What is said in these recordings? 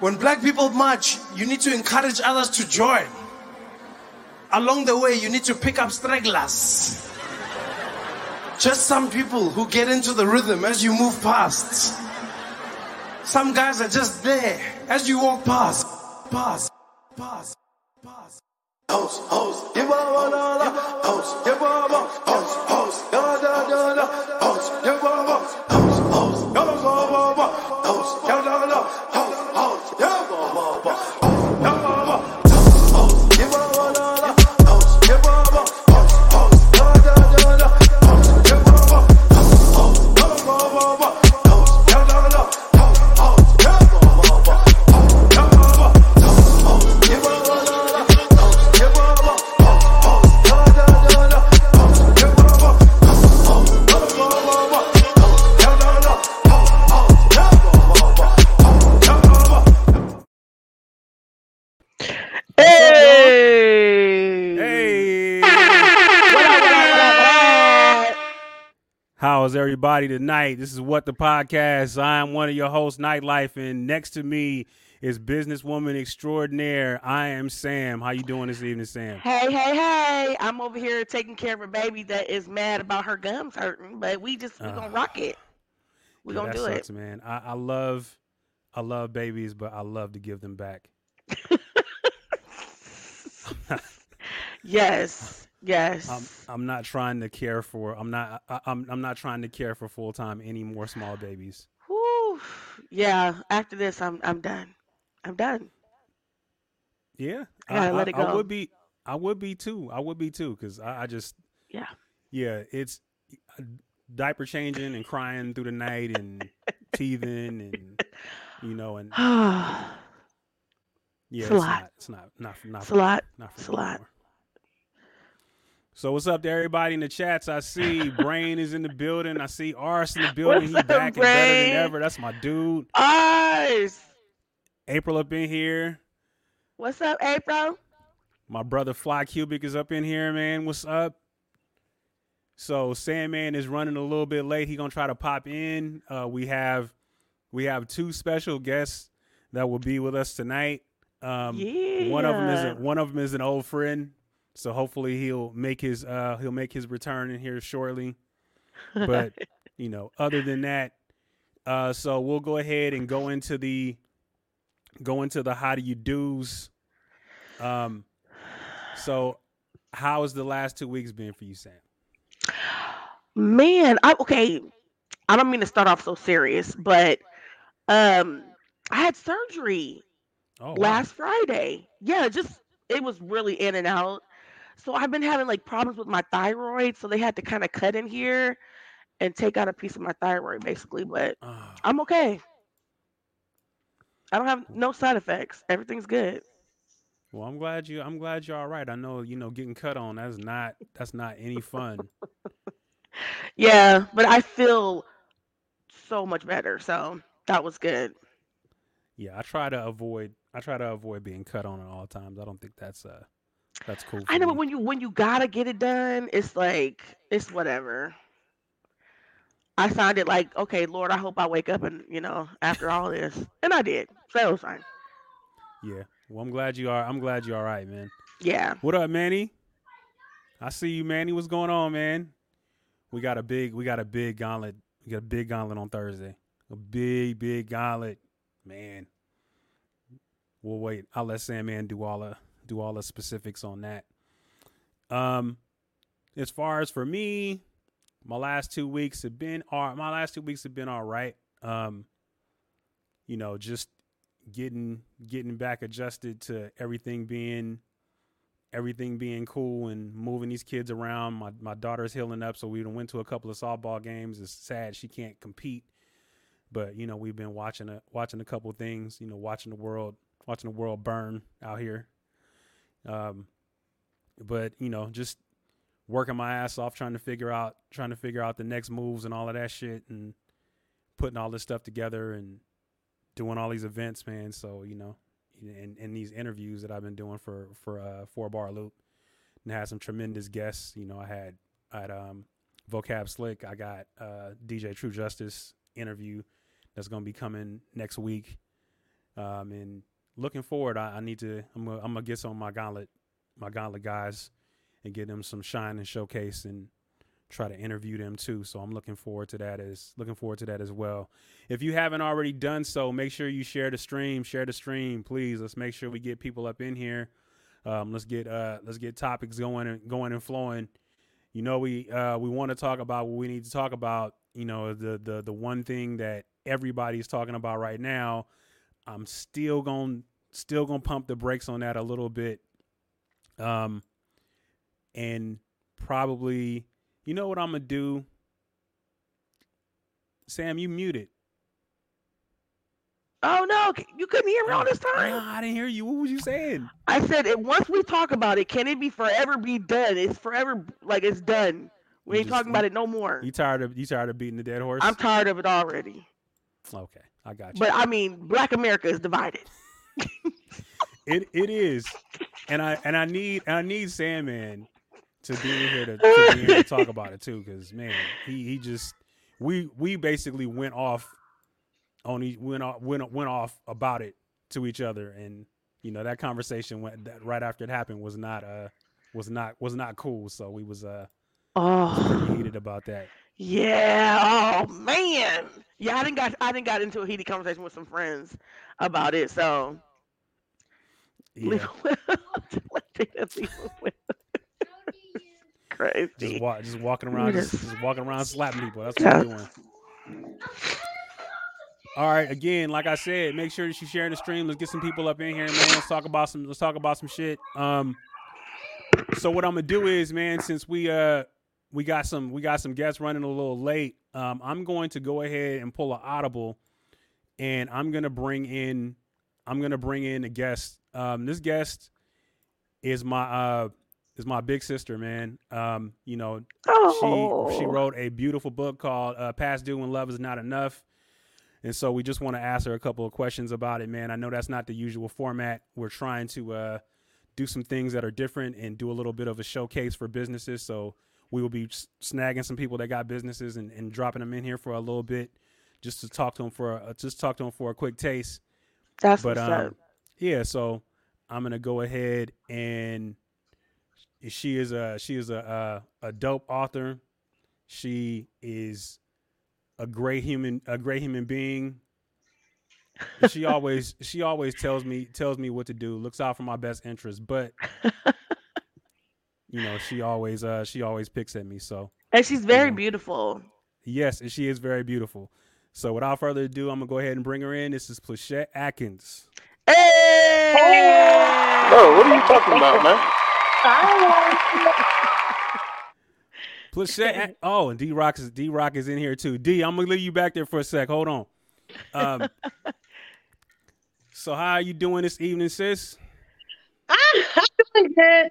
When black people march, you need to encourage others to join. Along the way, you need to pick up stragglers. Just some people who get into the rhythm as you move past. Some guys are just there as you walk past. Past, past, past. Host, host, give up host, give up da da da da, everybody tonight? This is what the podcast. I'm one of your hosts, Nytelife, and next to me is businesswoman extraordinaire. I am Sam. How you doing this evening, Sam? Hey, hey, hey! I'm over here taking care of a baby that is mad about her gums hurting, but we just we Ah. gonna rock it. We Yeah, gonna do sucks, it. man. I, I love, I love babies, but I love to give them back. Yes, yes. I'm, I'm not trying to care for. I'm not. I, I'm. I'm not trying to care for full time any more small babies. Whew. Yeah. After this, I'm I'm done. I'm done. Yeah, I gotta let it go. I would be. I would be too. I would be too, because I, I just. Yeah. Yeah, it's diaper changing and crying through the night and teething and you know and yeah, It's it's, a lot. not. It's not. Not. Not. It's for a lot. Not for It's a lot. So what's up to everybody in the chats? I see Brain is in the building. I see Ars in the building. What's He up, back and better than ever. That's my dude. Eyes. April up in here. What's up, April? My brother Fly Cubic is up in here, man. What's up? So Sandman is running a little bit late. He gonna try to pop in. Uh, we have we have two special guests that will be with us tonight. Um, One of them is a, one of them is an old friend, so hopefully he'll make his uh, he'll make his return in here shortly. But you know, other than that, uh, so we'll go ahead and go into the go into the how do you do's. Um, so how has the last two weeks been for you, Sam? Man, I okay. I don't mean to start off so serious, but um I had surgery Oh, wow. last Friday. Yeah, just it was really in and out. So I've been having like problems with my thyroid, so they had to kind of cut in here and take out a piece of my thyroid basically, but Ah, I'm okay. I don't have no side effects. Everything's good. well, I'm glad you. I'm glad you're all right. I know you know getting cut on. That's not. That's not any fun. Yeah, but I feel so much better. So that was good. Yeah, I try to avoid. I try to avoid being cut on at all times. I don't think that's uh, that's cool. I know, but when you when you gotta get it done, it's like it's whatever. I signed it like, okay, Lord, I hope I wake up and you know after all this, and I did, so it was fine. Yeah. Well, I'm glad you are. I'm glad you're all right, man. Yeah, What up, Manny? I see you, Manny. What's going on, man? We got a big. We got a big gauntlet. We got a big gauntlet on Thursday. A big, big gauntlet, man. We'll wait. I'll let Sandman do all the do all the specifics on that. Um, as far as for me, my last two weeks have been all. My last two weeks have been all right. Um, you know, just getting getting back adjusted to everything being everything being cool and moving these kids around. My my daughter's healing up, so we went to a couple of softball games. It's sad she can't compete, but you know we've been watching a watching a couple things. You know, watching the world watching the world burn out here. Um, but you know, just working my ass off trying to figure out trying to figure out the next moves and all of that shit and putting all this stuff together and doing all these events, man. So you know, and, and these interviews that I've been doing for for uh, Four Bar Loop, and had some tremendous guests. You know, I had I had um, Vocab Slick. I got uh, DJ True Justice interview that's gonna be coming next week. Um, and looking forward, I, I need to. I'm gonna, I'm get some of my gauntlet, my gauntlet guys, and get them some shine and showcase and try to interview them too. So I'm looking forward to that as looking forward to that as well. If you haven't already done so, make sure you share the stream. Share the stream, please. Let's make sure we get people up in here. Um, let's get uh, let's get topics going and going and flowing. You know, we uh, we want to talk about what we need to talk about. You know, the the the one thing that everybody's talking about right now. I'm still going still gonna pump the brakes on that a little bit. Um, and probably you know what I'm gonna do? Sam, you muted. Oh no, you couldn't hear me all this time. I didn't hear you. What was you saying? I said once we talk about it, can it be forever be done? It's forever like it's done. We You ain't just- talking about it no more. You tired of you tired of beating the dead horse? I'm tired of it already. okay, I got you. But I mean, Black America is divided. It it is, and I and I need I need Sandman to be here to, to be here to talk about it too, because man, he he just we we basically went off on each went off went went off about it to each other, and you know that conversation went that right after it happened was not uh was not was not cool. So we was uh Oh pretty heated about that. Yeah. Oh man. Yeah, I didn't got I didn't got into a heated conversation with some friends about it. So leave Yeah, it. Leave it. Crazy. just walk just walking around just, just walking around slapping people. That's what I'm doing. All right, again, like I said, make sure that you share the stream. Let's get some people up in here, man. Let's talk about some. Let's talk about some shit. Um, so what I'm gonna do is, man, since we uh we got some we got some guests running a little late, um, I'm going to go ahead and pull an audible, and I'm gonna bring in I'm gonna bring in a guest. Um, this guest is my uh is my big sister, man. Um, you know, Oh. she she wrote a beautiful book called uh, "Past Due When Love Is Not Enough," and so we just want to ask her a couple of questions about it, man. I know that's not the usual format. We're trying to uh, do some things that are different and do a little bit of a showcase for businesses. So we will be snagging some people that got businesses and, and dropping them in here for a little bit, just to talk to them for a, just talk to them for a quick taste. That's But um, up. yeah, so I'm gonna go ahead and she is a she is a a, a dope author. She is a great human a great human being. She always she always tells me tells me what to do. Looks out for my best interest, but you know she always uh she always picks at me. So And she's very know. beautiful. yes, and she is very beautiful. So without further ado, I'm gonna go ahead and bring her in. This is Pleshette Adkins. Hey! Bro, what are you talking about, man? Pleshette. Oh, and D Roc is D Roc is in here too. D, I'm gonna leave you back there for a sec. Hold on. Um, so how are you doing this evening, sis? I'm doing good.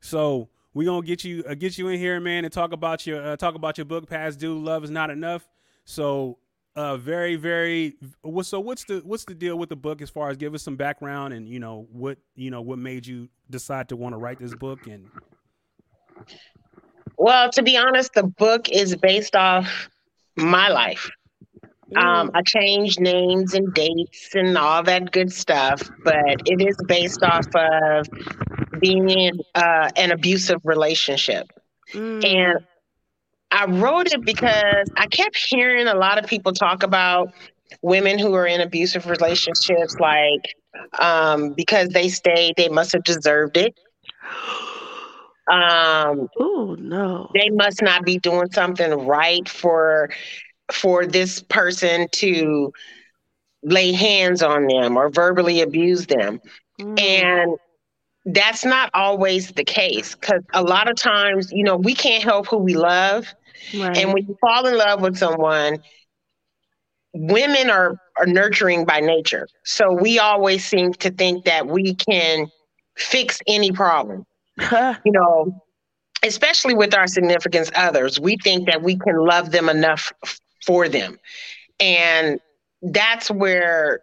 So we gonna get you uh, get you in here, man, and talk about your uh, talk about your book, Past Due, Love is Not Enough. So, uh, very very. So what's the what's the deal with the book as far as give us some background and you know what you know what made you decide to want to write this book and Well, to be honest, the book is based off my life. Um, I changed names and dates and all that good stuff, but it is based off of being in uh, an abusive relationship. Mm. And I wrote it because I kept hearing a lot of people talk about women who are in abusive relationships, like um, because they stayed, they must have deserved it. Um, Oh no. they must not be doing something right for for this person to lay hands on them or verbally abuse them. Mm. and that's not always the case because a lot of times you know we can't help who we love. Right. and when you fall in love with someone women are are nurturing by nature. So we always seem to think that we can fix any problem. You know, especially with our significant others, we think that we can love them enough for them. And that's where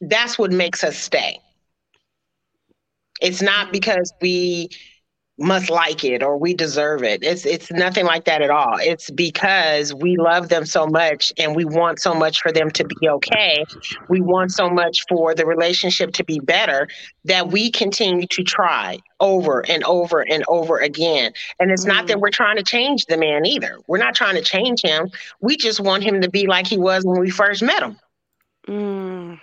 that's what makes us stay. It's not because we must like it or we deserve it. It's it's nothing like that at all. It's because we love them so much and we want so much for them to be okay. We want so much for the relationship to be better that we continue to try over and over and over again. And it's not that mm. we're trying to change the man either. We're not trying to change him. We just want him to be like he was when we first met him. Mm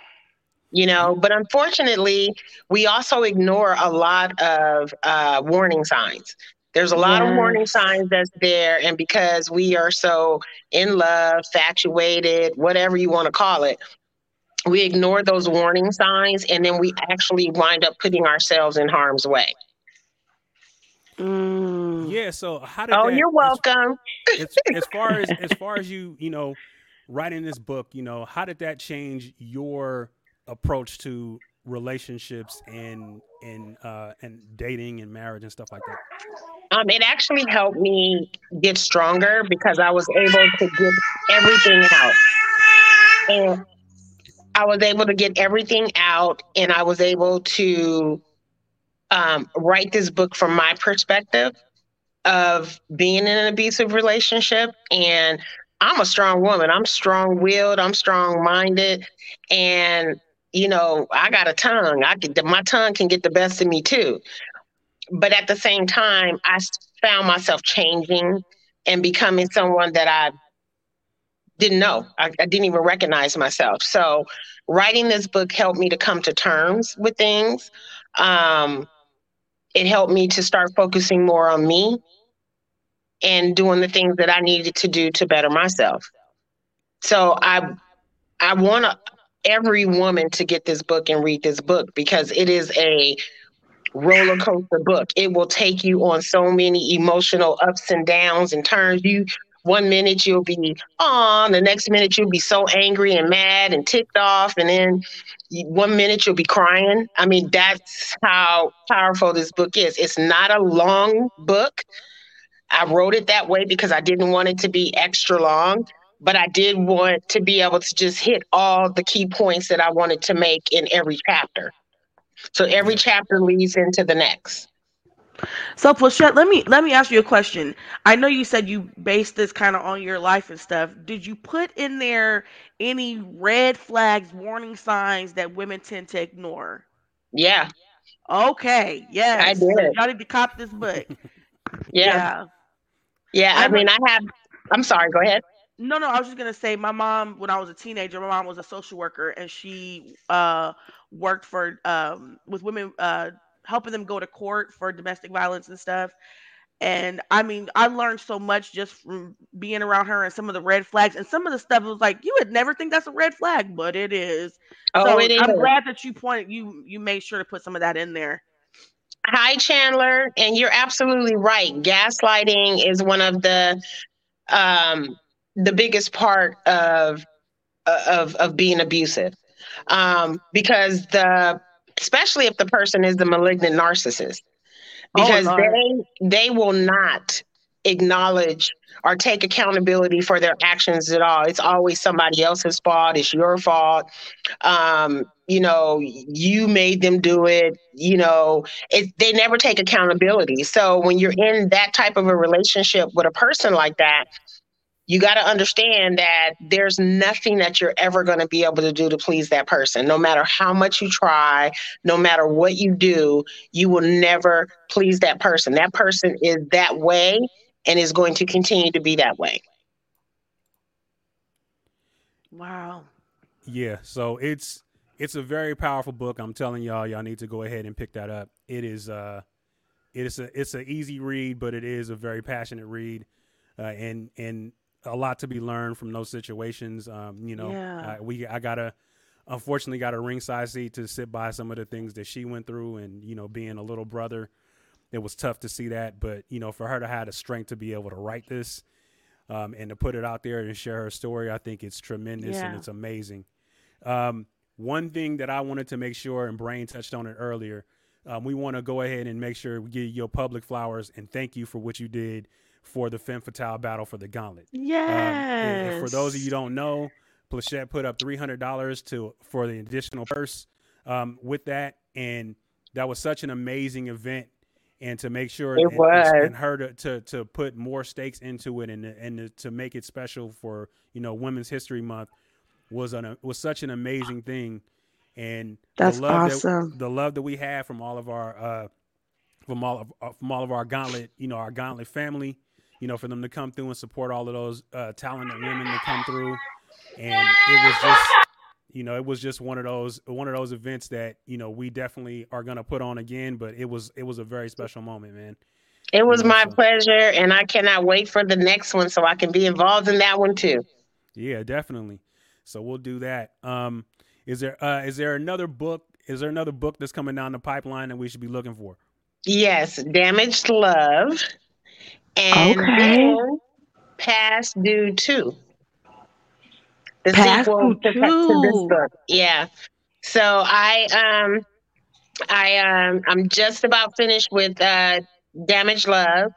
you know but unfortunately we also ignore a lot of uh, warning signs there's a lot yes. of warning signs that's there and because we are so in love infatuated whatever you want to call it we ignore those warning signs and then we actually wind up putting ourselves in harm's way mm. yeah so how did oh that, you're welcome as, as, as far as as far as you you know writing this book you know how did that change your approach to relationships and and uh, and dating and marriage and stuff like that? Um, it actually helped me get stronger because I was able to get everything out, and I was able to get everything out, and I was able to um, write this book from my perspective of being in an abusive relationship and I'm a strong woman. I'm strong willed. I'm strong minded. And you know, I got a tongue. I could, my tongue can get the best of me too. But at the same time, I found myself changing and becoming someone that I didn't know. I, I didn't even recognize myself. So, writing this book helped me to come to terms with things. Um, it helped me to start focusing more on me and doing the things that I needed to do to better myself. So I I want to every woman to get this book and read this book because it is a roller coaster book. It will take you on so many emotional ups and downs and turns. You one minute you'll be on, the next minute you'll be so angry and mad and ticked off, and then one minute you'll be crying. I mean, that's how powerful this book is. It's not a long book. I wrote it that way because I didn't want it to be extra long but I did want to be able to just hit all the key points that I wanted to make in every chapter. So every chapter leads into the next. So Pleshette, let me let me ask you a question. I know you said you based this kind of on your life and stuff. Did you put in there any red flags, warning signs that women tend to ignore? Yeah. Okay. Yes. I did. So y'all need to cop this book. yeah. Yeah. yeah I mean, I have. I'm sorry. Go ahead. No, no, I was just gonna say my mom when I was a teenager, my mom was a social worker and she uh worked for um with women uh helping them go to court for domestic violence and stuff. And I mean, I learned so much just from being around her and some of the red flags and some of the stuff was like you would never think that's a red flag, but it is. Oh, so it is. I'm glad that you pointed you you made sure to put some of that in there. Hi, Chandler, and you're absolutely right. Gaslighting is one of the um the biggest part of of of being abusive um, because the especially if the person is the malignant narcissist oh, because oh, they they will not acknowledge or take accountability for their actions at all. It's always somebody else's fault. It's your fault. Um, you know, you made them do it. You know, it, they never take accountability. So when you're in that type of a relationship with a person like that, you got to understand that there's nothing that you're ever going to be able to do to please that person. No matter how much you try, no matter what you do, you will never please that person. That person is that way and is going to continue to be that way. Wow. Yeah, so it's it's a very powerful book. I'm telling y'all, y'all need to go ahead and pick that up. It is uh it is a it's an easy read, but it is a very passionate read. Uh, and and a lot to be learned from those situations. Um, you know, yeah. I, we I gotta unfortunately got a ringside seat to sit by some of the things that she went through, and you know, being a little brother, it was tough to see that. But you know, for her to have the strength to be able to write this um, and to put it out there and share her story, I think it's tremendous yeah. and it's amazing. Um, one thing that I wanted to make sure, and Brain touched on it earlier, um, we want to go ahead and make sure we give your public flowers and thank you for what you did for the Femme Fatale battle for the Gauntlet. Yes. Um, for those of you don't know, Pleshette put up three hundred dollars to for the additional purse um, with that, and that was such an amazing event. and to make sure It and, was. and her to, to to put more stakes into it and and to make it special for you know Women's History Month was an was such an amazing thing, and That's the love awesome. That, the love that we have from all of our uh, from all of uh, from all of our gauntlet, you know, our gauntlet family, you know, for them to come through and support all of those uh, talented women to come through, and it was just you know it was just one of those one of those events that you know we definitely are gonna put on again but it was it was a very special moment man. It was Yeah, my so- pleasure, and I cannot wait for the next one so I can be involved in that one too. yeah definitely. So we'll do that. Um is there uh is there another book is there another book that's coming down the pipeline that we should be looking for? Yes, damaged love, and Okay. past due two. The Past sequel Due to, to this 2. book. Yeah. So I um I um I'm just about finished with uh damaged love.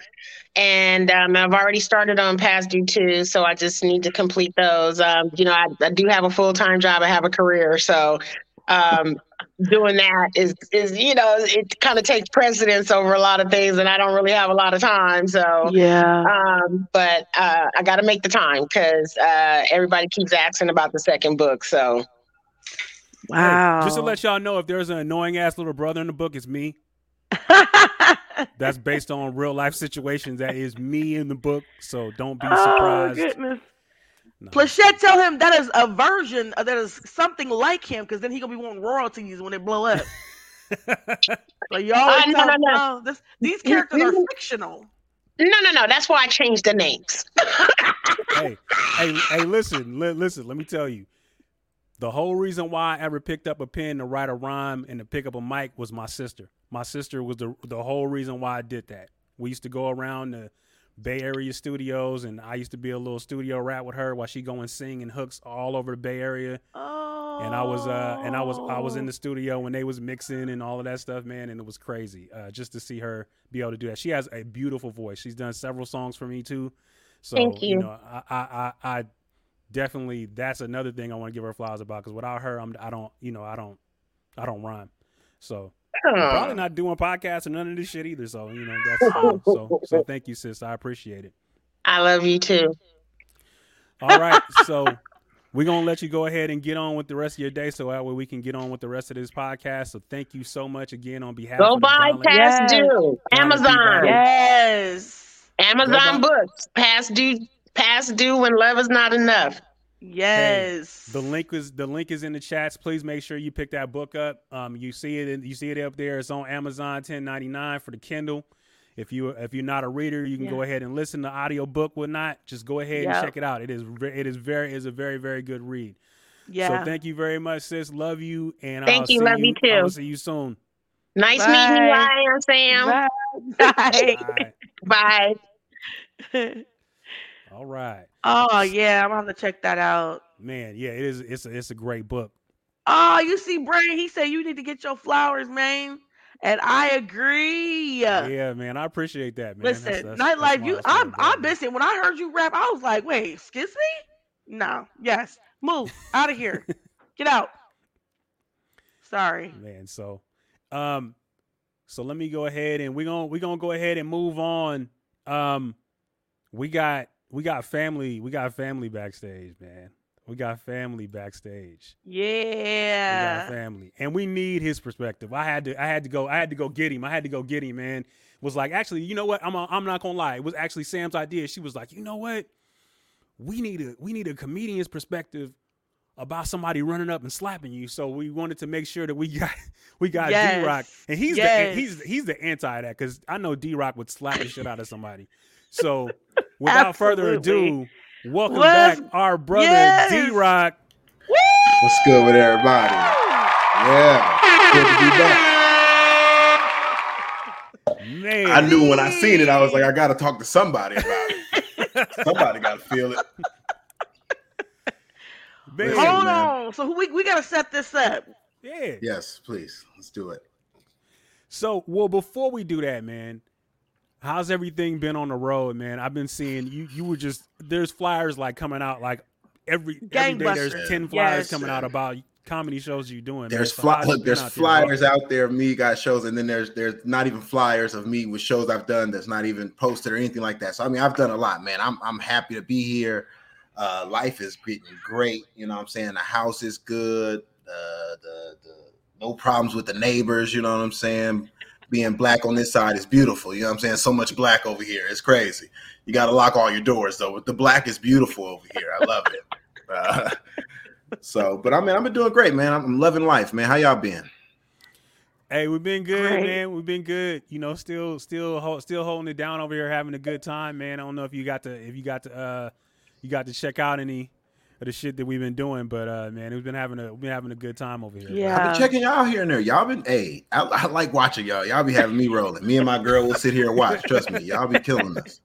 And um, I've already started on past due two, so I just need to complete those. Um, you know, I, I do have a full time job. I have a career, so um, doing that is is you know it kind of takes precedence over a lot of things and i don't really have a lot of time so Yeah. um but uh i gotta make the time because uh everybody keeps asking about the second book so Hey, Wow. just to let y'all know if there's an annoying ass little brother in the book it's me that's based on real life situations that is me in the book so don't be oh surprised goodness. No. Pleshette tell him that is a version, that is something like him, because then he gonna be wanting royalties when they blow up. So y'all, Uh, no, tell no, no. no, this, these characters are fictional. no no no that's why i changed the names hey, hey, hey, listen, li- listen. Let me tell you, the whole reason why I ever picked up a pen to write a rhyme and to pick up a mic was my sister. My sister was the the whole reason why I did that. We used to go around the Bay Area studios, and I used to be a little studio rat with her while she go and sing and hooks all over the Bay Area. Oh. And I was, uh, and I was, I was in the studio when they was mixing and all of that stuff, man. And it was crazy, uh, just to see her be able to do that. She has a beautiful voice. She's done several songs for me too. So Thank you. know, I, I, I, I definitely that's another thing I want to give her flowers about because without her, I'm, I don't, you know, I don't, I don't rhyme. So I'm probably not doing podcasts or none of this shit either. So you know, that's uh, so. So thank you, sis. I appreciate it. i love you too All right, so we're gonna let you go ahead and get on with the rest of your day, so that way we can get on with the rest of this podcast. So thank you so much again on behalf go of the buy Gauntlet. past Yes. due Gauntlet amazon Yes. amazon books past due past due when love is not enough Yes. The link is the link is in the chats. Please make sure you pick that book up. Um, you see it in, you see it up there. It's on Amazon, ten ninety nine for the Kindle. If you if you're not a reader, you can Yeah. go ahead and listen to audio book. Whatnot, just go ahead and check it out. It is ve- it is very is a very very good read. Yeah. So thank you very much, sis. Love you, and Thank I'll you. see Love you too. I'll see you soon. nice Bye. meeting you ryan sam Bye. All right. bye All right. oh yeah, I'm gonna have to check that out. Man, yeah, it is it's a, it's a great book. Oh, you see, Brain, he said you need to get your flowers, man. And I agree. Yeah, man, I appreciate that, man. Listen, That's- that's- that's Nytelife, my- you I'm. I'm missing. When I heard you rap, I was like, wait, excuse me? No, yes. Move out of here. Get out. Sorry. man. So, um, so let me go ahead and we're gonna we're gonna go ahead and move on. Um, we got we got family we got family backstage, man. We got family backstage. Yeah. We got family, and we need his perspective. I had to I had to go I had to go get him. I had to go get him, man. Was like, actually, you know what? I'm I'm not gonna lie. It was actually Sam's idea. She was like, you know what? We need a we need a comedian's perspective about somebody running up and slapping you. So we wanted to make sure that we got we got Yes. D Roc, and he's Yes. the he's he's the anti that because I know D Roc would slap the shit out of somebody. So without further ado, welcome Let's- back our brother Yes. D Roc. What's good with everybody? Yeah, good to be back. Man, I knew when I seen it, I was like, I got to talk to somebody about it. somebody got to feel it. man. Listen, Hold man. on. So we we gotta set this up. Yeah. Yes, please, let's do it. So, well, before we do that, man, how's everything been on the road, man? I've been seeing you. You were just there's flyers like coming out like every every day. There's ten flyers Yes. coming out about comedy shows you doing? There's? So fly, look, there's out there, flyers bro? out there of me got shows, and then there's there's not even flyers of me with shows I've done that's not even posted or anything like that. So I mean, I've done a lot, man. I'm I'm happy to be here. Uh, life is getting great. You know what I'm saying? The house is good. Uh, the the no problems with the neighbors. You know what I'm saying? Being black on this side is beautiful. You know what I'm saying? So much black over here. It's crazy. You got to lock all your doors though. But the black is beautiful over here. I love it. Uh, so, but I mean, I've been doing great, man. I'm, I'm loving life, man. How y'all been? Hey, we've been good, Great. man. We've been good. You know, still, still, ho- still holding it down over here, having a good time, man. I don't know if you got to, if you got to, uh, you got to check out any of the shit that we've been doing, but uh, man, we've been having a, we've been having a good time over here. man. I've Yeah. been checking y'all here and there. Y'all been, hey, I, I like watching y'all. Y'all be having me rolling. Me and my girl will sit here and watch. Trust me, y'all be killing us.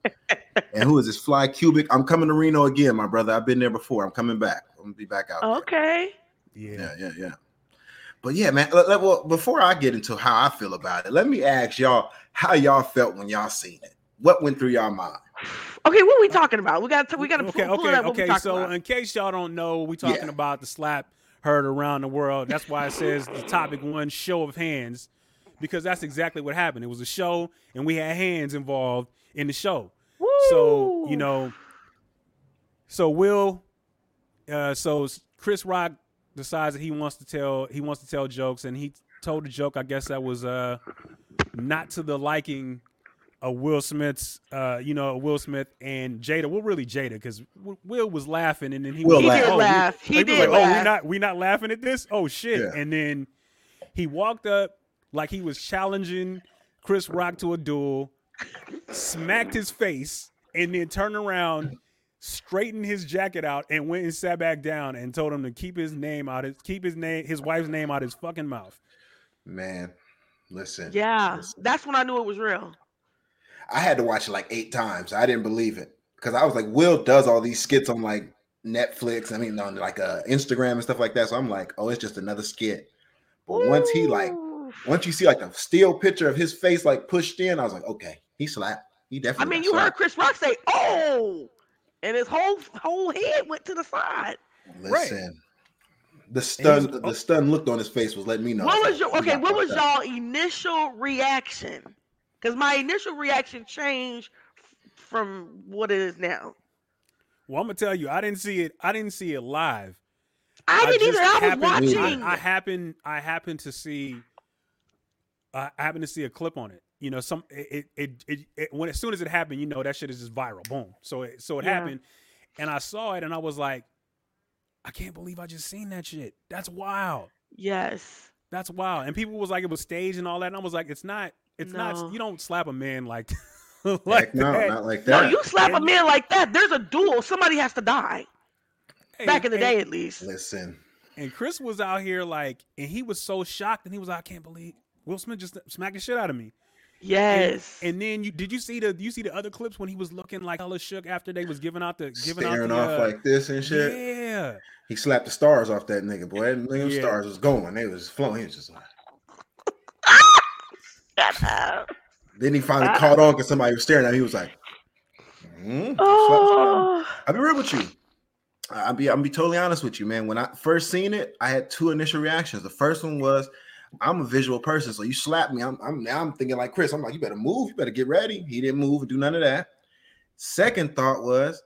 And who is this? Fly Cubic. I'm coming to Reno again, my brother. I've been there before. I'm coming back. I'm gonna be back out. there. Okay. Yeah. Yeah, yeah, yeah. But yeah, man. let- let- well, before I get into how I feel about it, let me ask y'all how y'all felt when y'all seen it. What went through y'all mind? Okay, what are we talking about? We got to we got to okay, pull, okay, it up. Okay. So, about. in case y'all don't know, we talking Yeah. about the slap heard around the world. That's why it says the topic one show of hands, because that's exactly what happened. It was a show, and we had hands involved in the show. So you know, so Will, uh, so Chris Rock decides that he wants to tell he wants to tell jokes, and he told a joke. I guess that was uh not to the liking of Will Smith's, uh, you know, Will Smith and Jada. Well, really Jada, because Will was laughing, and then he Will was he like, did oh, we- laugh. He he did like, oh, we laugh. not we not laughing at this. Oh shit! Yeah. And then he walked up like he was challenging Chris Rock to a duel, smacked his face, and then turned around, straightened his jacket out, and went and sat back down and told him to keep his name out his keep his name his wife's name out his fucking mouth. Man, listen. yeah, listen. that's when I knew it was real. I had to watch it like eight times. I didn't believe it because I was like, Will does all these skits on like Netflix. I mean, on like uh, Instagram and stuff like that. So I'm like, oh, it's just another skit. But once he like, once you see like a still picture of his face like pushed in, I was like, okay, he slapped. He definitely. I mean, got you heard. Chris Rock say, "Oh," and his whole whole head went to the side. Listen, the stun, was- the stun look on his face was letting me know. what was your okay? What was y'all initial reaction? Because my initial reaction changed f- from what it is now. Well, I'm gonna tell you, I didn't see it. I didn't see it live. I, didn't just either. I was watching. I, I happened. I happened to see. I happened to see a clip on it. You know, some it it, it it when as soon as it happened, you know that shit is just viral. Boom. So it so it Yeah. happened, and I saw it, and I was like, I can't believe I just seen that shit. That's wild. yes. That's wild. And people was like it was staged and all that, and I was like, it's not. It's No. not. You don't slap a man like like Heck no, that. not like that. No, you slap a man like that. There's a duel. Somebody has to die. Hey, Back in the and- day, at least. Listen, And Chris was out here like, and he was so shocked, and he was like, I can't believe Will Smith just smacked the shit out of me. Yes. And, then you did you see the you see the other clips when he was looking like hella shook after they was giving out the giving out staring the off uh, like this and shit. yeah. He slapped the stars off that nigga, boy. Them them Yeah. stars was going. They was flowing. He was just like. Shut up. Then he finally Ah. caught on because somebody was staring at him. He was like, "Hmm, Oh. I'll be real with you. I'll be I'll be totally honest with you, man. When I first seen it, I had two initial reactions. The first one was, I'm a visual person, so you slap me. I'm, I'm now I'm thinking like Chris. I'm like, you better move, you better get ready. He didn't move and do none of that. Second thought was,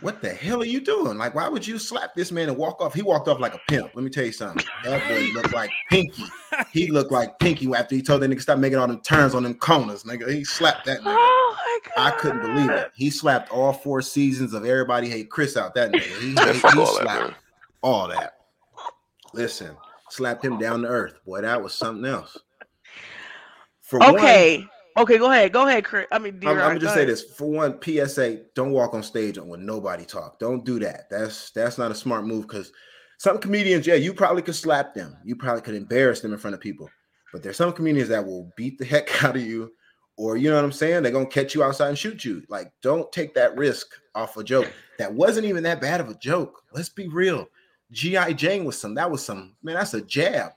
what the hell are you doing? Like, why would you slap this man and walk off? He walked off like a pimp. Let me tell you something. That boy looked like Pinky. He looked like Pinky after he told that nigga stop making all them turns on them corners, nigga. He slapped that nigga. Oh my I couldn't believe it. He slapped all four seasons of Everybody Hate Chris out that nigga. He, he, he slapped all that. Listen, slapped him down to earth. Boy, that was something else. For one, Okay. Go ahead. Go ahead, Chris. I mean, I'm, I'm gonna just say this. For one, PSA: Don't walk on stage when nobody talk. Don't do that. That's that's not a smart move because some comedians, yeah, you probably could slap them. You probably could embarrass them in front of people. But there's some comedians that will beat the heck out of you, or you know what I'm saying? They're gonna catch you outside and shoot you. Like, don't take that risk off a joke. That wasn't even that bad of a joke. Let's be real. G.I. Jane was some, that was some, man, that's a jab.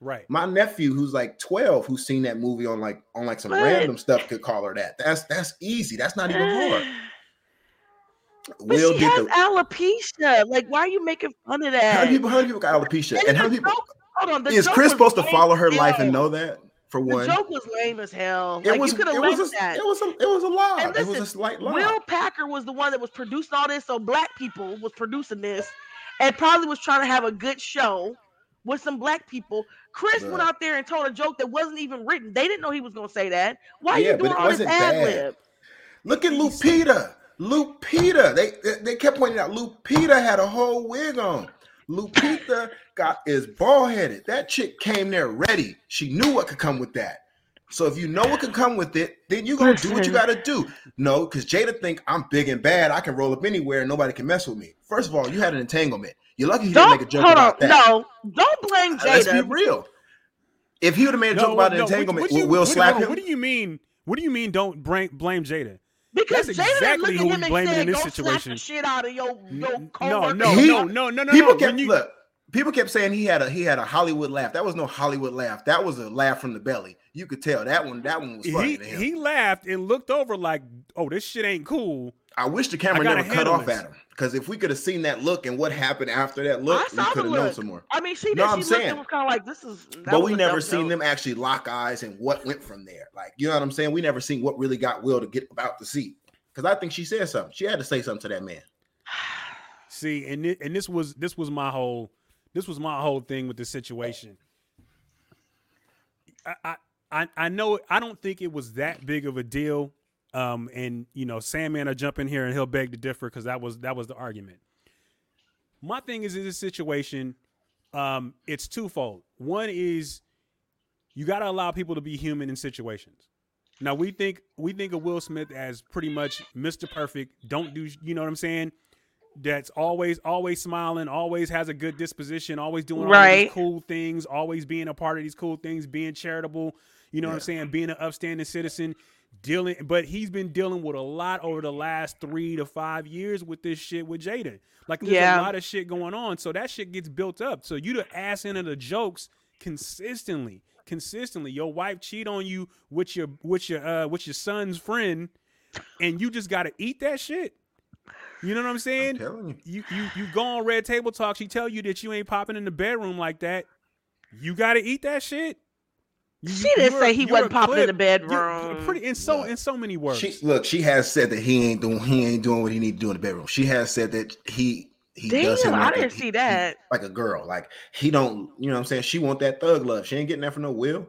Right. My nephew, who's like 12, who's seen that movie on like on like some What? random stuff, could call her that. That's that's easy. That's not even hard. But Will she has the, alopecia. Like, why are you making fun of that? How many people? How many people got alopecia? And, and how many people? Joke, hold on. Is Chris supposed to follow her life and know that? For one, the joke was lame as hell. It like, was. You could have left a, that. It was. A, it was a lie. Listen, it was a slight lie. Will Packer was the one that was producing all this, so black people was producing this, and probably was trying to have a good show with some black people. Chris went out there and told a joke that wasn't even written. They didn't know he was going to say that. Why yeah, are you doing all this ad lib? Look at Lupita. Lupita. They they kept pointing out Lupita had a whole wig on. Lupita got is bald headed. That chick came there ready. She knew what could come with that. So if you know what could come with it, then you're gonna do what you gotta do. No, because Jada think I'm big and bad. I can roll up anywhere and nobody can mess with me. First of all, you had an entanglement. You're lucky he don't, didn't make a joke about on, that. No, don't blame Jada. Let's be real. If he would have made a no, joke about no, an entanglement, what, what you, we'll what, slap him. What do you mean? What do you mean? Don't blame blame Jada? Because That's Jada exactly who we blaming in this situation. shit out of your, your no, no, no, no, no, no. People no. kept you, look. People kept saying he had a he had a Hollywood laugh. That was no Hollywood laugh. That was a laugh from the belly. You could tell that one. That one was funny. He, he laughed and looked over like, "Oh, this shit ain't cool." I wish the camera never cut off this. at him because if we could have seen that look and what happened after that look, we could have known some more. I mean, she no, I'm saying it was kind of like this is. But we never seen note. them actually lock eyes and what went from there. Like you know what I'm saying? We never seen what really got Will to get about the seat because I think she said something. She had to say something to that man. See, and it, and this was this was my whole this was my whole thing with the situation. I, I I know I don't think it was that big of a deal. Um, and you know, Sandman will jump in here and he'll beg to differ because that was that was the argument. My thing is in this situation, um, it's twofold. One is you got to allow people to be human in situations. Now we think we think of Will Smith as pretty much Mr. Perfect. Don't do you know what I'm saying? That's always always smiling, always has a good disposition, always doing all right. these cool things, always being a part of these cool things, being charitable. You know yeah. what I'm saying? Being an upstanding citizen, dealing. But he's been dealing with a lot over the last three to five years with this shit with Jaden. Like there's yeah. a lot of shit going on, so that shit gets built up. So you the ass into the jokes consistently consistently. Your wife cheat on you with your with your uh with your son's friend, and you just gotta eat that shit. You know what I'm saying? I'm you. you you you go on Red Table Talk. She tell you that you ain't popping in the bedroom like that. You gotta eat that shit. You, she didn't say he wasn't popping clip. in the bedroom. pretty in so in so many words. She, look, she has said that he ain't doing he ain't doing what he need to do in the bedroom. She has said that he he Damn, does him like I didn't a, see that. He, like a girl. Like he don't, you know what I'm saying? She want that thug love. She ain't getting that from no Will.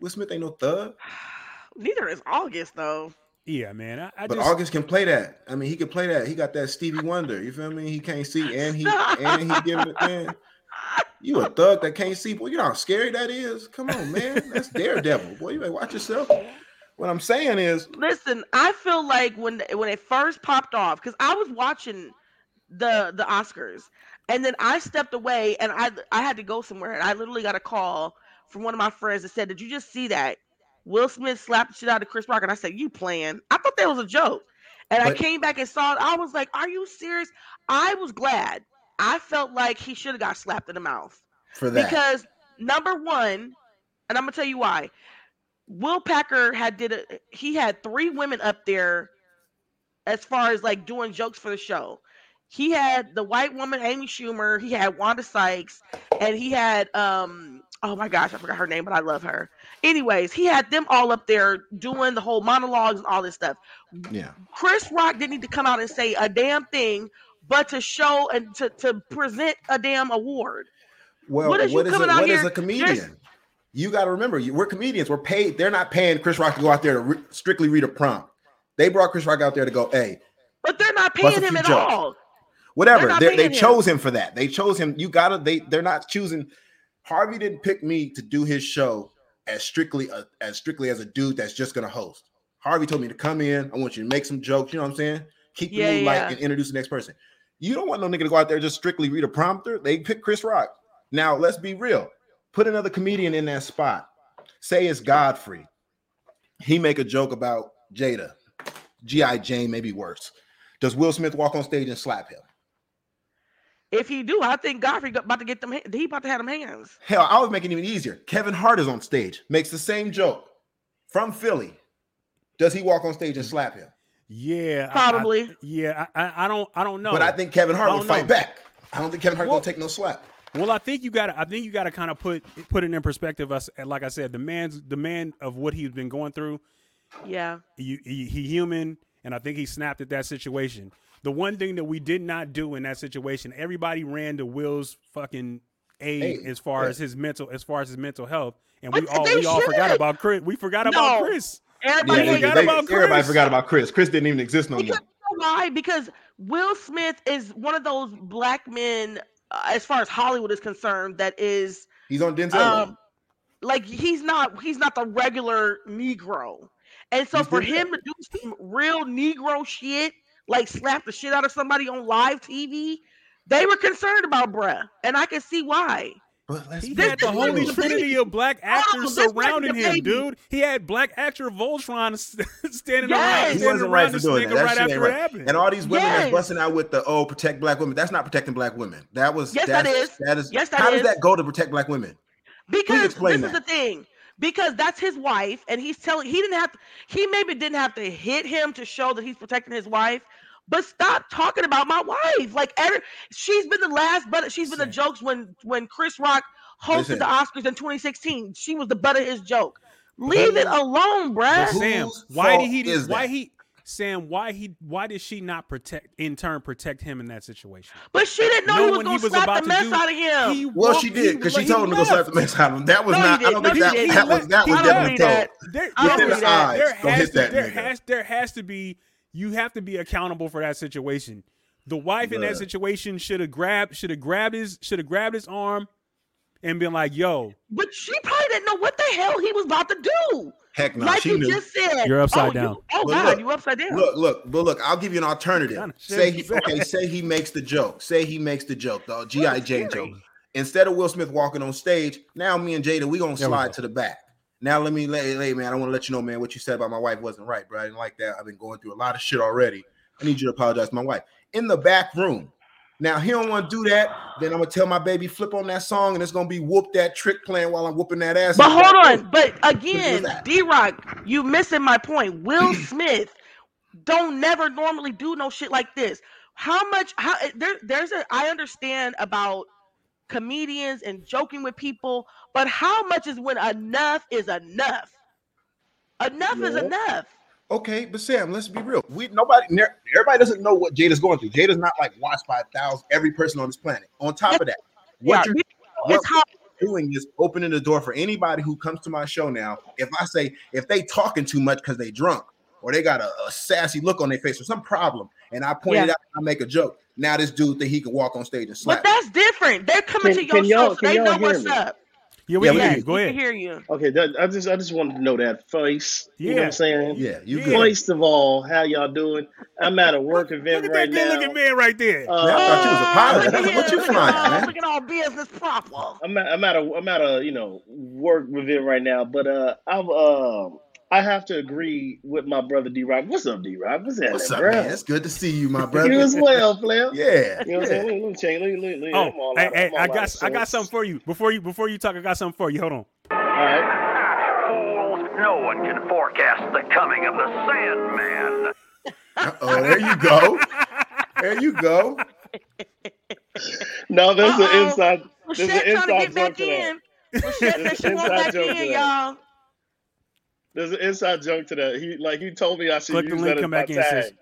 Will Smith ain't no thug. Neither is August though. Yeah, man. I, I but just... August can play that. I mean, he can play that. He got that Stevie Wonder. You feel me? He can't see, and he and he giving it. Man, you a thug that can't see. Boy, you know how scary that is. Come on, man. That's Daredevil. Boy, you better watch yourself. What I'm saying is, listen. I feel like when when it first popped off, because I was watching the the Oscars, and then I stepped away, and I I had to go somewhere, and I literally got a call from one of my friends that said, Did you just see that? Will Smith slapped the shit out of Chris Rock. And I said, You playing? I thought that was a joke. And but, I came back and saw it. I was like, Are you serious? I was glad. I felt like he should have got slapped in the mouth. For that. Because number one, and I'm gonna tell you why. Will Packer had did a he had three women up there as far as like doing jokes for the show. He had the white woman Amy Schumer, he had Wanda Sykes, and he had um oh my gosh, I forgot her name, but I love her. Anyways, he had them all up there doing the whole monologues and all this stuff. Yeah. Chris Rock didn't need to come out and say a damn thing, but to show and to, to present a damn award. Well, what is, what is, a, what is a comedian? You got to remember, we're comedians. We're paid. They're not paying Chris Rock to go out there to re- strictly read a prompt. They brought Chris Rock out there to go, hey. But they're not paying him at jokes. all. Whatever. They chose him for that. They chose him. You gotta. They they're not choosing Harvey didn't pick me to do his show as strictly a, as strictly as a dude that's just gonna host. Harvey told me to come in. I want you to make some jokes. You know what I'm saying? Keep yeah, the mood yeah. light and introduce the next person. You don't want no nigga to go out there just strictly read a prompter. They pick Chris Rock. Now let's be real. Put another comedian in that spot. Say it's Godfrey. He make a joke about Jada. G.I. Jane, maybe worse. Does Will Smith walk on stage and slap him? If he do, I think Godfrey about to get them. He about to have them hands. Hell, I was making it even easier. Kevin Hart is on stage, makes the same joke from Philly. Does he walk on stage and slap him? Yeah, Probably. I, I, yeah, I, I don't I don't know. But I think Kevin Hart I will fight know. back. I don't think Kevin Hart Well- gonna take no slap. Well, I think you got to. I think you got to kind of put put it in perspective. Us, like I said, the man's the man of what he's been going through. Yeah. He, he, he human, and I think he snapped at that situation. The one thing that we did not do in that situation, everybody ran to Will's fucking aid Hey, as far yeah. as his mental as far as his mental health, and But we all they we all forgot about Chris. We forgot about Chris. Everybody Yeah, forgot they- about everybody Chris. forgot about Chris. Chris didn't even exist no more. Because you know why? Because Will Smith is one of those black men, uh, as far as Hollywood is concerned, that is He's on Denzel. um, like he's not he's not the regular Negro, and so He's for Denzel. him to do some real Negro shit, like slap the shit out of somebody on live TV, they were concerned about bruh, and I can see why. but let's He had the this holy trinity of black actors oh, this wasn't surrounding him, baby. dude. He had black actor Voltron standing Yes. around, standing around for nigga that. That right after right. it happened. And all these women Yes. that's busting out with the oh protect black women. That's not protecting black women. That was Yes, that's, is. That is. Yes, that how is. does that go to protect black women? Because this is that. the thing. Because that's his wife, and he's telling he didn't have to, he maybe didn't have to hit him to show that he's protecting his wife. But stop talking about my wife. Like every, she's been the last, but she's been the jokes when when Chris Rock hosted Listen. the Oscars in 2016. She was the butt of his joke. Leave it alone, bruh. Sam, why did he? is Why that? he? Sam, why he? Why did she not protect? In turn, protect him in that situation. But she didn't know he was going to slap the mess out of him. He Well, walked- she did because she told him to go slap the mess out of him. That was No, not. I don't No, think he that, that was that He was I don't definitely that. told. There, I don't there- that. there Don't has hit to, that there nigga. has there has to be you have to be accountable for that situation. The wife in that situation should have grabbed should have grabbed his should have grabbed his arm and been like, "Yo, but she probably didn't know what the hell he was about to do. Heck no, like she you knew. just said. You're upside oh, down. You, oh But God, look, you upside down. Look, look, but look, I'll give you an alternative. Say he okay, say he makes the joke. Say he makes the joke, the G.I. Jane joke. Instead of Will Smith walking on stage, now me and Jada, we gonna There we slide go. to the back. Now let me let hey man, I want to let you know, man, what you said about my wife wasn't right, bro. I didn't like that. I've been going through a lot of shit already. I need you to apologize to my wife. In the back room. Now he don't want to do that. Then I'm gonna tell my baby flip on that song, and it's gonna be whoop that trick playing while I'm whooping that ass. But hold back room. on. But again. D Roc, you missing my point. Will Smith don't never normally do no shit like this. How much? How eh, there? There's a. I understand about comedians and joking with people, but how much is when enough is enough? Enough is enough. Okay, but Sam, let's be real. We nobody, everybody doesn't know what Jada's going through. Jada's not like watched by a thousand every person on this planet. On top of that, what Yeah, you're It's what you're doing is opening the door for anybody who comes to my show now. If I say if they talking too much because they drunk or they got a, a sassy look on their face or some problem, and I point it Yeah. out, I make a joke. Now this dude think he can walk on stage and slap. But that's different. They're coming Can- to your can show, so they y'all know hear what's me? up. yeah, we Yeah, can hear you. Go we ahead." can hear you. Okay, that, I just I just wanted to know that face. You know what Yeah. I'm saying? yeah, you Yeah. First of all, how y'all doing? I'm at a work Look event at right that good now. looking man right there. Uh, Man, I thought you was a pilot. look at What you look at flying, all- man? Look at all business proper. I'm at, I'm at a I'm at a you know work event right now, but uh I've um I have to agree with my brother D Roc. What's up, D Roc? What's happening, What's up, bro? man? It's good to see you, my brother. You as well, Flair. Yeah, You know what I'm saying? Let me, let check. Let me, let oh, I'm Oh, hey, hey, I'm all I out got I got something for you. Before you before you talk, I got something for you. Hold on. All right. Fools, no one can forecast the coming of the Sandman. Oh, there you go. There you go. No, there's Uh-oh. an inside. There's an Pleshette trying to inside get joke back to that. in. Pleshette said she an want back in, y'all. There's an inside joke to that. He like he told me I should Click the use link, that as come my in, tag. sis.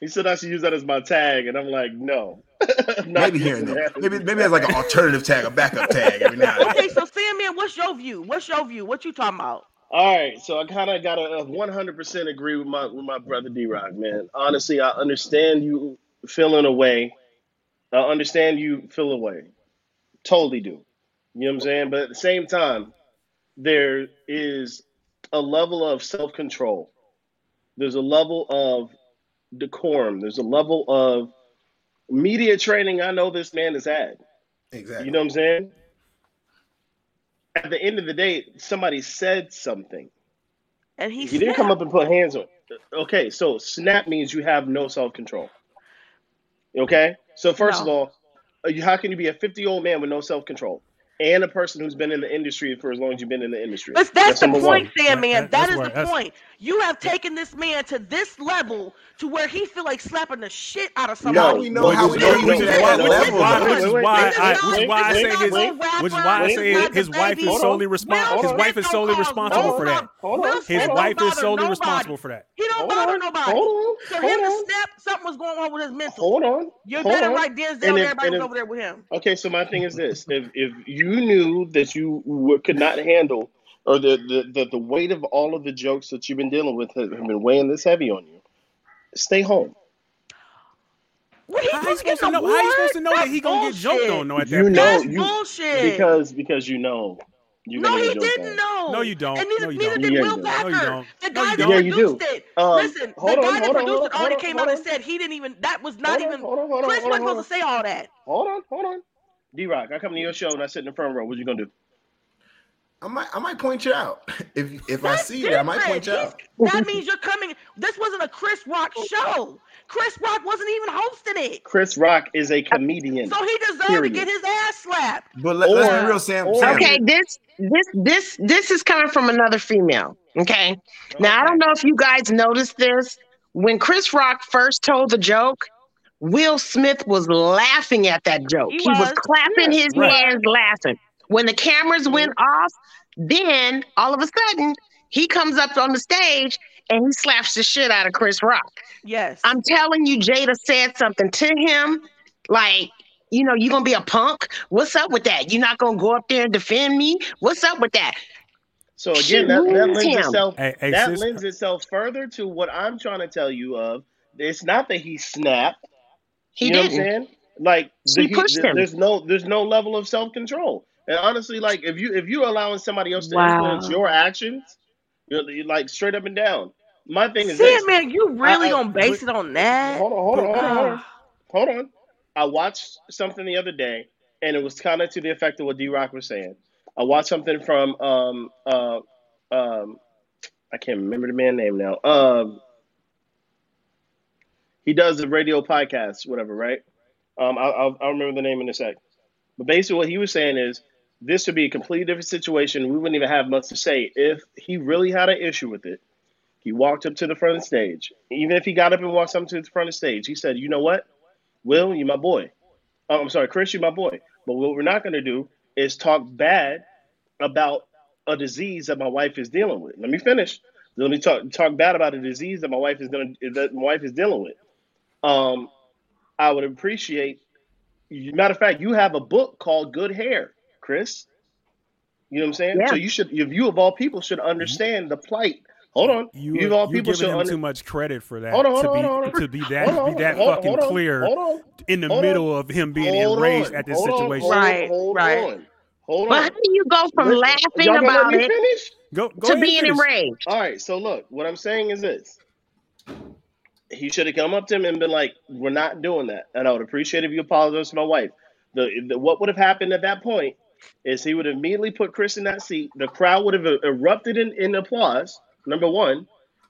He said I should use that as my tag, and I'm like, no. Maybe here and using there. that. Maybe maybe it's like an alternative tag, a backup tag every now and then. Okay, so Sandman, what's your view? What's your view? What you talking about? All right, so I kind of got to 100% agree with my with my brother D Roc, man. Honestly, I understand you feeling away. I understand you feel away. Totally do. You know what I'm saying? But at the same time, there is a level of self control. There's a level of decorum. There's a level of media training I know this man has had. Exactly. You know what I'm saying? At the end of the day, somebody said something. And he You didn't come up and put hands on. Okay, so snap means you have no self control. Okay, so first of all, uh, how can you be a 50 year old man with no self control? And a person who's been in the industry for as long as you've been in the industry. But that's, the number point, one. Sandman. That- That that's the that's- point. You have taken this man to this level to where he feel like slapping the shit out of No, How somebody. we know how we know is- he which is at why- that which is level? why- which is why I, wait, is why I say his, which is why I say his wife is solely on. responsible. His wife is solely responsible for that. Hold Will on. His wife is solely responsible for that. He don't bother nobody. Hold on. For him to snap, something was going on with his mental. Hold on. You Hold better on. like Denzel. And everybody was over there with him. Okay, so my thing is this: if if you knew that you w- could not handle, or the, the the the weight of all of the jokes that you've been dealing with have have been weighing this heavy on you, stay home. What, he How you supposed to supposed to get know? an How you supposed to know that That's he gonna get joked bullshit. on? though at You that know, That's you bullshit. because because you know you're no, he didn't know. No, you don't. And neither, No, you neither don't. did Yeah, Will you don't. No, you don't. The guy you that. Yeah, produced it. Um, Listen, the on, guy that hold on, produced hold it already hold came on, out and said he didn't even. That was not Hold on, even. hold on, hold Chris on, wasn't hold supposed to say all that. Hold on, hold on. D Roc, I come to your show and I sit in the front row. What you gonna do? I might I might point you out if if I That's see it. I might point you different. out. That means you're coming. This wasn't a Chris Rock show. Chris Rock wasn't even hosting it. Chris Rock is a comedian. So he deserved Period. to get his ass slapped. But let, us be real, Sam. or- Sam Okay, this this this this is coming from another female. Okay. Now I don't know if you guys noticed this. When Chris Rock first told the joke, Will Smith was laughing at that joke. He He, was. was. clapping Yeah, his right. hands laughing. When the cameras mm-hmm. went off, then all of a sudden he comes up on the stage and he slaps the shit out of Chris Rock. Yes. I'm telling you, Jada said something to him, like, you know, you're gonna be a punk? What's up with that? You're not gonna go up there and defend me? What's up with that? So She again, that, that lends him. itself Hey, hey, that sis, lends itself further to what I'm trying to tell you of. It's not that he snapped. He you didn't. what I'm saying? Like the- pushed him. there's no there's no level of self control. And honestly, like if you if you're allowing somebody else to Wow. influence your actions, you're, you're like straight up and down. My thing is this. Sandman, you really I- I- gonna base it on that? Hold on, hold on, hold on, hold on. Hold on. I watched something the other day, and it was kind of to the effect of what D Roc was saying. I watched something from um uh um I can't remember the man name now. Um, he does the radio podcast, whatever, right? Um, I'll, I'll, remember the name in a sec. But basically, what he was saying is this would be a completely different situation. We wouldn't even have much to say if he really had an issue with it. He walked up to the front of the stage. Even if he got up and walked up to the front of the stage, he said, "You know what, Will, you my boy. Oh, I'm sorry, Chris, you my boy. But what we're not going to do is talk bad about a disease that my wife is dealing with. Let me finish. Let me talk talk bad about a disease that my wife is to that my wife is dealing with. Um, I would appreciate. Matter of fact, you have a book called Good Hair, Chris. You know what I'm saying? Yeah. So you should, if you of all people should understand the plight. Hold on, You, you of all people giving should him under, too much credit for that Hold on, hold on, to on, be hold on. to be that Hold on, be that hold- fucking hold on, clear hold on. in the Hold on. middle of him being enraged on, at this hold on, situation. hold on, Right, hold right. on, hold But how do you go from Listen, laughing y'all gonna let about me it finish? Go go to being finish. enraged? All right, so look, what I'm saying is this. He should have come up to him and been like, "We're not doing that," and I would appreciate if you apologize to my wife. The, the what would have happened at that point is he would have immediately put Chris in that seat. The crowd would have er, erupted in, in applause. Number one,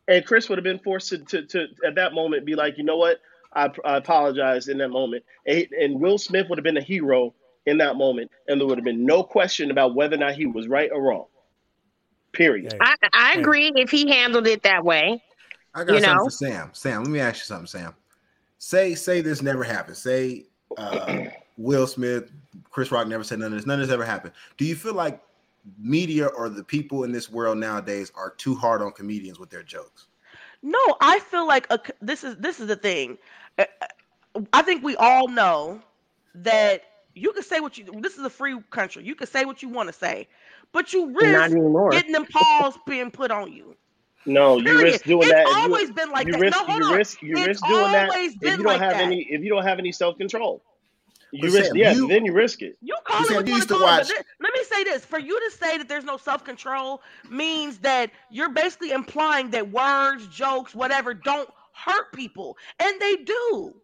and Chris would have been forced to, to, to at that moment be like, "You know what? I, I apologize." In that moment, and, and Will Smith would have been a hero in that moment, and there would have been no question about whether or not he was right or wrong. Period. I, I agree if he handled it that way. I got You something know? for Sam. Sam, let me ask you something, Sam. Say say this never happened. Say uh, Will Smith, Chris Rock never said none of this. None of this ever happened. Do you feel like media or the people in this world nowadays are too hard on comedians with their jokes? No, I feel like a, c- this is this is the thing. Uh, uh, I think we all know that you can say what you. This is a free country. You can say what you want to say, but you risk getting them paws being put on you. No, you Period. risk doing it's that. if you- always been like you that. risk no, hold you on. risk you it's risk doing that if you don't like have that. any if you don't have any self control. You But risk Sam, yes, you- then you risk it. You call it what you you want to to call it. watch- but let me say this: for you to say that there's no self-control means that you're basically implying that words, jokes, whatever, don't hurt people, and they do.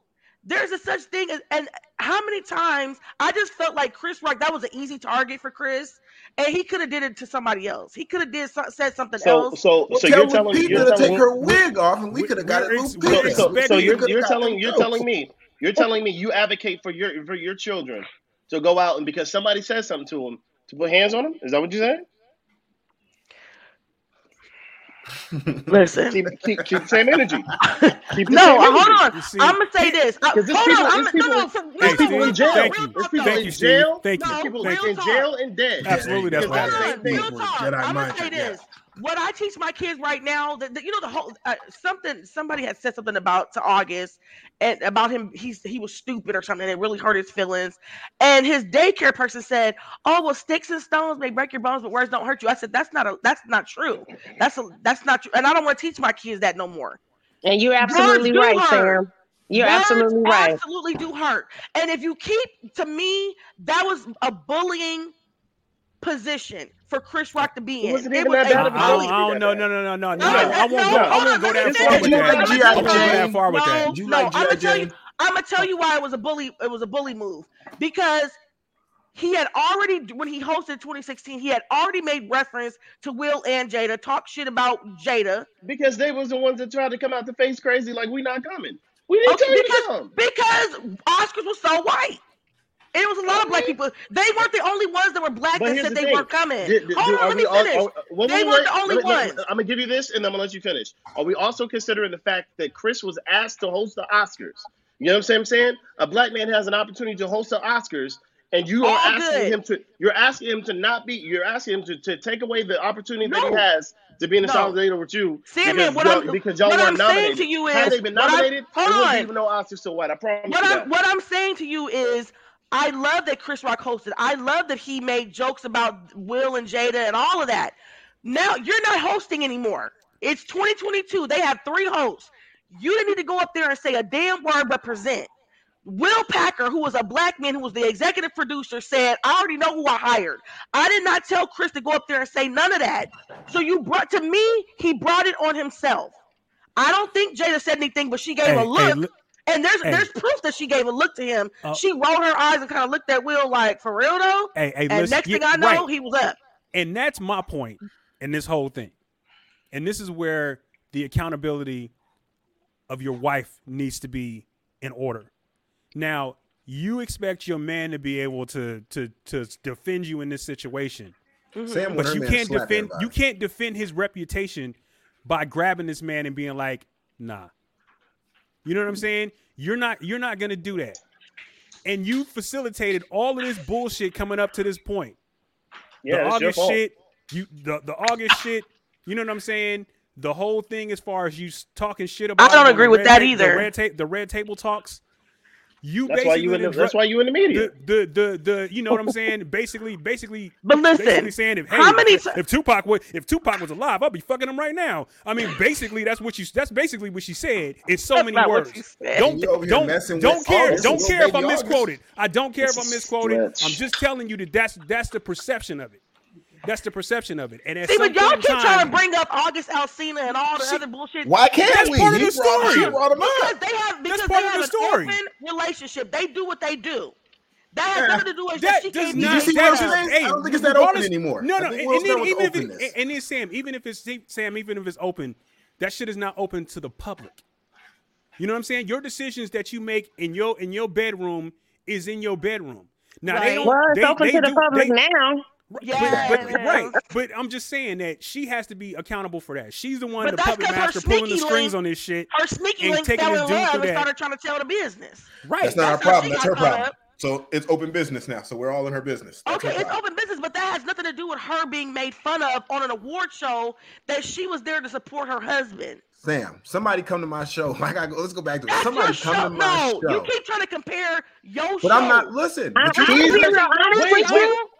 There's a such thing as, and how many times I just felt like Chris Rock that was an easy target for Chris, and he could have did it to somebody else. He could have did so- said something So else. so Well, so tell you're telling me you're to take telling her wig off, and we We- could have got it. we're ex- so, so, so you're you're telling you're jokes. telling me you're telling me you advocate for your for your children to go out and because somebody says something to them to put hands on them. Is that what you're saying? Listen. Keep, keep, keep the same energy. Keep the No, same uh, hold energy. on. See- I'm gonna say this. Uh, 'Cause there's hold people- on. I'm, there's no, no, for, Hey, no, Steve, in jail. thank you. There's people Thank you, in jail. Thank you. No, people Thank in jail and dead. Absolutely, that's what on, happened. real Jedi I'm gonna mind say trick, yeah. this. What I teach my kids right now, that, that- you know, the whole uh, something. Somebody had said something about to August and about him. He's he was stupid or something. It really hurt his feelings. And his daycare person said, "Oh well, sticks and stones may break your bones, but words don't hurt you." I said, "That's not a that's not true. That's a that's not true." And I don't want to teach my kids that no more. And you're absolutely right. Sam. You're Words absolutely right. Absolutely do hurt. And if you keep to me, that was a bullying position for Chris Rock to be It in. wasn't It was that a bad I, of a I bullying- don't, I don't know. No, no, no, no, no. No, I won't no, go. I won't go that far with that. I G.I. won't go that Jane? far with that. No, You no, like I'm G.I. gonna tell you. I'm gonna tell you why it was a bully. It was a bully move because he had already when he hosted 2016, he had already made reference to Will and Jada, talk shit about Jada Because they was the ones that tried to come out the face crazy like we not coming. We didn't Okay, tell you to come. because Oscars was so white. It was a lot of black people. They weren't the only ones that were black But that said the they thing. weren't coming. Did- did- Hold are on, let me all- finish. are- wait, They weren't the only Let me- let ones. I'm gonna give you this, and I'm gonna let you finish. Are we also considering the fact that Chris was asked to host the Oscars? You know what I'm saying? I'm saying a black man has an opportunity to host the Oscars, and you are All asking good. him to. You're asking him to not be. You're asking him to, to take away the opportunity that he has to be in the No. solidarity with you. Sammy, because what y'all, I'm- because y'all what I'm saying nominated. to you had is- they been nominated, hold there wouldn't on. even no Oscars so white. I promise What that. what I'm saying to you is I love that Chris Rock hosted. I love that he made jokes about Will and Jada and all of that. Now you're not hosting anymore. It's 2022. They have three hosts. You didn't need to go up there and say a damn word but present. Will Packer, who was a black man who was the executive producer, said, I already know who I hired. I did not tell Chris to go up there and say none of that. So you brought to me, he brought it on himself. I don't think Jada said anything, but she gave Hey, a hey, look. li- And there's Hey. there's proof that she gave a look to him. Uh, she rolled her eyes and kind of looked at Will like, for real though? Hey, hey, And listen, next thing yeah, I know, right. he was up. and that's my point in this whole thing. And this is where the accountability of your wife needs to be in order. Now, you expect your man to be able to to to defend you in this situation, Sam but you can't defend everybody. you can't defend his reputation by grabbing this man and being like, "Nah." You know what I'm saying? You're not you're not going to do that. And you facilitated all of this bullshit coming up to this point Yeah, the it's your August fault. shit, you the the August shit. You know what I'm saying? The whole thing, as far as you talking shit about, I don't agree with that ta- either. The red, ta- the red table talks. You That's why you in the, that's why you in the media. the, the the the you know what I'm saying? basically, basically, But listen, basically saying if hey, how many if, if Tupac was if Tupac was alive, I'd be fucking him right now. I mean, basically, that's what you that's basically what she said in so That's many not what words. she said. Don't You over here don't don't care don't care if I'm August. misquoted. I don't care if I'm misquoted. stretch. I'm just telling you that that's that's the perception of it. That's the perception of it. And at See, but y'all point keep in trying to bring up August Alcina and all the She- other bullshit. Why can't That's we? part of the story. He brought him Because up. they have because That's they of have the an story. open relationship. They do what they do. That has nothing to do with that she does can't Did you see that Will does- Smith? hey, I don't think it's that open anymore. No, I no, think and, Will and then, was even if it, and then Sam, even if it's Sam, even if it's open, that shit is not open to the public. You know what I'm saying? Your decisions that you make in your in your bedroom is in your bedroom. Now they Right. don't. Well, it's they, open they to the do- public they- now. Right, Yeah, but, but, right. But I'm just saying that she has to be accountable for that. She's the one, But the that's puppet 'cause her master, pulling the strings link- on this shit. Her sneaky And link taking fell this in dude love and that. started trying to tell the business. Right. That's not our That's how problem. she her problem. up. So it's open business now. So we're all in her business. That's Okay, her it's open business, but that has nothing to do with her being made fun of on an award show that she was there to support her husband. Sam, somebody come to my show. I gotta go. Let's go back to it. That's Somebody your come show. to my show. No, you keep trying to compare your But show. I'm not. Listen. I- But, you, I'm He's being the- real honest wait, wait,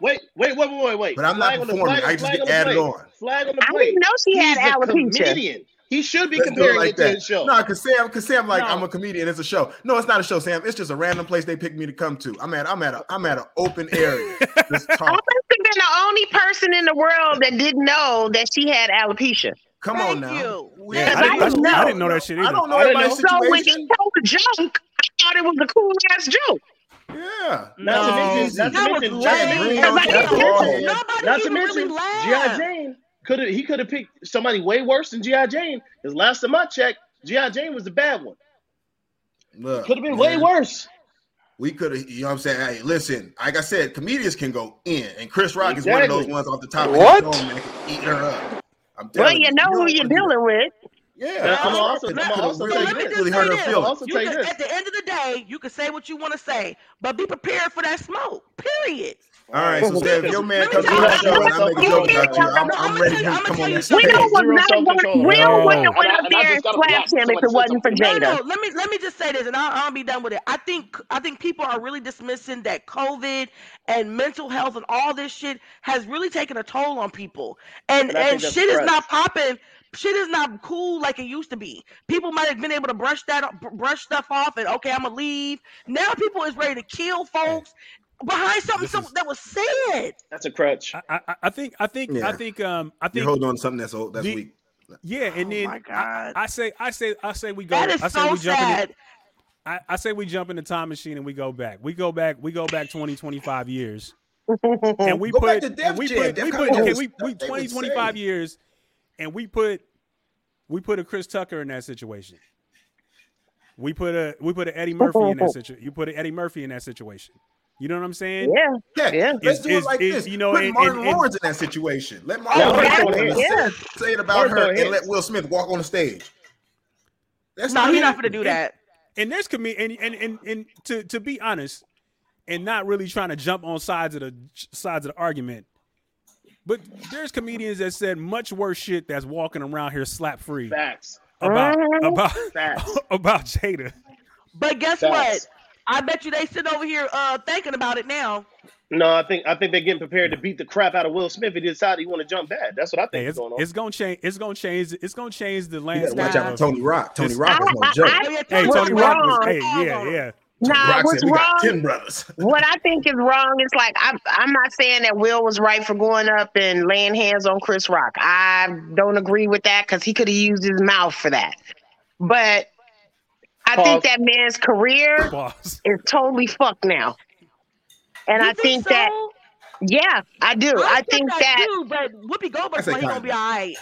wait, wait, wait, wait, wait, wait. But I'm not Flag on the- performing. flag I just flag get on added plate. on. Flag on the I didn't know she He's had the alopecia. comedian. He should be let's do it comparing like it to that. his show. No, because Sam, because Sam, like No. I'm a comedian. It's a show. No, it's not a show, Sam. It's just a random place they picked me to come to. I'm at. I'm at. A, I'm at an open area. Just I talk. must have been the only person in the world that didn't know that she had alopecia. Come Thank on now. you. Yeah, I I, didn't, didn't I know. didn't know that shit either. I don't know I didn't everybody's know. So when he told the joke, I thought it was a cool ass joke. Yeah. Not to No. mention, not to mention, lame. Green on not to mention- not to mention. GI Jane could have he could have picked somebody way worse than GI Jane. Because last time I checked, GI Jane was the bad one. Look, Could have been way worse. we could have, you know what I'm saying? Hey, listen, like I said, comedians can go in, and Chris Rock is one of those ones off the top What? of his dome that can eat her up. I'm Well, telling you know who you're dealing with. Yeah, I'm also- That I'm could've also really, you let me just really say this. Also You can, this. at the end of the day, you can say what you want to say, but be prepared for that smoke. Period. All right, so Steph, if your man Let me comes tell on the show and I something. make a joke about you, I'm, I'm ready tell to I'ma come tell on you the something. Will stage. was Zero not going. self-control. Will No. wouldn't have went up there and gotta slapped him if it wasn't for said No, Jada. no. Let me let me just say this, and I'll, I'll be done with it. I think I think people are really dismissing that COVID and mental health and all this shit has really taken a toll on people, and And I and, shit is not popping. Shit is not cool like it used to be. People might have been able to brush that br- brush stuff off, and okay, I'm gonna leave. Now people is ready to kill folks behind something This so, is- that was said. That's a crutch. I, I, I think I think Yeah. I think um I You're think holding on to something that's old, that's The- weak. yeah, and Oh then my I, God. I say I say I say we go That is I say so we jump in the, sad. I, I say we jump in the time machine and we go back. We go back. We go back 20, 25 years, and we Go put and we put we put okay, we, we they 20, 25 say. years, and we put we put a Chris Tucker in that situation. We put a we put a Eddie Murphy in that situation. You put a Eddie Murphy in that situation. You know what I'm saying? Yeah, Yeah, Yeah. let's Is- do it is- like is, this. you know, Put and- Martin and- and- Lawrence in that situation. Let Martin Martin Lawrence throwing say, say it about her and let. Will Smith walk on the stage. That's No, not he's not gonna do that. And there's com- and, and and and to to be honest, and not really trying to jump on sides of the sides of the argument. But there's comedians that said much worse shit that's walking around here slap free Facts. about Mhm. about Facts. about Jada. But guess Facts. what? I bet you they sitting over here uh thinking about it now. No, I think I think they're getting prepared to beat the crap out of Will Smith if he decides he want to jump back. That's what I think Hey, is it's, going on. it's gonna change. It's gonna change. It's gonna change the You better landscape. watch out for Tony Rock. Tony This- Rock is no I- joke. I- Oh, yeah, Hey, Tony Rock was. Hey, yeah, yeah. Nah, Rock what's we got wrong? ten brothers. What I think is wrong is like I'm I'm not saying that Will was right for going up and laying hands on Chris Rock. I don't agree with that because he could have used his mouth for that. But I think that man's career Boss. is totally fucked now. And You I think that so? yeah, I do. I think that too, but Whoopi Goldberg's say gonna be all right.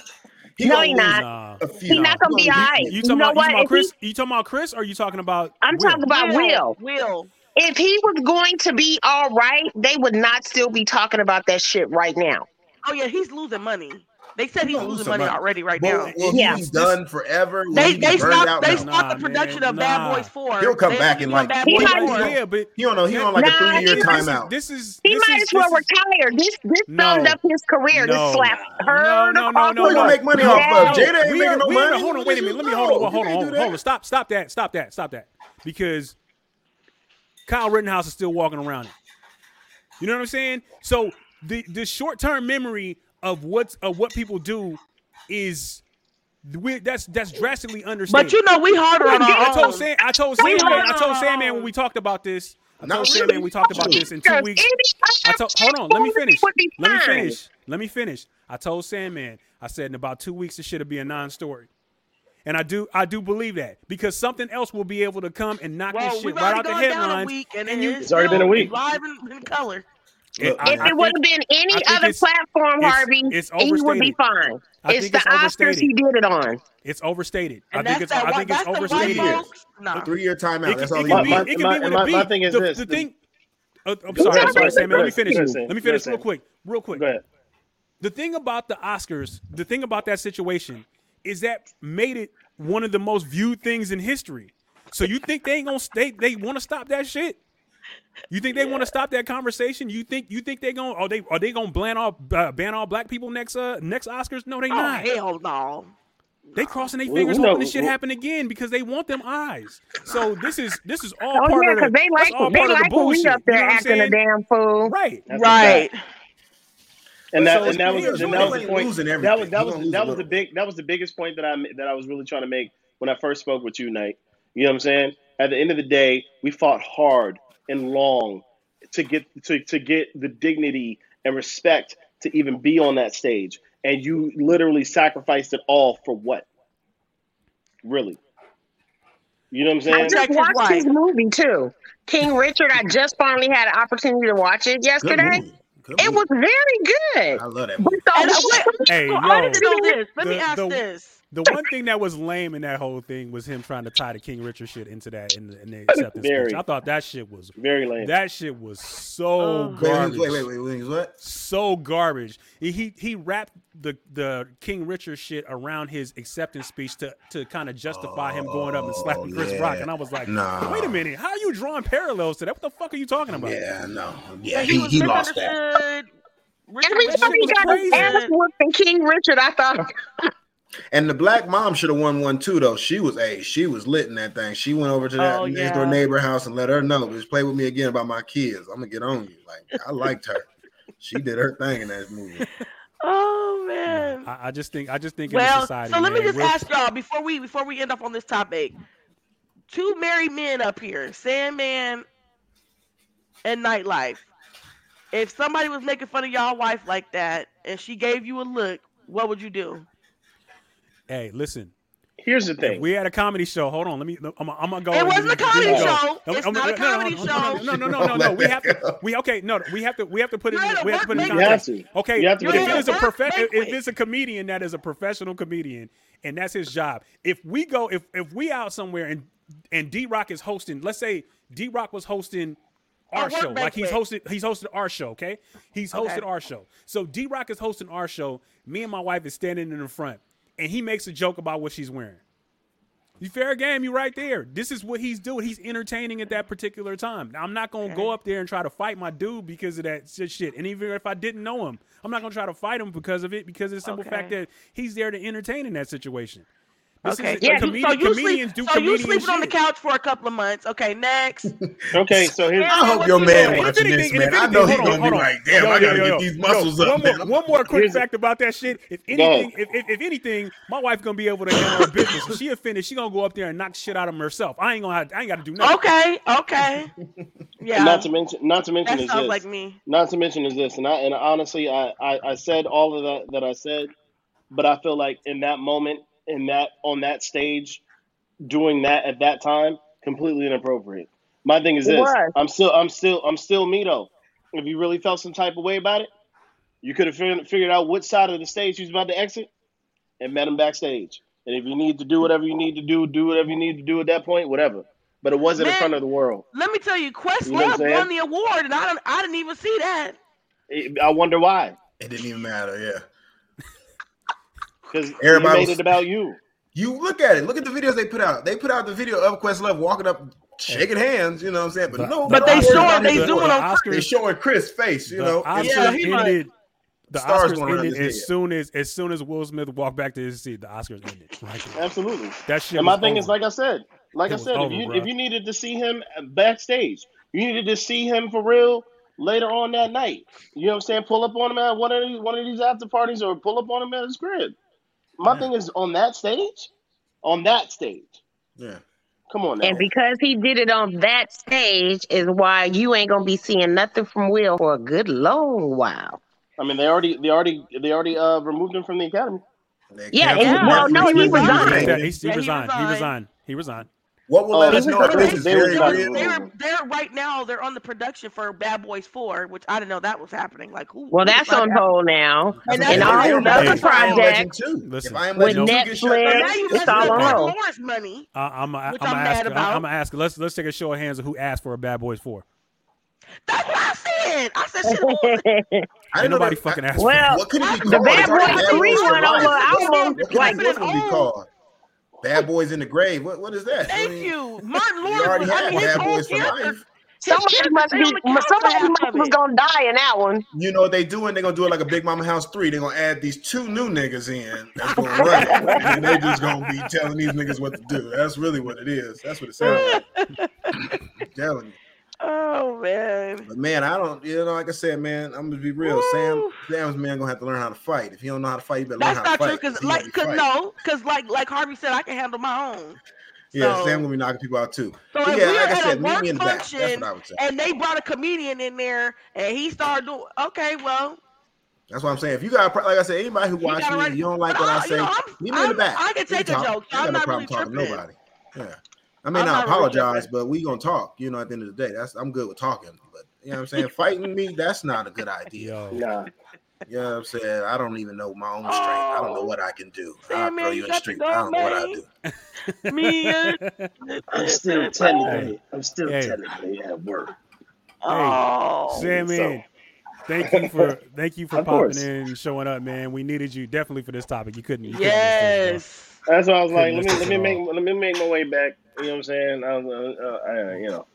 He No, gonna he lose not. Nah. He's not gonna be all right. all. You You talking know about, you what? talking about If he- Chris? You talking about Chris or you talking about? I'm Will? talking about Will. Will. If he was going to be all right, they would not still be talking about that shit right now. Oh yeah, he's losing money. They said he's losing money money. already right Will, now. will Yeah. he be done forever? Will They he they stopped they stopped Nah, the production man, of Bad nah. Boys Four. He'll come They back in like Bad Boys Four. Yeah, but He on a he on like a three year timeout. This is He this might is, as well this retire. This this No. summed up his career. No. This slap No, her no, no, across no, Who the you gonna no. make money off of? Jada ain't we making are, no money. hold on, wait a minute. Let me hold on, hold on, hold on, hold on. that. Stop, stop that, stop that, stop that. Because Kyle Rittenhouse is still walking around it. You know what I'm saying? So the the short term memory of what's of what people do is we, that's that's drastically understated. But you know we harder on I told own. Sam, I told We Sandman, I told on. Sandman when we talked about this. I told really. Sandman we talked about this in two weeks. I told, hold on, let me finish. Let me finish. Let me finish. I told Sandman, I said in about two weeks this shit'll be a non-story. And I do I do believe that because something else will be able to come and knock Well, this shit right out the gone down a headlines. week, and, and you- it's It's already been a week. live in, in color. And Look, If I it would have been any other it's- platform, it's- Harvey, it's he would be fine. I it's the it's Oscars he did it on. It's overstated. And I think it's that I think it's that's the overstated. folks. Nah. Three year timeout. It, That's it all he can can be. My- It can my- be with my- a my thing is the, this, the the- thing. Uh, I'm sorry. I'm sorry, Sam. Let me finish. Let me finish real quick. Real quick. The thing about the Oscars, the thing about that situation is that made it one of the most viewed things in history. So you think they ain't gonna stay? They want to stop that shit? You think they want to stop that conversation? You think you think they gonna are they are they gonna ban all uh, ban all black people next uh next Oscars? No, they Oh not. hell no. They crossing their fingers hoping this shit we- happen again because they want them eyes. So this is this is all Oh part yeah, of because the they like all they part of the like when bullshit. we up there you know acting a damn fool. Right. That's Right. fact. And that So and that was and that was the point. losing That was that was that was the big that was the biggest point that I that I was really trying to make when I first spoke with you, Nate. You know what I'm saying? At the end of the day, we fought hard and long to get to to get the dignity and respect to even be on that stage, and you literally sacrificed it all for what? Really? You know what I'm saying? I just watched wife. his movie too. King Richard. I just finally had an opportunity to watch it yesterday. Good It movie. was very good. I love that movie. the And, Hey, so I yo. need to know this. Let me ask the- this. The one thing that was lame in that whole thing was him trying to tie the King Richard shit into that in the, in the acceptance Very. speech. I thought that shit was Very lame. that shit was so Oh. Garbage. wait, wait, wait, wait, what? So garbage. He he, he wrapped the the King Richard shit around his acceptance speech to to kind of justify him going up and slapping Chris Oh, Rock, and I was like, Nah. wait a minute, how are you drawing parallels to that? What the fuck are you talking about? Yeah, no, yeah, he, he, he lost that. misunderstood. Richard Every was time he got his crazy. ass whooped in King Richard, I thought, And the black mom should have won one too, though. She was a she was lit in that thing. She went over to that Oh, next door neighbor house and let her know, just play with me again about my kids. I'm gonna get on you. Like I liked her. She did her thing in that movie. Oh man. I, I just think I just think in Well, society. so let me just we're- ask y'all before we before we end up on this topic. Two married men up here, Sandman and Nytelife. If somebody was making fun of y'all wife like that and she gave you a look, what would you do? Hey, listen. Here's the If thing. we had a comedy show. Hold on, let me. I'm, I'm gonna go. It wasn't a comedy go. show. I'm- It's I'm- not a no, no, comedy no, show. No, no, no, no, no. We have to. We okay. No, we have to. We have to put it. You're In, at we have to put it in work context. Okay, You have to if put it it in is a context. prof- if it's a comedian that is a professional comedian and that's his job. If we go, if if we out somewhere and and D Roc is hosting, let's say D Roc was hosting our show, like he's banquet. hosted, he's hosted our show. Okay, he's hosted Okay. our show. So D Roc is hosting our show. Me and my wife is standing in the front, and he makes a joke about what she's wearing. You fair game, you right there. This is what he's doing. He's entertaining at that particular time. Now, I'm not gonna go up there and try to fight my dude because of that shit- shit. And even if I didn't know him, I'm not gonna try to fight him because of it. Because of the simple Okay. fact that he's there to entertain in that situation. This Okay. Yeah. comedi- so you comedians sleep. do So you comedian sleeping on the couch for a couple of months. Okay. Next. Okay, so here's I hope your man doing? And watching anything- and man. if I know anything- he's hold gonna on, be like, damn, Yo, I gotta yo, get yo. these Yo, muscles up. One more, man. one more quick Here's the- fact about that shit. If anything, if, if, if anything, my wife gonna be able to handle her business. If she offended, she gonna go up there and knock shit out of him herself. I ain't gonna. Have, I ain't got to do nothing. Okay. Okay. Yeah. not to mention not to mention that is sounds this. like me. not to mention is this, and I and honestly, I, I I said all of that that I said, but I feel like in that moment, in that on that stage, doing that at that time, completely inappropriate. My thing is It this: was. I'm still I'm still I'm still me though. If you really felt some type of way about it, you could have figured, figured out which side of the stage he was about to exit, and met him backstage. And if you need to do whatever you need to do, do whatever you need to do at that point, whatever. But it wasn't in front of the world. Let me tell you, Questlove You know what I'm saying? won the award, and I don't, I didn't even see that. It- I wonder why. It didn't even matter. Yeah. Because you Everybody made was- it about you. You look at it. Look at the videos they put out. They put out the video of Questlove walking up, shaking hands. You know what I'm saying? But The- no, But no they words showing- they his doing voice. on Oscars- They showing Chris' face. You know, Oscars Yeah, he might- The Stars Oscars going ended as head. soon as as soon as Will Smith walked back to his seat. The Oscars ended. Right. Absolutely. That shit. And my thing over. is, like I said, like It I was said, over, if you bro. if you needed to see him backstage, you needed to see him for real later on that night. You know what I'm saying? Pull up on him at one of these one of these after parties, or pull up on him at his crib. My Yeah. thing is on that stage, on that stage. yeah. Come on now. and because he did it on that stage, is why you ain't gonna be seeing nothing from Will for a good long while. I mean, they already they already they already uh removed him from the academy. They Yeah, canceled well, no, he He resigned. Yeah, resigned. he, he Yeah, he resigned. He resigned. resigned. He resigned. What will Oh, let us know if gonna- this is they very was They're, real? they're, they're right now. They're on the production for Bad Boys Four, which I didn't know that was happening. Like, who? Well, that's on happened? hold now. And That's that's I'm all saying. the Everybody other is I Am projects Legend too. Listen, I am with Legend two gets shut So Netflix, down, now you It's all on hold. Money. Uh, I'm. I'm Which gonna I'm ask. mad I'm. I'm gonna ask. Let's let's take a show of hands of who asked for a Bad Boys Four. That's what I said. I said shit. I didn't nobody that- fucking asked. Well, What could it be the? Bad Boys 3 Boys one for over, Life. I What almost, could like, it possibly be Oh. called? Bad Boys in the Grave. What what is that? I Thank mean, you, Martin We Lawrence. already was- I mean, Bad Boys for. Life. somebody must be, somebody must was gonna die in that one. You know what they doing? They're gonna do it like a Big Mama House 3. They're gonna add these two new niggas in that's gonna run it. And they just gonna be telling these niggas what to do. That's really what it is. That's what it sounds like. I'm telling you. Oh man. But man, I don't, you know, like I said, man, I'm gonna be real. Sam, Sam's man gonna have to learn how to fight. If he don't know how to fight, you better That's learn how to true fight. because he like gonna be cause no because like like Harvey said I can handle my own. Yeah, So- Sam gonna be knocking people out too. So But if yeah, we like are I at said, a work me. That's function what I would say. and they brought a comedian in there and he started doing okay, well That's what I'm saying. If you got, like I said, anybody who watches me, you don't like what I I- say, know, meet me in the back. I can take a joke. I'm not really tripping. nobody. Yeah. I may I'm not not apologize, but we gonna talk. You know, at the end of the day, that's I'm good with talking. But you know what I'm saying? Fighting me, that's not a good idea. Yeah. Nah. You know what I'm saying? I don't even know my own strength. I don't know oh, what I can do. I'll throw you you in the got street. I don't know what I do. Me and I'm still technically, I'm still Hey. technically at work. oh, Sandman, thank you for thank you for Of popping course. in and showing up, man. We needed you definitely for this topic. You couldn't. You couldn't this, yes. That's why I was like, Couldn't let me let me make all. let me make my way back. You know what I'm saying? I, was, uh, uh, I, you know,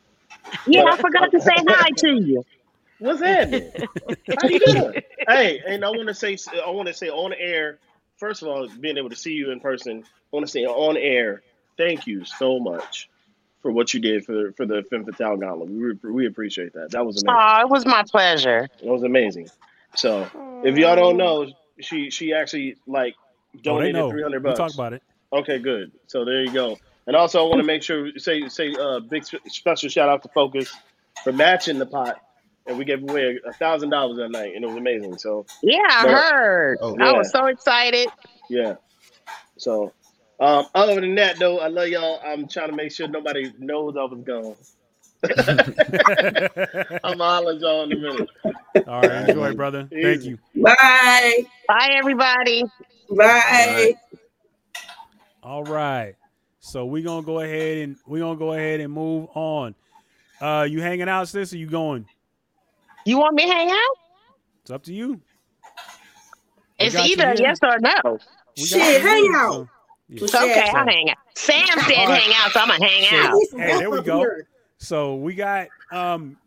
Yeah, I forgot to say hi to you. what's happening? How you doing? hey, and I want to say, I want to say on air. First of all, being able to see you in person, I want to say on air, thank you so much for what you did for for the Femme Fatale Gauntlet. We we appreciate that. That was amazing. Oh, it was my pleasure. It was amazing. So if y'all don't know, she she actually like Oh, donated know. three hundred We bucks. talk about it. Okay, good. So there you go. And also, I want to make sure say say uh, big special shout out to Focus for matching the pot, and we gave away a thousand dollars that night, and it was amazing. So Yeah, I But- heard. Oh, I was so excited. yeah. So um, other than that, though, I love y'all. I'm trying to make sure nobody knows I was gone. I'm gonna holler at y'all in a minute. All right, enjoy, brother. Thank you. Bye. Bye, everybody. Bye. All right. So we're gonna go ahead and we're gonna go ahead and move on. Uh, you hanging out, sis? Or you going? You want me to hang out? It's up to you. We It's you either yes or no. We Shit, hang here, out. so- yeah. What's Okay, that? I'll hang out. Sam said All right. hang out, so I'm gonna hang So- out. I need some Hey, there we go. So we got um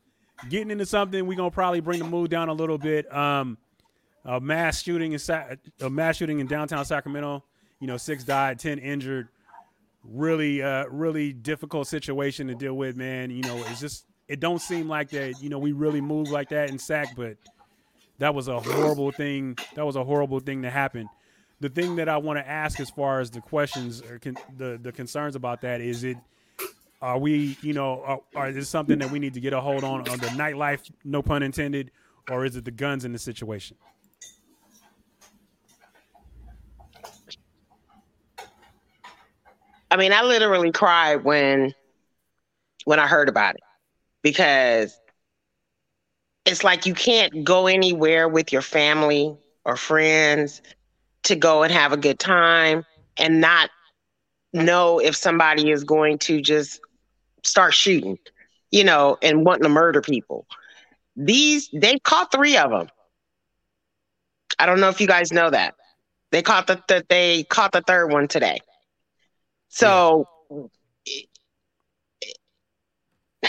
getting into something. We're gonna probably bring the mood down a little bit. Um, a mass shooting in Sa- a mass shooting in downtown Sacramento. You know, six died, ten injured. Really, uh, really difficult situation to deal with, man. You know, it's just it don't seem like that. You know, we really move like that in Sac, but that was a horrible thing. That was a horrible thing to happen. The thing that I want to ask, as far as the questions or con- the the concerns about that, is it are we, you know, are, are is this something that we need to get a hold on on the nightlife, no pun intended, or is it the guns in the situation? I mean, I literally cried when when I heard about it because it's like you can't go anywhere with your family or friends to go and have a good time and not know if somebody is going to just start shooting, you know, and wanting to murder people. These they caught three of them. I don't know if you guys know that. They caught the, the they caught the third one today. So I,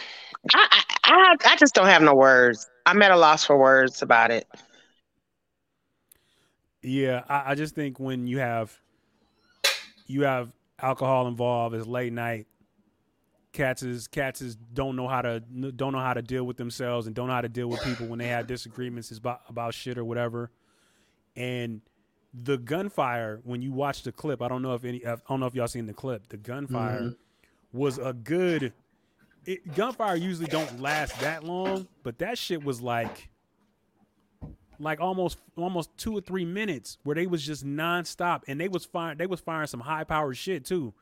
I I I just don't have no words. I'm at a loss for words about it. Yeah, I, I just think when you have you have alcohol involved, it's late night. Cats is cats is don't know how to don't know how to deal with themselves and don't know how to deal with people when they have disagreements about about shit or whatever. And the gunfire when you watch the clip, I don't know if any I don't know if y'all seen the clip. The gunfire mm-hmm. was a good. It, gunfire usually don't last that long, but that shit was like like almost almost two or three minutes where they was just nonstop and they was firing they was firing some high powered shit too.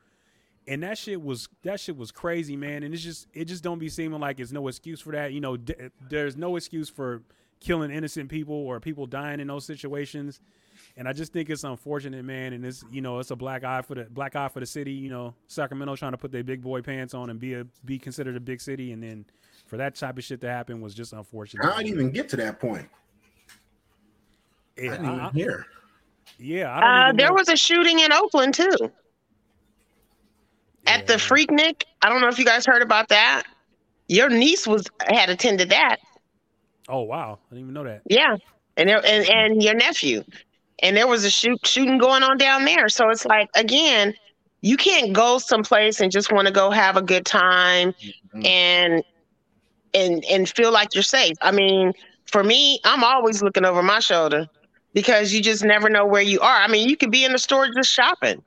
And that shit was that shit was crazy, man. And it's just it just don't be seeming like it's no excuse for that. You know, d- there's no excuse for killing innocent people or people dying in those situations. And I just think it's unfortunate, man. And it's you know it's a black eye for the black eye for the city. You know, Sacramento trying to put their big boy pants on and be a be considered a big city, and then for that type of shit to happen was just unfortunate. How'd it even get to that point? Yeah, I didn't even I- I- hear. yeah, I don't Uh, even there know. was a shooting in Oakland too. At the Yeah. Freaknik. I don't know if you guys heard about that. Your niece was had attended that. Oh wow, I didn't even know that. Yeah. And there, and, and your nephew. And there was a shoot shooting going on down there. So it's like again, you can't go someplace and just want to go have a good time Mhm. and and and feel like you're safe. I mean, for me, I'm always looking over my shoulder because you just never know where you are. I mean, you could be in the store just shopping,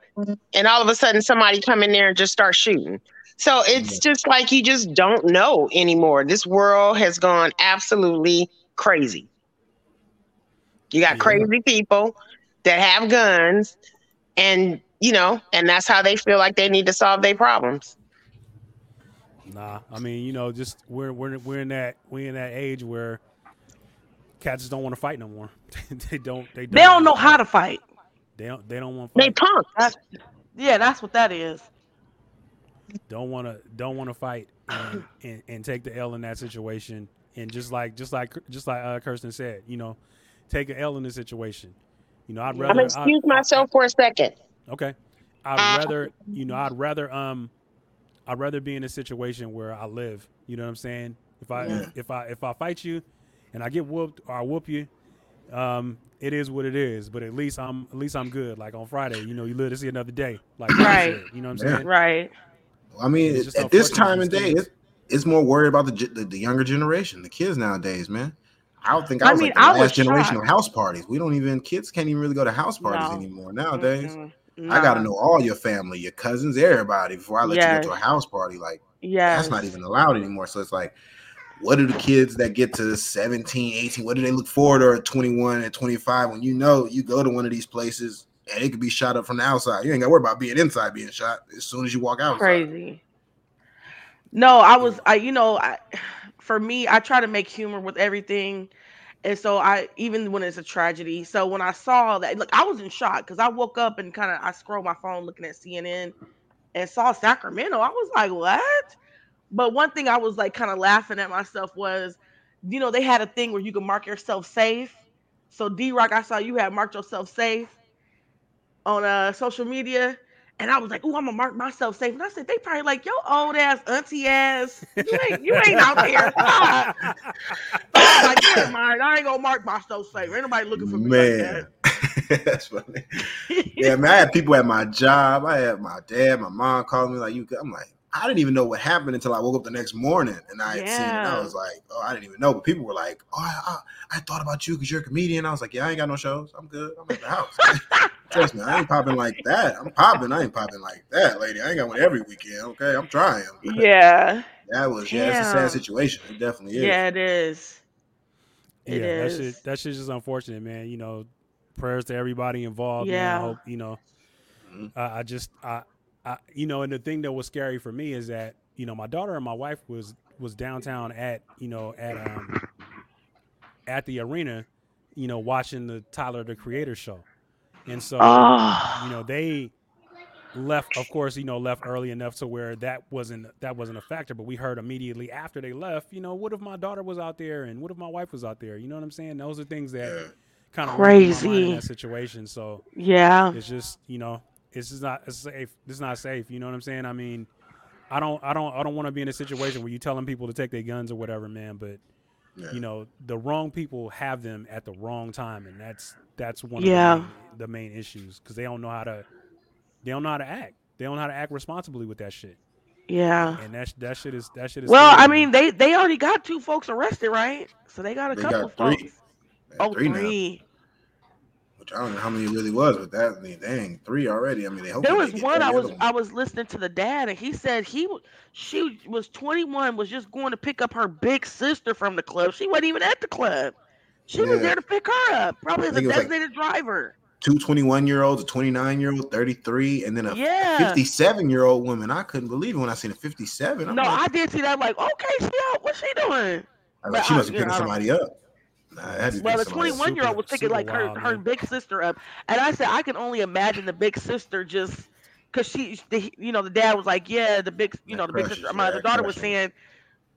and all of a sudden somebody come in there and just start shooting. So it's just like you just don't know anymore. This world has gone absolutely crazy. You got Yeah. crazy people that have guns, and you know, and that's how they feel like they need to solve their problems. Nah, I mean, you know, just we're we're we're in that we're in that age where cats just don't want to fight no more. they don't. They don't, They don't know how to fight. They don't. They don't want. They Fight. punk. That's, yeah, that's what that is. Don't want to. Don't want to fight and, and and take the L in that situation. And just like just like just like uh, Kirsten said, you know, take an L in the situation. You know, I'd I'm rather. gonna I'd- excuse I- myself for a second. Okay. I'd rather, you know, I'd rather um I'd rather be in a situation where I live. You know what I'm saying? If I Yeah. if I if I fight you and I get whooped or I whoop you, um, it is what it is. But at least I'm at least I'm good. Like on Friday, you know, you live to see another day. Like Right. said, you know what I'm Yeah. saying? Right. I mean, at this time these of day, it's, it's more worried about the, the the younger generation, the kids nowadays, man. I don't think I I was mean, like the I last generation shocked. of house parties. We don't even kids can't even really go to house parties No. anymore nowadays. Mm-mm. I got to know all your family, your cousins, everybody before I let you Yes. go to a house party. Like yeah, that's not even allowed anymore. So it's like, what do the kids that get to 17, 18, what do they look forward to at 21 and 25 when you know you go to one of these places and it could be shot up from the outside? You ain't got to worry about being inside being shot as soon as you walk out. crazy. No, I was I you know, I for me, I try to make humor with everything. And so I even when it's a tragedy. So when I saw that look, I was in shock because I woke up and kind of I scrolled my phone looking at CNN and saw Sacramento. I was like, what? But one thing I was like kind of laughing at myself was, you know, they had a thing where you can mark yourself safe. So D Roc, I saw you had marked yourself safe on uh social media. And I was like, "Ooh, I'm gonna mark myself safe." And I said, "They probably like your old ass, auntie ass. You ain't, you ain't out there." I was like, "Never mind. I ain't gonna mark myself safe. Ain't nobody looking for me Man, that's funny. like Yeah, man. I had people at my job. I had my dad, my mom calling me like, "You." good?" I'm like, I didn't even know what happened until I woke up the next morning and I had seen it. I was like, "Oh, I didn't even know." But people were like, "Oh, I, I, I thought about you because you're a comedian." I was like, "Yeah, I ain't got no shows. I'm good. I'm at the house." Trust me, I ain't popping like that. I'm popping. I ain't popping like that, lady. I ain't got one every weekend. Okay, I'm trying. yeah, That was yeah, it's a sad situation. It definitely is. yeah, it is. It yeah, is. that shit that shit's just unfortunate, man. You know, prayers to everybody involved. man. I Yeah. hope, you know, Mhm. I, I just I, I you know, and the thing that was scary for me is that, you know, my daughter and my wife was was downtown at, you know, at um at the arena, you know, watching the Tyler the Creator show. And so Oh, you know they left of course you know left early enough to where that wasn't that wasn't a factor but we heard immediately after they left you know what if my daughter was out there and what if my wife was out there? You know what i'm saying? Those are things that kind of crazy in Crazy. that situation. So yeah, it's just you know it's just not it's safe it's not safe you know what i'm saying i mean i don't i don't i don't want to be in a situation where you telling people to take their guns or whatever man but Yeah. you know the wrong people have them at the wrong time and that's that's one Yeah. of the main, the main issues because they don't know how to they don't know how to act they don't know how to act responsibly with that shit yeah. and that that shit is that shit is Well, scary, I man. mean, they they already got two folks arrested, right? So they got a They couple got three. folks. Yeah, Oh, three now. three. Which I don't know how many it really was, but that I mean, dang, three already. I mean, they hope There was one I was one. I was listening to the dad and he said he she was 21 was just going to pick up her big sister from the club. She wasn't even at the club. She was there to pick her up, probably as a was like- designated driver. two 21 year olds, a 29 year old, 33, and then a Yeah. 57 year old woman. I couldn't believe it when I seen a 57. I'm No, like, I did see that. Like, okay, she out. What's she doing? I was like, she must be picking somebody up. Nah, it had to be Well, the picking somebody up. 21 year old was picking like her, wild, her man. big sister up, and I said I can only imagine the big sister just because she, the, you know, the dad was like, yeah, the big, you know, the big sister. My the that daughter was saying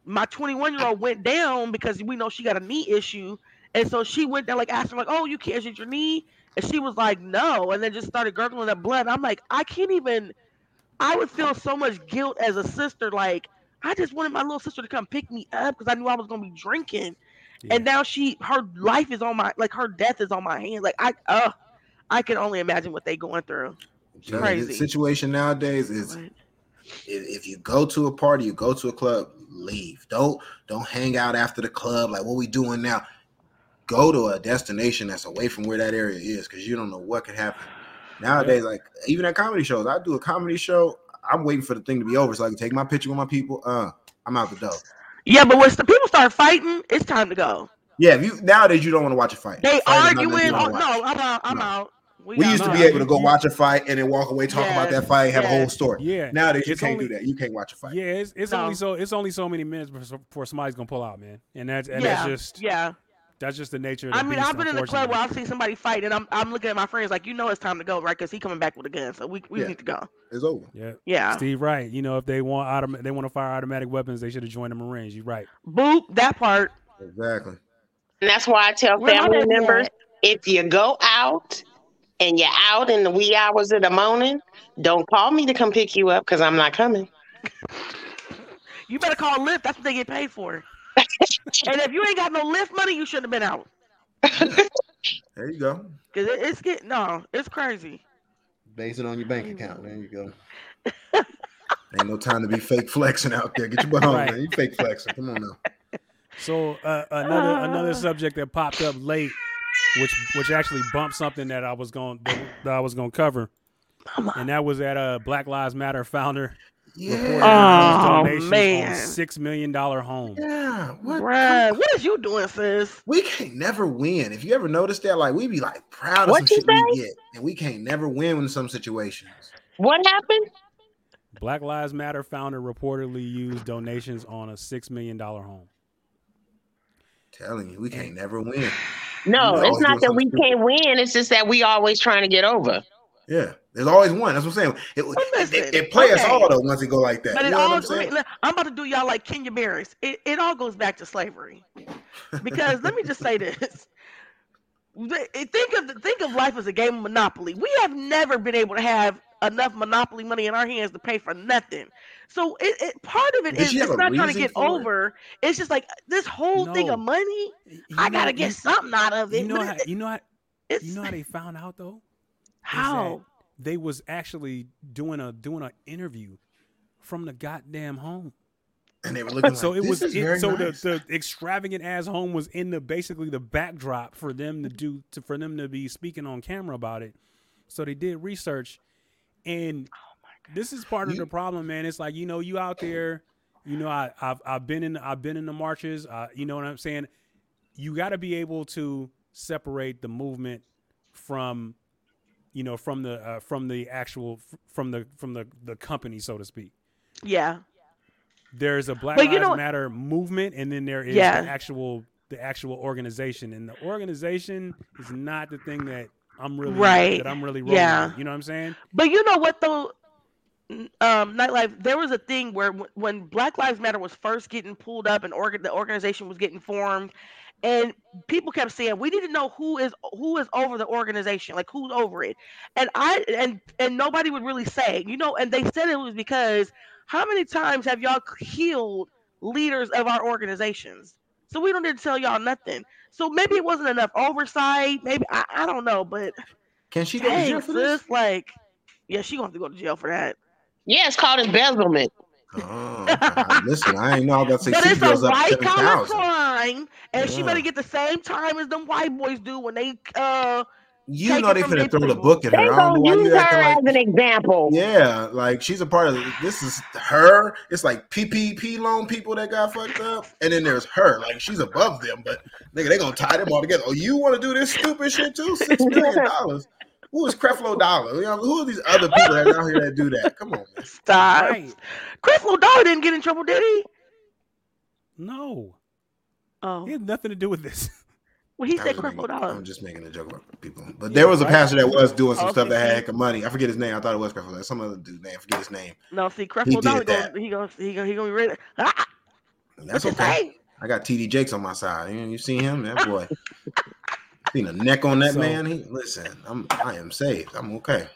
my 21 year old went down because we know she got a knee issue, and so she went down like asked her like, oh, you can't is your knee, and she was like, no, and then just started gurgling that blood. I'm like, I can't even. I would feel so much guilt as a sister, like. I just wanted my little sister to come pick me up because I knew I was gonna be drinking and now she her life is on my like her death is on my hands like i uh i can only imagine what they going through You crazy. The situation nowadays is But- if if you go to a party, you go to a club, leave. Don't don't hang out after the club. Like what we doing now? Go to a destination that's away from where that area is because you don't know what could happen. Nowadays, like even at comedy shows, I do a comedy show. I'm waiting for the thing to be over so I can take my picture with my people. Uh, I'm out the door. Yeah but once the people start fighting it's time to go Yeah, if you nowadays you don't want to watch a fight. they Fight arguing oh, no i'm out i'm No. out We got used to be mine. able to go watch a fight and then walk away, talk about that fight, have a whole story. yeah Nowadays you It's can't only- do that. You can't watch a fight. yeah it's, it's No. only so it's only so many minutes before before somebody's gonna pull out man and that's and yeah that's just yeah That's just the nature of the I mean, beast, I've been in the club where I've seen somebody fight, and I'm I'm looking at my friends like, you know, it's time to go, right? Because he coming back with a gun, so we we Yeah. need to go. It's over. Yeah. Yeah. Steve, right? You know, if they want autom- they want to fire automatic weapons, they should have joined the Marines. You're right. Boop that part. Exactly. And that's why I tell Where my family members at? if you go out and you're out in the wee hours of the morning, don't call me to come pick you up because I'm not coming. You better call Lyft. That's what they get paid for. And if you ain't got no Lyft money, you shouldn't have been out. There you go. Cause it, it's getting no, it's crazy. Base it on your bank account. There you go. Ain't no time to be fake flexing out there. Get your butt home, Right. man. You fake flexing. Come on now. So uh, another another subject that popped up late, which which actually bumped something that I was going that, that I was going to cover, and that was that uh Black Lives Matter founder reported Oh, man. on six million dollar home. Yeah. What? Bruh, what is you doing, sis? We can't never win. If you ever notice that, like we be like proud of What some you shit we get, and we can't never win in some situations. What happened? Black Lives Matter founder reportedly used donations on a six million dollar home. Telling you, we can't never win. No, You it's not that we can't win. It's just that we always trying to get over. Yeah, there's always one. That's what I'm saying. It, Well, it, listen, it, it play us okay. all though once it go like that. But you it know what all I'm saying? I'm about to do y'all like Kenya Barris. It it all goes back to slavery. Because let me just say this. Think of think of life as a game of Monopoly. We have never been able to have enough Monopoly money in our hands to pay for nothing. So it, it part of it Did is it's not trying to get for it? over. It's just like this whole thing of money. You I know- gotta get you- something out of it. You know but how it- you know how it's you know how they found out though. Is that how they was actually doing a doing an interview from the goddamn home. And they were looking so like, it this was is it, very so nice. the, the extravagant ass home was in the basically the backdrop for them to do to for them to be speaking on camera about it. So they did research, and this is part of You- the problem, man. It's like you know you out there, you know I I've I've been in I've been in the marches. Uh, you know what I'm saying? You got to be able to separate the movement from you know from the uh, from the actual from the from the the company so to speak yeah. there's a Black But you Lives know- Matter movement, and then there is Yeah. the actual the actual organization, and the organization is not the thing that I'm really Right. that I'm really rolling Yeah. with. You know what I'm saying? But you know what though, um, Nytelife. There was a thing where w- when Black Lives Matter was first getting pulled up and organ- the organization was getting formed, and people kept saying we need to know who is who is over the organization, like who's over it, and I and and nobody would really say, you know, and they said it was because how many times have y'all killed leaders of our organizations? So we don't need to tell y'all nothing. So maybe it wasn't enough oversight. Maybe I, I don't know, but Can she go to jail for this? like, yeah, she gonna have to go to jail for that. Yeah, it's called embezzlement. Oh, okay. listen, I ain't know I was about to say But it's a girls up white seven collar crime, and she better get the same time as them white boys do when they uh You know they finna throw the book at her. I don't gonna use you her acting as like an example. Yeah, like she's a part of this is her. It's like PPP loan people that got fucked up, and then there's her. Like she's above them, but nigga, they gonna tie them all together. Oh, you want to do this stupid shit too? Six million dollars. Who is Creflo Dollar? You know, who are these other people that out here that do that? Come on, man. stop. Right? Chris Dollar didn't get in trouble, did he? No, Oh, it had nothing to do with this. well, he I said was Chris making- Dollar. I'm just making a joke about people, but there was a right. pastor that was doing some Oh, stuff that had heck of money. I forget his name. I thought it was Creflo. Some other dude name. I forget his name. No, see, Chris He did Dollar that. gonna he gonna he gonna he gonna be ready. Ah, That's what you okay. say? I got TD Jakes on my side. You, you see him? That boy. Seen a neck on that So- man. He listen. I'm I am saved. I'm okay.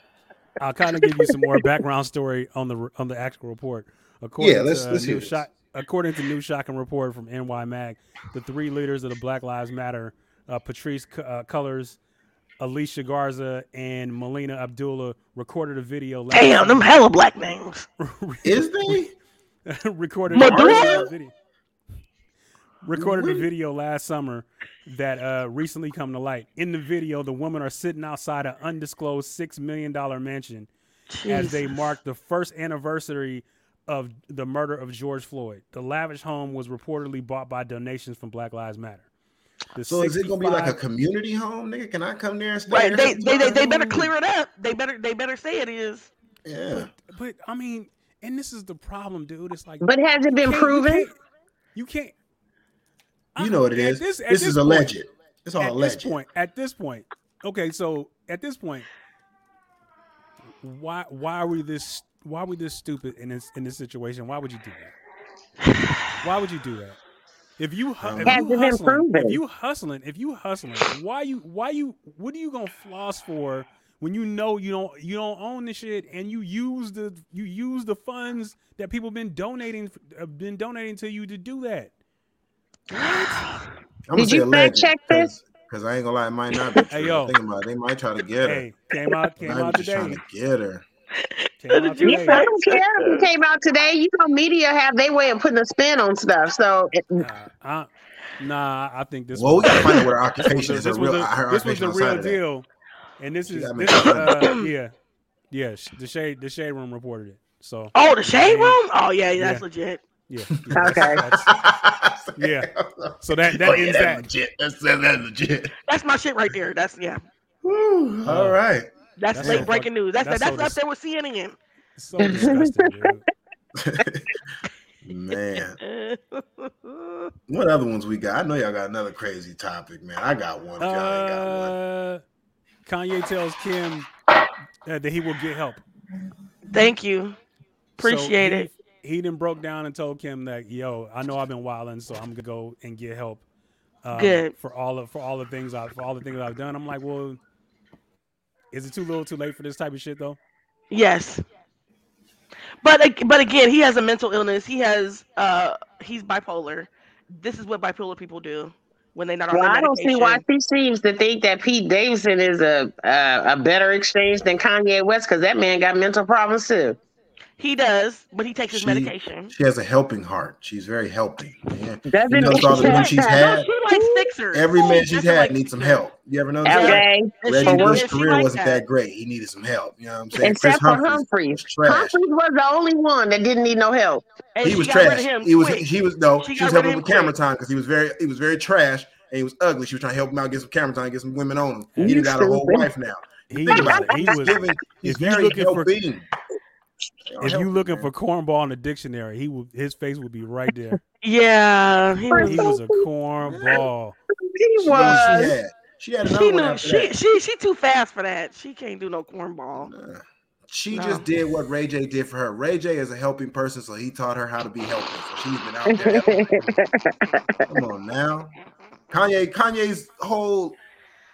I'll kind of give you some more background story on the on the actual report. According Yeah, let's- to, uh, let's hear new shock, according to new shocking report from NY Mag, the three leaders of the Black Lives Matter, uh, Patrisse C- uh, Cullors, Alicia Garza, and Melina Abdullah, recorded a video. last Damn, them hella black names. Is they? recorded Madonna? a video, recorded a video last summer that uh, recently come to light. In the video, the women are sitting outside an undisclosed six million dollar mansion as they Jesus. mark the first anniversary of the murder of George Floyd. The lavish home was reportedly bought by donations from Black Lives Matter. The So is it gonna be like a community home, nigga? Can I come there and stay? Right, they, they, they, they better clear it up. They better they better say it is. Yeah. But I mean, and this is the problem, dude. It's like But has it been proven? You can't. You, can't, You know what it is. at is. This, This is point- alleged. It's all at alleged. this point, at this point, okay, so at this point, why why are we this why are we this stupid in this in this situation? Why would you do that? Why would you do that? If you hu- if you hustling, if you hustling, if you hustling, why you why you what are you gonna floss for when you know you don't you don't own the shit and you use the you use the funds that people been donating uh, been donating to you to do that? I'm Did you fact check this? Because I ain't gonna lie, it might not be true. Hey, yo. Think about it. They might try to get her. Hey, came out came Might out be just trying today. to get her. Came out You, today. I don't care if it came out today. You know, media have their way of putting a spin on stuff. So it- Nah, I, nah, I think this. Well, we gotta find out what her occupation is. This was real, the, her this was occupation the real of that. deal, and this is this is uh, yeah, yeah. The shade the shade room reported it. So Oh, the shade room? Oh yeah, that's Yeah. legit. Yeah, yeah, Okay. that's- yeah. So that that Oh, yeah, ends that's that. legit. That's, that's, that's legit. That's my shit right there. That's yeah. Woo. All right. That's, That's late so breaking news. That's that's that's, so up dis- there with CNN. So disgusting, dude. Man, what other ones we got? I know y'all got another crazy topic, man. I got one. If y'all ain't got one. Uh, Kanye tells Kim uh, that he will get help. Thank you. Appreciate So it. He, he then broke down and told Kim that, "Yo, I know I've been wilding, so I'm gonna go and get help." um, Good. for all of for all the things I for all the things I've done. I'm like, well, is it too little, too late for this type of shit though? Yes. But but again, he has a mental illness. He has uh he's bipolar. This is what bipolar people do when they're not on well, their I don't see why she seems to think that Pete Davidson is a a, a better exchange than Kanye West because that man got mental problems too. He does, but he takes his She- medication. She has a helping heart. She's very helping. Yeah. Doesn't You notice all the men she's No, she likes fixers. Every man she's Doesn't had like needs some help. You ever know? that? Okay. And Reggie For Bush's career like wasn't that. great. He needed some help. You know what I'm saying? Except Kris for Humphries Humphreys. was. Humphries was the only one that didn't need no help. And he was got rid of trash. He was quick. he was no. She She, was helping him with camera time because he was very he was very trash and he was ugly. She was trying to help him out, get some camera time, get some women on him. You He done got a whole wife now. He Think was, about it. he was giving. He's very looking for- helping. If you looking for cornball in the dictionary, he would his face would be right there. Yeah, he was. He was a cornball. He She, was. she had. She had another She one knew after she that. she she too fast for that. She can't do no cornball. Uh, She No. just did what Ray J did for her. Ray J is a helping person, so he taught her how to be helping. So she's been out there. Come on now. Kanye, Kanye's whole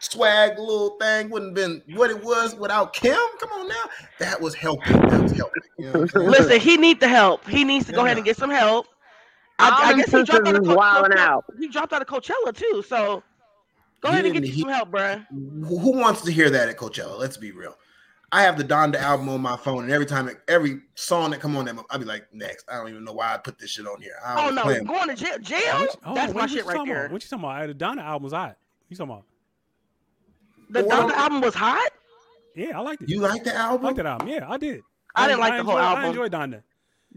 swag little thing wouldn't have been what it was without Kim. Come on now. That was helping. That was helping. You know what I'm saying? Listen, he need the help. He needs to go ahead and get some help. I, I guess he dropped out of sisters is Co- wilding Coachella- out. He dropped out of Coachella too. So go He ahead and get didn't- you he- some help, bruh. Who who wants to hear that at Coachella? Let's be real. I have the Donda album on my phone, and every time, every song that come on, that I'll be like, next. I don't even know why I put this shit on here. I Oh was no, playing. going to jail. jail? What you- oh, That's my shit right talking there. About? What you talking about? Uh, the Donda album's hot. You talking about? The The one Donda album was hot. Yeah, I liked it. You like the I album? liked that album. Yeah, I did. I didn't like the whole enjoyed- album. I enjoyed Donda.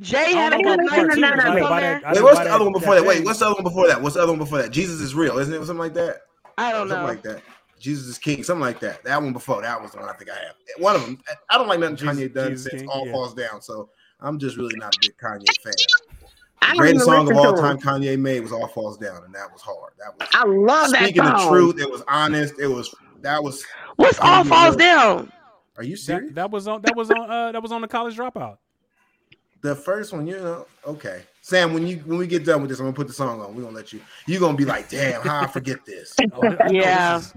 Jay had a good know night. about part two, no, but no, no. didn't buy on that- Wait, what's the that- other one before that that? Wait, what's the other one before that? What's the other one before that? Jesus is real, isn't it? Something like that. I don't know. Something like that. Jesus is King, something like that. That one before that was the one I think I have. One of them. I don't like nothing Jesus- Kanye done Jesus since King, All yeah. Falls Down, so I'm just really not a big Kanye fan. I The greatest song of all time. Kanye made was All Falls Down, and that was hard. That was I love that speaking the truth. It was honest. It was that was. What's all falls down? Are you serious? That, that was on. That was on. Uh, that was on the college dropout. The first one, you know, okay. Sam, when you when we get done with this, I'm gonna put the song on. We're gonna let you. You're gonna be like, damn, how I forget this. Oh, I- I this Yeah. is-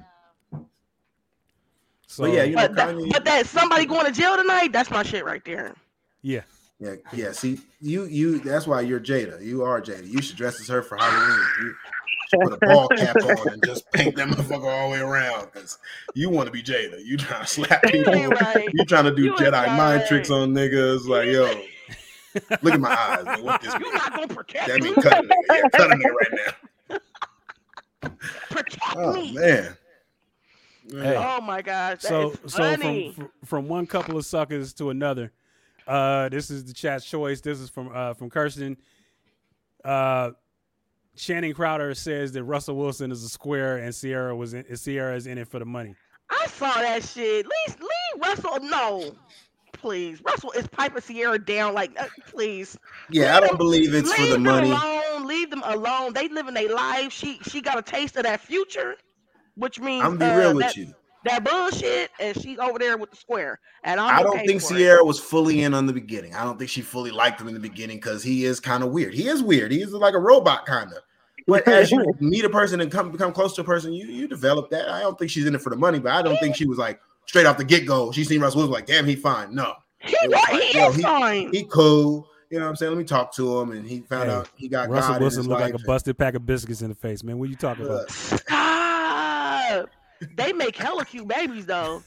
So But yeah, you know, But that, Kanye. but that somebody going to jail tonight, that's my shit right there. yeah. Yeah, yeah. See, you, you. That's why you're Jada. You are Jada. You should dress as her for Halloween. You should put a ball cap on and just paint that motherfucker all the way around because you want to be Jada. You trying to slap people. ain't right. You trying to do You ain't Jedi mind tricks on niggas. Like, yo, look at my eyes. Man. What this You're mean? not gonna protect That me. mean cut a nigga. Yeah, cut a nigga right now. Protect Oh me. man. Hey. Oh my gosh, so so funny. from from one couple of suckers to another. Uh, this is the chat's choice. This is from uh from Kirsten. Uh, Shannon Crowder says that Russell Wilson is a square and Ciara was in, Ciara is in it for the money. I saw that shit. Leave, leave Russell. No, please. Russell is piping Ciara down. Like, uh, please. Yeah, I don't believe it's for leave the them money. alone. Leave them alone. They living their life. She she got a taste of that future. which means I'm gonna be uh, real with that, you. that bullshit, and she's over there with the square. And I'm I don't okay think for it. Ciara was fully in on the beginning. I don't think she fully liked him in the beginning because he is kind of weird. He is weird. He's like a robot kind of. But as you meet a person and come become close to a person, you you develop that. I don't think she's in it for the money, but I don't think she was like straight off the get go. She seen Russell Wilson like, damn, he fine. No, He, was what? like, he yo, is he- fine. he cool. You know what I'm saying? Let me talk to him, and he found Hey, out he got Russell God Wilson in looked like a busted pack of biscuits in the face, man. What are you talking and, uh, about? Stop. They make hella cute babies though.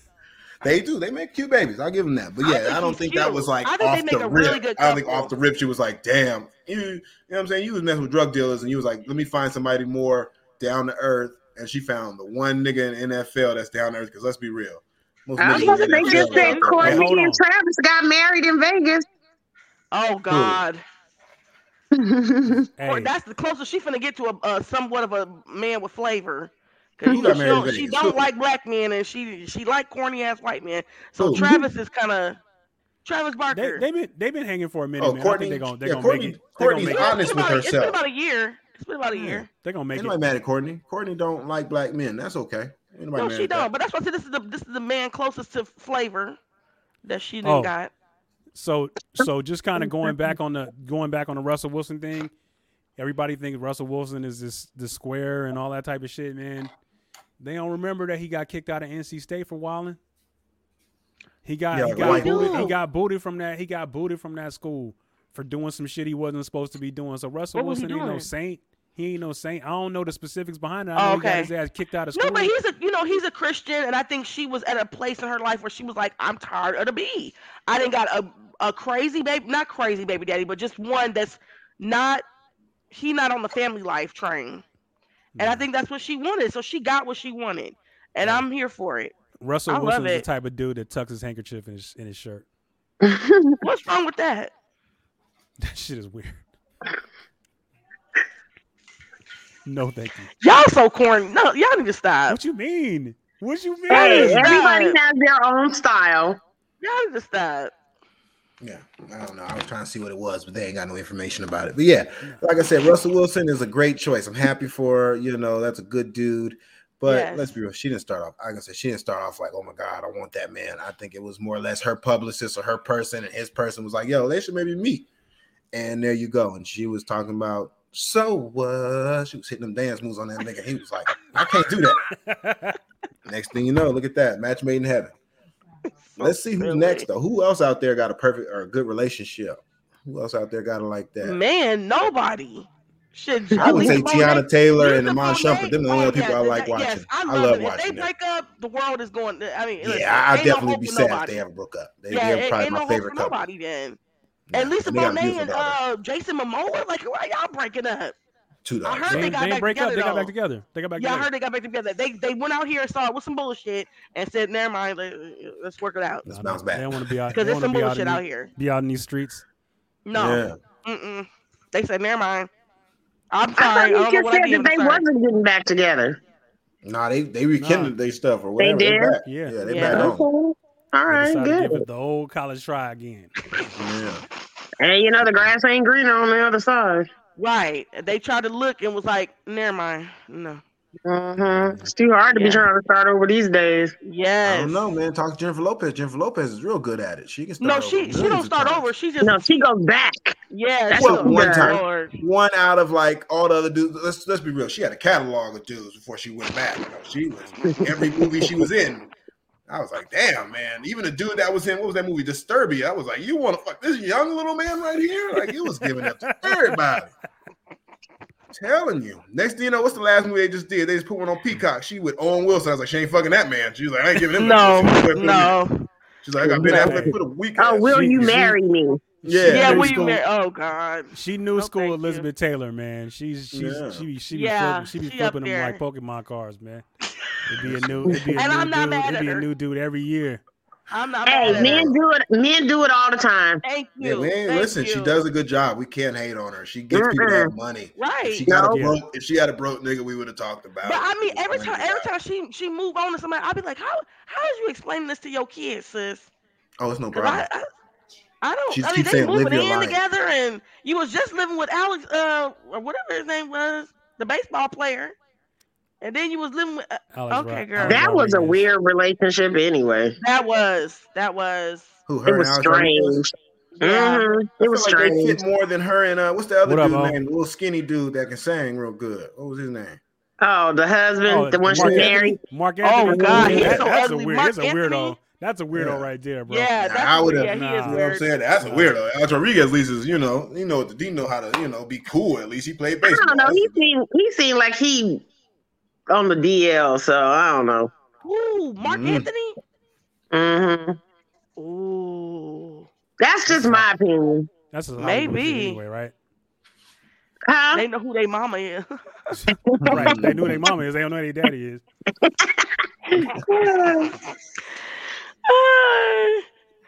They do. They make cute babies. I'll give them that. But I yeah, think I, don't he's think that was like I think off they make the a rip. really good I don't think off the rip she was like, damn. You, you know what I'm saying? You was messing with drug dealers and you was like, let me find somebody more down to earth. And she found the one nigga in NFL that's down to earth. Because let's be real. Most I was niggas about to in they just are said down to. Kourtney and. Travis got married in Vegas. Oh God. Hey, Or that's the closest she's gonna get to a, a somewhat of a man with flavor. Cause you know she don't, she don't like black men and she she like corny ass white men. So Who? Travis is kind of Travis they Barker. they been they've been hanging for a minute, Oh, man. Kourtney. I think they're gonna they yeah, gonna Kourtney. make it. They gonna Kourtney's make Yeah, it. honest it's with been about, It's been about a year. It's been about a Yeah, year. They gonna make Ain't it. nobody mad at Kourtney. Kourtney don't like black men. That's okay. Ain't nobody No, she don't. But that's why I said this is the this is the man closest to flavor that she done Oh. got. So so just kind of going back on the going back on the Russell Wilson thing. Everybody thinks Russell Wilson is this the square and all that type of shit, man. They don't remember that he got kicked out of NC State for wilding. He got Yeah, he got white booted, he got booted from that he got booted from that school for doing some shit he wasn't supposed to be doing. So Russell What was he Wilson ain't no saint. He ain't no saint. I don't know the specifics behind it. I Oh, know he got okay. his ass kicked out of school. No, but he's a you know he's a Christian, and I think she was at a place in her life where she was like, I'm tired of the bee. I didn't got a a crazy baby, not crazy baby daddy, but just one that's not he not on the family life train. And I mm. think that's what she wanted, so she got what she wanted, and Yeah. I'm here for it. Russell I love Wilson's the type of dude that tucks his handkerchief in his in his shirt. What's wrong with that? That shit is weird. No, thank you. Y'all so corny. No, y'all need to stop. What you mean? What you mean? hey, everybody has their own style. Y'all need to stop. Yeah, I don't know. I was trying to see what it was, but they ain't got no information about it. But yeah, like I said, Russell Wilson is a great choice. I'm happy for her. You know, that's a good dude. But Yes. let's be real, she didn't start off. Like I said, she didn't start off like, oh my god, I want that man. I think it was more or less her publicist or her person, and his person was like, yo, they should maybe meet. And there you go. And she was talking about so what? she was hitting them dance moves on that nigga. He was like, I can't do that. Next thing you know, look at that match made in heaven. Let's see who's Really? next though. Who else out there got a perfect or a good relationship? Who else out there got it like that? Man, nobody. Should I would say Teyana Bonet- Taylor and Lisa Iman Bonet- Shumpert. Them the only oh, people I like yes, watching. I I love, love it. If watching they them. break up, the world is going. To, I mean, Yeah, I, I'd ain't no definitely be for sad if they ever broke up. They, yeah, they're ain't, probably ain't my no hope favorite for couple. nobody then. Yeah, and Lisa they Bonet and uh, Jason Momoa, like, why y'all breaking up? Two I heard They, they got they back break up. together, They got back together. They got back Yeah, I heard they got back together. They they went out here and saw it with some bullshit and said, "Never mind, let, us work it out." Let's bounce back. They don't want to be out. Because They there's some be out, bullshit in out here. be out in these streets. No, Yeah. mm-mm. They said, "Never mind." I'm I thought sorry. You just said that they sorry. wasn't getting back together. Nah, they they rekindled their stuff or whatever. They did? back. Yeah. yeah, they Yeah. back Okay. on. All They right, decided to give good. it the old college try again. Yeah. And you know the grass ain't greener on the other side. Right. They tried to look and was like, "Never mind." No. hmm It's too hard to Yeah. be trying to start over these days. Yes. I don't know, man. Talk to Jennifer Lopez. Jennifer Lopez is real good at it. She can start No, over she she don't start times. over. She just No, she goes back. yeah. That's she what goes, one time. Lord. One out of like all the other dudes. Let's let's be real. She had a catalog of dudes before she went back. You know, she was every movie she was in. I was like, damn, man. Even the dude that was in what was that movie, Disturbia? I was like, you want to fuck this young little man right here? Like he was giving up to everybody. Telling you. Next thing you know, what's the last movie they just did? They just put one on Peacock. She with Owen Wilson. I was like, she ain't fucking that man. She was like, I ain't giving him No, pussy. She was like, no. She's like, I got Ben No. Affleck for the week. Oh, will She- you she- marry me? Yeah. Yeah, new will you school- marry? Oh God. She knew No, school thank you. Elizabeth Taylor, man. She's she's Yeah. she be she be Yeah, flipping, she be she flipping them like. Pokemon cards, man. It'd be a new it'd be a And new I'm not dude. mad It'd at be a new dude every year. I'm not Hey, mad at men her. do it. Men do it all the time. Thank you. we ain't, Thank listen, she does a good job. We can't hate on her. She gets people that have money. Right. If she got No. a broke, if she had a broke nigga, we would have talked about But it. I mean, every time, every time she she move on to somebody, I'll be like, how how is you explaining this to your kids, sis? Oh, it's no problem. I, I I don't. She I mean, they saying, moving in life." together, and you was just living with Alex, uh, or whatever his name was, the baseball player. And then you was living with. Uh, okay, Rod- girl. Alex That was a weird relationship anyway. that was that was. Who her It was Alex Rodriguez? strange. Yeah. Mhm. It was feel like they strange. fit more than her and uh, what's the other What up, dude Mo? name? The little skinny dude that can sing real good. What was his name? Oh, the husband, Oh, the one she Marc married. Anthony? Marc Oh, God, he's That- so that's ugly. a weird. Marc He's a weirdo. Anthony? That's a weirdo Yeah. right there, bro. Yeah, Nah, that's I would've- yeah, Nah. You know what I'm saying? That's a weirdo. Alex Rodriguez at least is, you know, you know, he know how to, you know, be cool. At least he played I baseball. don't know. He seemed he seemed like he on the DL, so I don't know. Ooh, Marc Mm. Anthony. hmm Ooh, That's just my opinion. That's a Hollywood shit Maybe. anyway, right? Huh? they know who their mama is. right. They knew their mama is. They don't know who their daddy is.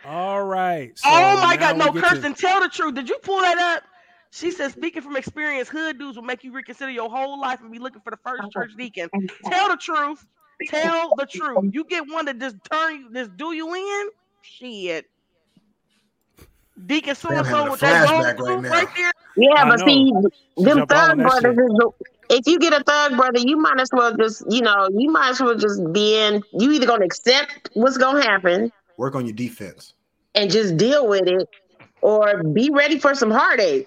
All right. So oh my God, no, we get to- Kirsten, tell the truth. Did you pull that up? She said, speaking from experience, hood dudes will make you reconsider your whole life and be looking for the first church deacon. Tell the truth. Tell the truth. You get one that just turn you, just do you in. Shit. Deacon so and so with that flashback right right there. Yeah, but see, them jumped all on thug brothers is the, if you get a thug brother, you might as well just, you know, you might as well just be in. You either gonna accept what's gonna happen Work on your defense. and just deal with it, or be ready for some heartache.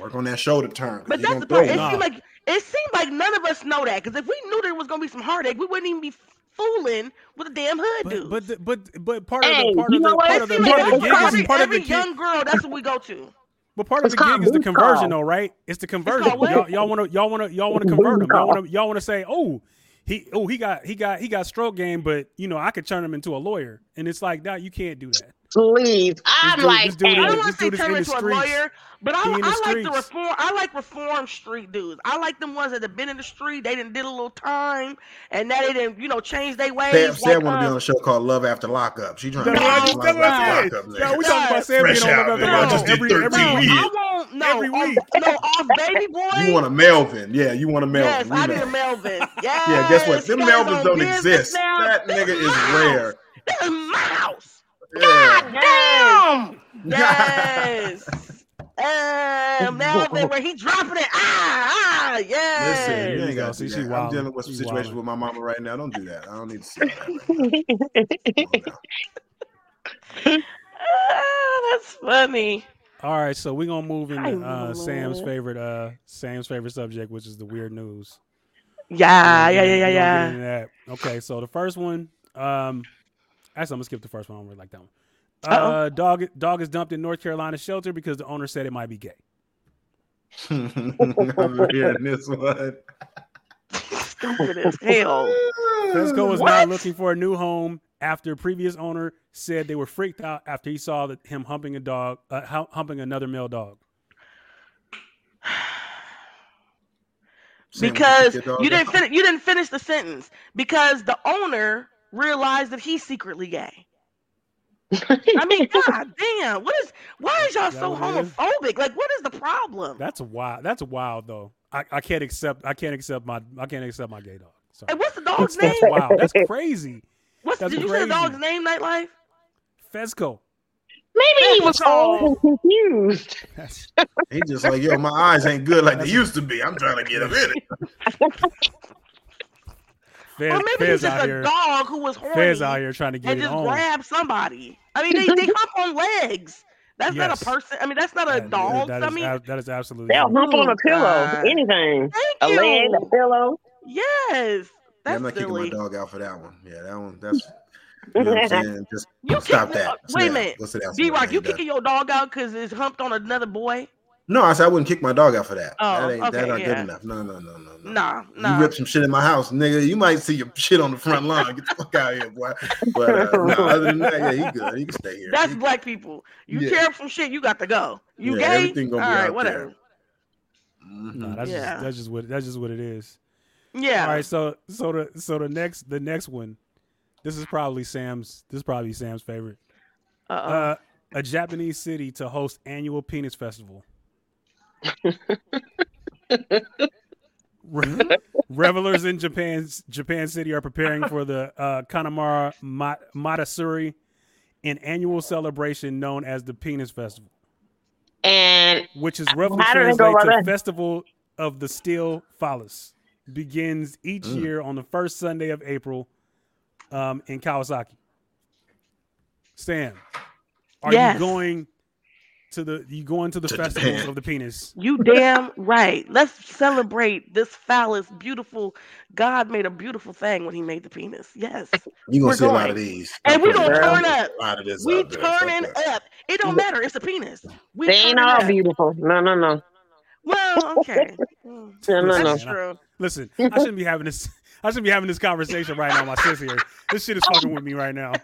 Work on that shoulder turn. 'cause But that's the gonna part. It Nah. seemed like it seemed like none of us know that because if we knew there was gonna be some heartache, we wouldn't even be fooling with the damn hood But dudes. but the, but but part of the part you of the know what? part it of the, seems Yeah, part of the it's gig is called- part of the gig. young girl, that's what we go to. But part of It's the gig is the conversion, call. though, right? It's the conversion. called what? Y'all, y'all want to y'all want to y'all want to convert him. Y'all want to y'all want to say, oh, he oh he got he got he got stroke game, but you know I could turn him into a lawyer, and it's like that you can't do that. Please, I'm like, this I don't want to say turn in him into a lawyer, but I, He in the I like the reform. I like reform street dudes. I like them ones that have been in the street. They didn't did a little time, and now they didn't, you know, change their ways. Sam, Sam want to be uh, on a show called Love After Lockup. She trying to That's be what I Love that's what I After said. Lockup. No, we talking about Sam Fresh being on out, Love man. After I Lockup just did every 13 every no, week. I won't. No, Every on- week. no, off baby boy. You want a Melvin? Yeah, you want a Melvin? Yes, I need a Melvin. Yes. Yeah, guess what? Them Melvins don't exist. now? That This nigga is mouse. rare. This is mouse. Yeah. Damn. Yes. Um, Melvin, where he dropping it. Ah, ah, yes. Listen, you ain't go. got to See, she that. I'm dealing with some She situations wildin'. with my mama right now. Don't do that. I don't need to see that right. Ah, that's funny. All right, so we're gonna move into uh, Sam's favorite uh Sam's favorite subject, which is the weird news. Yeah, yeah, yeah, yeah, yeah. Okay, so the first one, um, actually, I'm gonna skip the first one. I don't really like that one. Uh-oh. Uh, dog, dog is dumped in North Carolina shelter because the owner said it might be gay. I'm hearing this one. Stupid as hell. Fesco is now What? looking for a new home after previous owner said they were freaked out after he saw that him humping a dog, uh, humping another male dog. Because you didn't out? finish. You didn't finish the sentence because the owner realized that he's secretly gay. I mean, god damn! What is? Why is y'all That so what it is? homophobic? Like, what is the problem? That's wild. That's wild though. I, I can't accept. I can't accept my. I can't accept my gay dog. Sorry. And what's the dog's That's name? Wow, That's crazy. What's that's did you say the crazy. dog's name? Nytelife. Fesco. maybe he was old and confused. He just like, yo, my eyes ain't good like they used to be. I'm trying to get him in it. Fez, or maybe Fez he's just a here. dog who was horny Fez out here trying to get and just on. grab somebody. I mean, they they hop on legs. That's not a person. I mean, that's not a That- dog. that I mean, ab- that is absolutely. They'll hump on a oh, pillow, God. anything. thank A you. leg, a pillow. Yes, Yeah, that's I'm not kicking my dog out for that one. Yeah, that one. That's you know what I'm saying. Just You stop kick- that. Wait a Sit down. minute. Go D Roc, you Ain't kicking your dog out because it's humped on another boy? No, I said I wouldn't kick my dog out for that. Oh, that ain't that not yeah. good enough. No, no, no, no, no. Nah, nah. You rip some shit in my house, nigga. You might see your shit on the front lawn. Get the fuck out of here, boy. But uh, no, other than that, yeah, he good. He can stay here. That's He- black people. You Yeah. tear up some shit, you got to go. You Yeah, gay? everything gonna All be right, out whatever. there. Mhm. Nah, that's Yeah. just that's just what that's just what it is. Yeah. All right, so so the so the next the next one, this is probably Sam's. This is probably Sam's favorite. Uh-oh. Uh, a Japanese city to host annual penis festival. Re- Revelers in Japan's Japan City are preparing for the uh, Kanamara Ma- Matsuri, an annual celebration known as the Penis Festival, And which is roughly How do they go translated to? Festival of the Steel Phallus. begins each Mm. year on the first Sunday of April um, in Kawasaki. Sam, are Yes. you going to the you going to the To festivals Japan. of the penis? You damn right. Let's celebrate this phallus, beautiful. God made a beautiful thing when He made the penis. Yes, You We're gonna see a lot of these. And we Don't gonna put turn a up. lot of this we turning Okay. up. It don't matter. It's a penis. We They ain't all up. beautiful. No, no, no. Well, okay. No, no, no. True. Listen, I shouldn't be having this. I shouldn't be having this conversation right now. My sis here. This shit is oh fucking with me right now.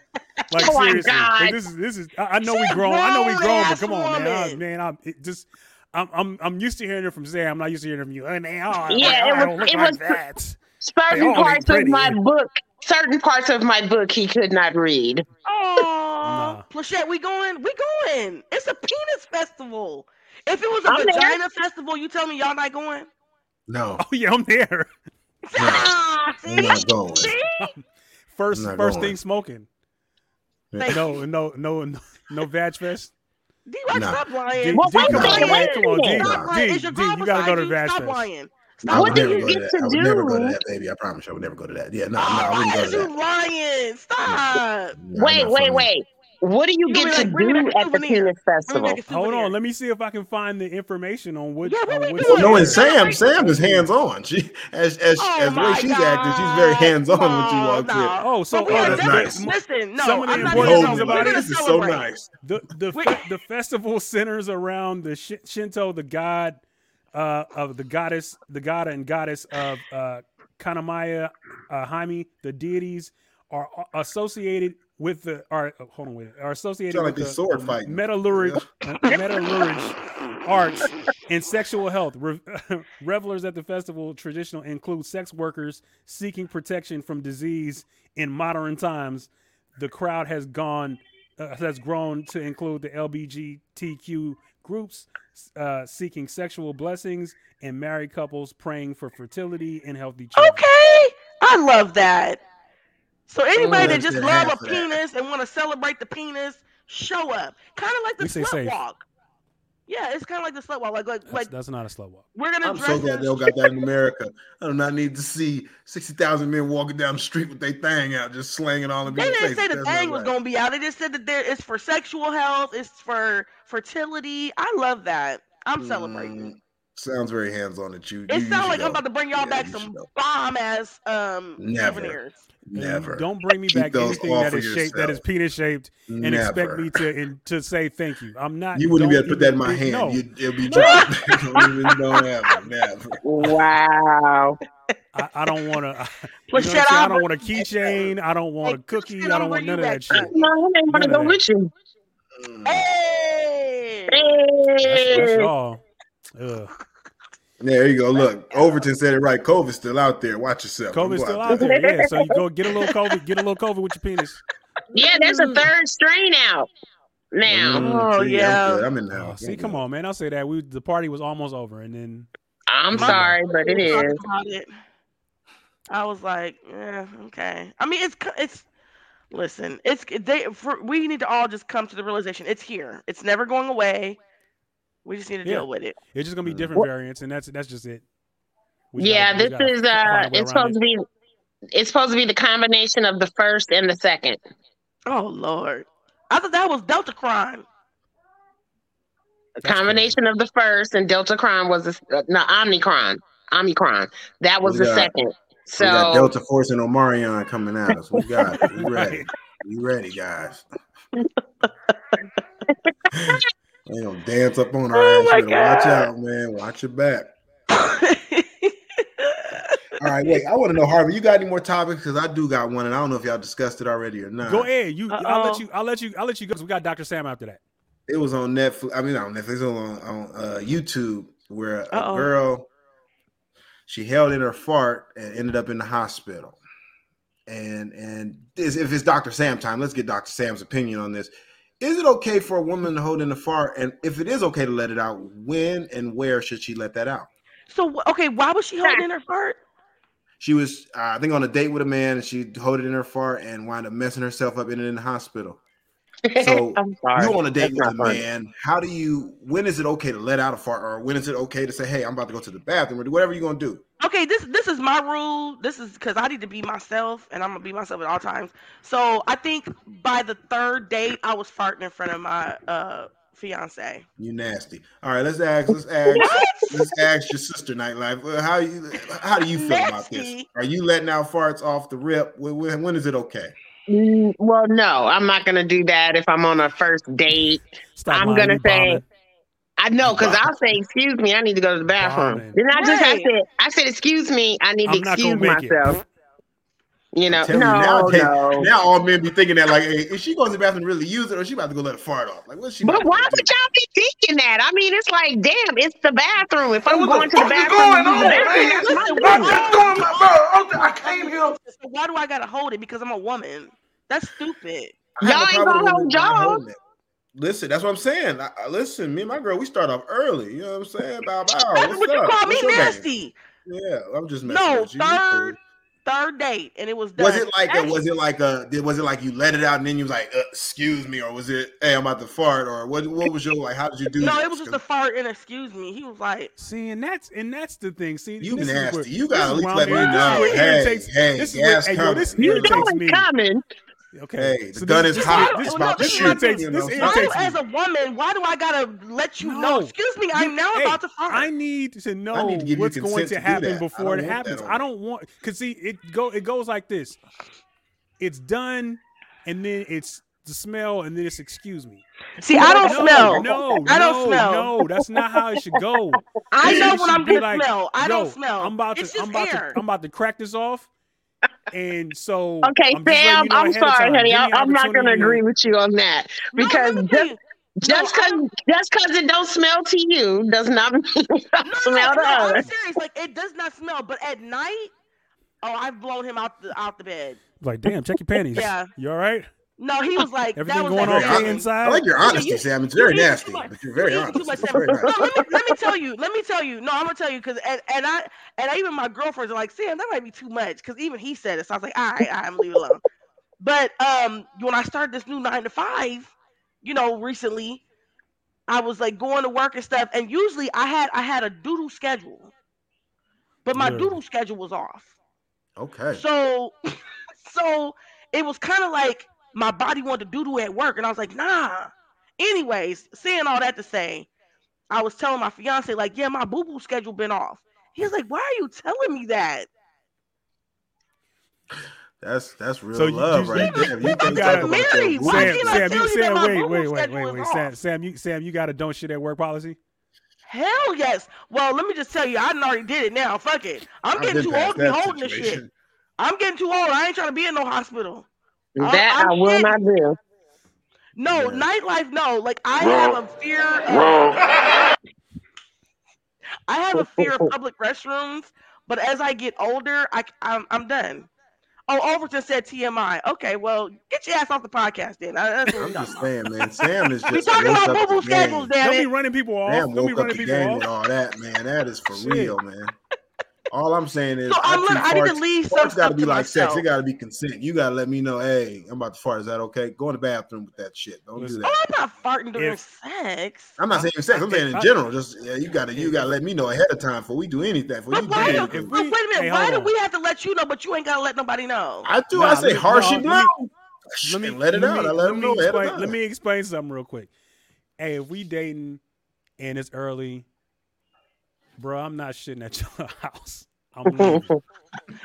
Like Oh my seriously, God. Like, this is this is. I, I know we She grown. I know we grown, but come on, man. I, man. I'm it just. I'm, I'm I'm used to hearing it from Sam. I'm not used to hearing it from you. And they are. Yeah, they it was- it like was- that. Certain all parts of my book, certain parts of my book, he could not read. Oh, Nah. Pleshette, we going? We going? It's a penis festival. If it was a I'm there. vagina festival, you tell me y'all not going? No, Oh yeah, I'm there. Ah, see? I'm not going. See? First not first going. thing smoking. Thank No no no no no vag fest. D, like, Nah. stop D, lying. Well, D, wait come on, wait Come on, D. minute. Stop lying. D, Is D, you gotta go to you? Vag Stop lying. I Stop would What do never you go to get that. I would never go to that, baby. I promise you, I would never go to that. Yeah, no, no, Oh, I wouldn't go is to you lying? Stop. Nah, Wait, wait, for wait. What do you, You get gonna like, do at the souvenir. penis festival? Hold on, let me see if I can find the information on which. Yeah, what on we which doing? Well, knowing year. Sam, Sam is hands on. She as as Oh as the way she's acting, she's very hands on when she No, walks in. no. Oh, so oh, are that's nice. Listen, no, Some of the I'm not important even things about it, this is so nice. The the fe- the festival centers around the Shi- Shinto, the god uh, of the goddess, the god and goddess of uh, Kanamaya uh, Jaime. The deities are associated with the are oh, hold on wait are associated Sound with like the sword fighting. metallurgic metallurgic arts and sexual health. Re- revelers at the festival traditional include sex workers seeking protection from disease in modern times. The crowd has gone uh, has grown to include the LGBTQ groups uh, seeking sexual blessings and married couples praying for fertility and healthy children. Okay, I love that. So anybody Oh, that just love a half of that. penis and want to celebrate the penis, show up. Kind of like the We slut safe. walk. Yeah, it's kind of like the slut walk. Like like That's, like that's not a slow walk. we're gonna I'm so glad they don't got that in America. I do not need to see sixty thousand men walking down the street with their thing out, just slanging all of They didn't say the thing was gonna be out. They just said that there it's for sexual health, it's for fertility. I love that. I'm celebrating. Mm, Sounds very hands on at you. It you, you sounds should like I'm about to bring y'all Yeah, back some bomb ass um Never. souvenirs. And Never. Don't bring me Keep back anything all that for is shaped that is yourself. penis shaped and Never. expect me to in, to say thank you. I'm not. You wouldn't be able to put that in my hand. No, You'd, it'll be dropped. don't even don't ever, never. Wow. I, I don't want to. But You know I'm? I don't want a keychain. I don't want a cookie. I don't want none of that back. shit. No, I didn't want to go with you. Hey! That's, that's Hey. Y'all. Ugh. There you go. Look, Overton said it right. COVID's still out there. Watch yourself. COVID's Go still out out there. Yeah, so you go get a little COVID. Get a little COVID with your penis. Yeah, there's a third strain out now. Mm, Oh, see, yeah. I'm, good. I'm in the Oh, house. see, I'm come on, man. I'll say that. We the party was almost over, and then I'm My- sorry, but it Talking is. about it. I was like, yeah, okay. I mean, it's it's. Listen, it's they. For, we need to all just come to the realization it's here. It's never going away. We just need to Yeah. deal with it. it's just gonna be Mm. different variants, and that's that's just it. We Yeah, gotta- this is uh it's supposed it. to be it's supposed to be the combination of the first and the second. Oh Lord, I thought that was Deltacron. A That's combination of the first and Deltacron was the uh, no Omnicron. Omicron. That was We the got- second. we got So Delta Force and Omarion coming at us. We got it. We ready. Right. We ready, guys. They gonna dance up on our Oh ass. my You better watch out, man. Watch your back. All right, wait. I want to know, Harvey. You got any more topics? Because I do got one, and I don't know if y'all discussed it already or not. Go ahead. You. I'll let you. I'll let you. I'll let you go. 'cause We got Dr. Sam after that. It was on Netflix. I mean, not on Netflix. It was on, on uh, YouTube where a Uh-oh. girl she held in her fart and ended up in the hospital. And and this, if it's Dr. Sam time, let's get Dr. Sam's opinion on this. Is it okay for a woman to hold in a fart? And if it is okay to let it out, when and where should she let that out? so okay, why was she holding in her fart? She was, uh, I think, on a date with a man, and she hold it in her fart and wound up messing herself up in in the hospital. So I'm you on a date That's with a not funny. man. How do you? When is it okay to let out a fart, or when is it okay to say, "Hey, I'm about to go to the bathroom," or do whatever you're gonna do? Okay, this this is my rule. This is because I need to be myself, and I'm gonna be myself at all times. So I think by the third date, I was farting in front of my uh fiance. You nasty. All right, let's ask. Let's ask. What? let's ask your sister Nytelife. How you? How do you feel about this? Are you letting out farts off the rip? When, when, when is it okay? Mm, Well, no, I'm not gonna do that if I'm on a first date. Stop I'm lying, gonna say- bombing. I know, because I'll say, "Excuse me, I need to go to the bathroom." Bombing. Then I just I Right. said, "I said, excuse me, I need I'm to excuse myself." It. You know, no, you, now, no. now all men be thinking that like, hey, if she goes to the bathroom and really use it, or she about to go let a fart off? Like, what's she? But why would y'all be thinking that? I mean, it's like, damn, it's the bathroom. If I'm What going the to the fuck is bathroom, going to use the on, bathroom, man? that's my Listen, business. why- What's going on, bro? I came here. So why do I gotta hold it? Because I'm a woman. That's stupid. Y'all no ain't problem gonna hold y'all. Listen, that's what I'm saying. I, I- listen, me and my girl, we start off early. You know what I'm saying? Bow bow. What's Would you up? call me What's your name? nasty? Yeah, I'm just messing No, with you. You third third date, and it was done. Was it like a, was it like a did was it like you let it out and then you was like uh, excuse me or was it hey I'm about to fart or what what was your like how did you do No, this? it was just a fart and excuse me. He was like, See, and that's and that's the thing. See, you nasty where- you this gotta is at least let me know This is what hey irritates- hey this is what- gas hey, yo, this You know irritates me. coming. Okay, Hey, the So gun this- is this- hot. This, It's about this to shoot, irritates. you This know, why, irritates me. as a woman, why do I gotta let you know? Excuse me, I'm now hey, about to fart. I need to know need to what's going to to happen before it happens. I don't want because see it go it goes like this. It's done, and then it's the smell, and then it's excuse me. See, I don't no, smell. No, I don't no, smell. No, that's not how it should go. I It know should when I'm gonna like, smell. I don't smell. I'm about to. It's just I'm about air. to. I'm about to crack this off. And so, Okay, I'm Sam, you know I'm sorry, honey. Give I, I'm not going to agree with you on that because let me just you. just No, because just because it don't smell to you does not mean it don't No, no, smell no, to I'm others. serious. Like it does not smell, but at night, oh, I've blown him out the out the bed. like, damn, check your panties. Yeah. you all right? No, he was like, Everything that was going that okay Sam. inside? I like your honesty you- Sam it's very eat nasty much. but you're very You eat honest too much It's Sam. very No, nice. let me let me tell you. Let me tell you. No, I'm gonna tell you because and, and I and even my girlfriends are like, Sam, that might be too much because even he said it. So I was like, all right, all right I'm leave it alone. But um, when I started this new nine to five, you know, recently, I was like going to work and stuff, and usually I had I had a doodle schedule, but my Literally. doodle schedule was off. okay So, so it was kind of like my body wanted to doodle at work, and I was like, nah. Anyways, saying all that to say, I was telling my fiance like, yeah, my boo boo schedule been off. He was like, why are you telling me that? that's that's real So love you- right you- there you you gotta- talk about your Mary, boo- why Sam, can't I Sam, tell you, you that my wait, boo-boo wait, wait, schedule wait, is wait, Sam, off? Sam, you, Sam, you got a don't shit at work policy. Hell yes. Well, let me just tell you, I already did it now. Fuck it. I'm getting too old to be that holding this shit. I'm getting too old. I ain't trying to be in no hospital. I'm- That I'm I will kidding. not do. No, Yeah. Nytelife, no. Like I Wrong. have a fear of I have a fear of public restrooms, but as I get older, I I'm, I'm done. Oh, Overton said TMI. Okay, well, get your ass off the podcast then. I, that's I'm just saying man Sam is We just talking about up boo boo the game. schedules, damn Don't be it. running people off. Sam Don't be woke up the people game off. with all that, man. That is for Shit. real, man. All I'm saying is, So I'm I treat lit- I need to leave some farts gotta be to like sex. myself. It got to be consent. You got to let me know, hey, I'm about to fart. Is that okay? Go in the bathroom with that shit. Don't Listen. do Oh, that. I'm not farting during If- sex. I'm not saying sex. I'm saying in general. Just yeah, you got to you got to let me know ahead of time before we do anything. Before you But do why? Do, anything. If but we- wait a minute. hey, why hold do on. we have to let you know, but you ain't gotta let nobody know? I do. Nah, I say harsh no, and let blow. Let me let it out. Me, I let them me know explain, let me explain something real quick. Hey, if we dating and it's early, bro, I'm not shitting at your house. I'm leaving.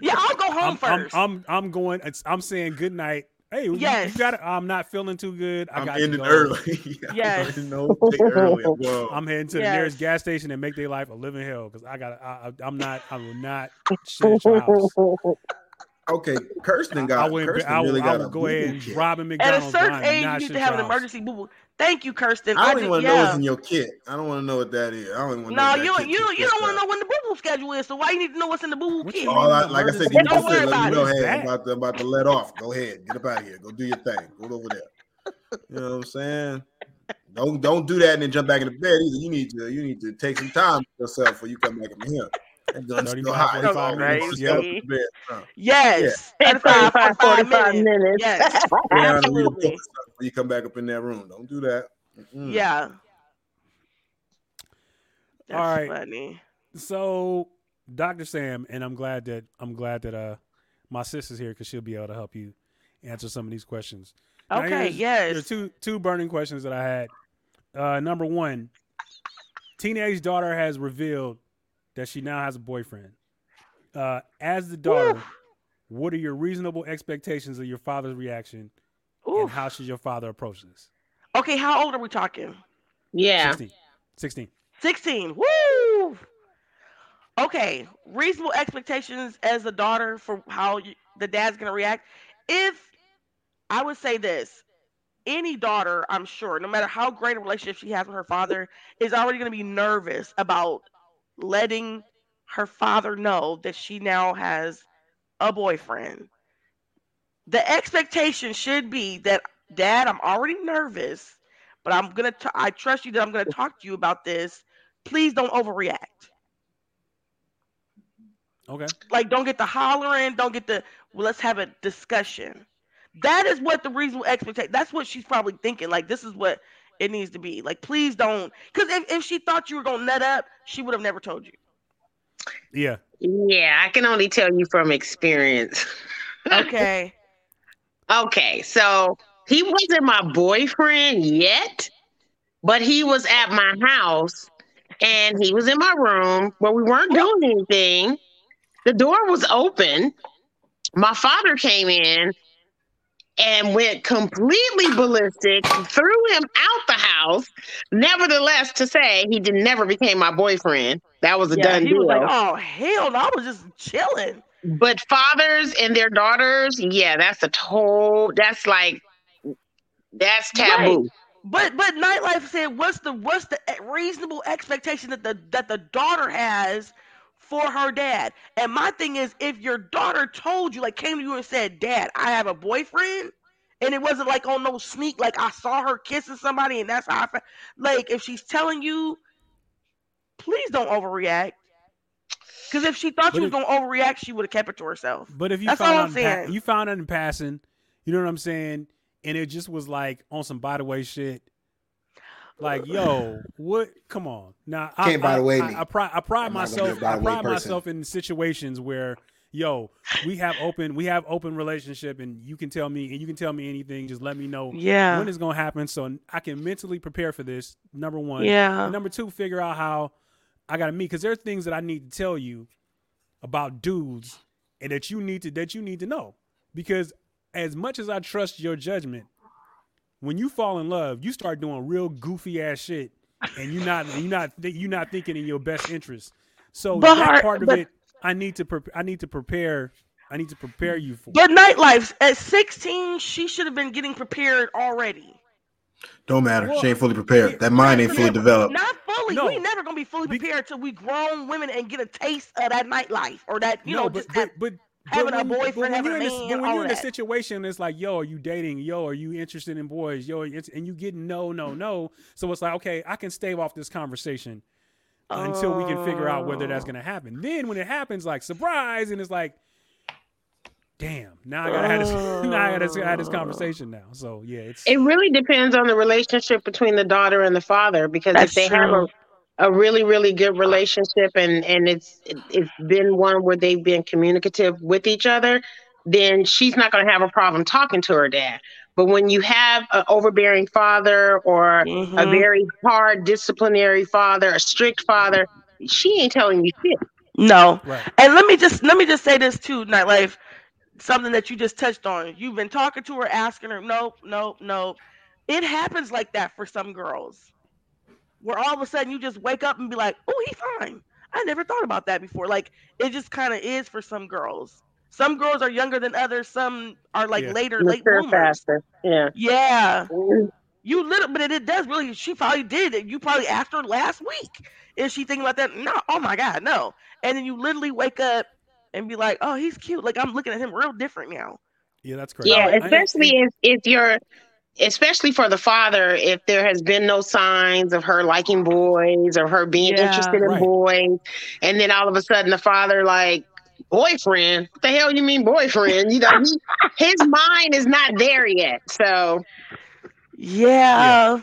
Yeah, I'll go home I'm, I'm, first. I'm I'm going. It's, I'm saying good night. Hey, you- Yes. you got it. I'm not feeling too good. I I'm got to ending go. early. Yes. no, early. Whoa. I'm heading to the nearest gas station and make their life a living hell because I got. I, I, I'm not. I will not shit at your house. Okay, Kirsten got. I would. Kirsten I, will really I got a go ahead and kit. rob a At a McDonald's. certain age, you need to have an emergency boo boo. Thank you, Kirsten. I don't even did- want to know yeah. what's in your kit. I don't want to know what that is. I don't even want to know. No, what that you kit you you don't want to know when the boo boo schedule is. So why you need to know what's in the boo boo What kit? All I, like I said, you Emergency need to Don't worry say, let me about know, it. hey, I'm about, to, about to let off. Go ahead, get up out of here. Go do your thing. Go over there. You know what I'm saying? Don't don't do that and then jump back in the bed either. You need to you need to take some time for yourself before you come back in here. That gun's still 35, hot. 45 It's minutes. almost Yep. up in the bed. Yes. At 35, 35, 45 45 minutes. minutes. Yes. go down and read a book Absolutely. or you come back up in that room. Don't do that. Mm-mm. Yeah. That's All right. funny. So, Dr. Sam, and I'm glad that I'm glad that uh my sister's here because she'll be able to help you answer some of these questions. Okay, here's- yes. There are two two burning questions that I had. Uh, number one, teenage daughter has revealed that she now has a boyfriend. Uh, as the daughter, Oof. what are your reasonable expectations of your father's reaction, and how should your father approach this? Okay, how old are we talking? Yeah. 16. 16. 16. Woo! Okay, reasonable expectations as a daughter for how you, the dad's going to react. If I would say this, any daughter, I'm sure, no matter how great a relationship she has with her father, is already going to be nervous about letting her father know that she now has a boyfriend. The expectation should be that, Dad, I'm already nervous, but I'm gonna. T- I trust you that I'm gonna talk to you about this. Please don't overreact. Okay. Like, don't get the hollering. Don't get the. Well, let's have a discussion. That is what the reasonable expectation. That's what she's probably thinking. Like, this is what it needs to be. Like, please don't. Because if, if she thought you were gonna nut up, she would have never told you. Yeah. Yeah, I can only tell you from experience. Okay. Okay, so he wasn't my boyfriend yet, but he was at my house and he was in my room where we weren't doing anything. The door was open. My father came in and went completely ballistic, threw him out the house. Nevertheless, to say he did never became my boyfriend. That was a yeah, done he deal. was like, oh hell no, I was just chilling. But fathers and their daughters, yeah, that's a total. That's like that's taboo. But but Nytelife said, what's the what's the reasonable expectation that the that the daughter has for her dad? And my thing is, if your daughter told you, like, came to you and said, "Dad, I have a boyfriend," and it wasn't like on no sneak, like I saw her kissing somebody, and that's how I felt. Like, if she's telling you, please don't overreact. Because if she thought But you if- was gonna overreact, she would have kept it to herself. But if you That's found all I'm in pa- you found out in passing, you know what I'm saying, and it just was like on some by the way shit. Like, yo, what? Come on, now I, Can't by the I- way I, me. I, pride, I pride I'm not gonna be a myself. I pride myself in situations where, yo, we have open, we have open relationship, and you can tell me, and you can tell me anything. Just let me know Yeah. when it's gonna happen, so I can mentally prepare for this. Number one, Yeah. And number two, figure out how I gotta meet because there are things that I need to tell you about dudes and that you need to that you need to know because as much as I trust your judgment, when you fall in love, you start doing real goofy ass shit, and you're not you're not you're not thinking in your best interest. So But that her- part of but- it, I need to pre- I need to prepare I need to prepare you for. But Nytelife at 16, she should have been getting prepared already. Don't matter. Well, she ain't fully prepared. That mind ain't fully developed. Not fully. No. We ain't never gonna be fully Be- prepared till we grown women and get a taste of that nightlife or that you no, know but just but have- but, having but a when, boyfriend, when having you're a in this, man, but when you're in a situation, it's like, yo, are you dating? Yo, are you interested in boys? Yo, and you get no, no, no. So it's like, okay, I can stave off this conversation until we can figure out whether that's Oh. gonna happen. Then when it happens, like surprise, and it's like, damn, now I gotta have this, now I gotta have this oh. conversation now. So yeah, it's It really depends on the relationship between the daughter and the father because if they have a, a really really good relationship and and it's it, it's been one where they've been communicative with each other, then she's not going to have a problem talking to her dad. But when you have an overbearing father or a Mhm. very hard disciplinary father, a strict father, she ain't telling you shit. no. right. And let me just let me just say this too, Nytelife. Something that you just touched on. You've been talking to her, asking her, nope, nope, nope. It happens like that for some girls, where all of a sudden you just wake up and be like, oh, he's fine. I never thought about that before. Like it just kind of is for some girls. Some girls are younger than others. Some are like Yeah. later, late Mature bloomers. faster. Yeah. Yeah. Mm-hmm. You little, but it, it does really. She probably did it. You probably asked her last week. Is she thinking about that? No. Oh my God, no. And then you literally wake up and be like, oh, he's cute. Like I'm looking at him real different now. Yeah, that's crazy. Yeah, I- I- especially if, if you're especially for the father, if there has been no signs of her liking boys or her being Yeah. interested in Right. boys, and then all of a sudden the father like boyfriend, what the hell you mean boyfriend? You know, he, his mind is not there yet. So Yeah.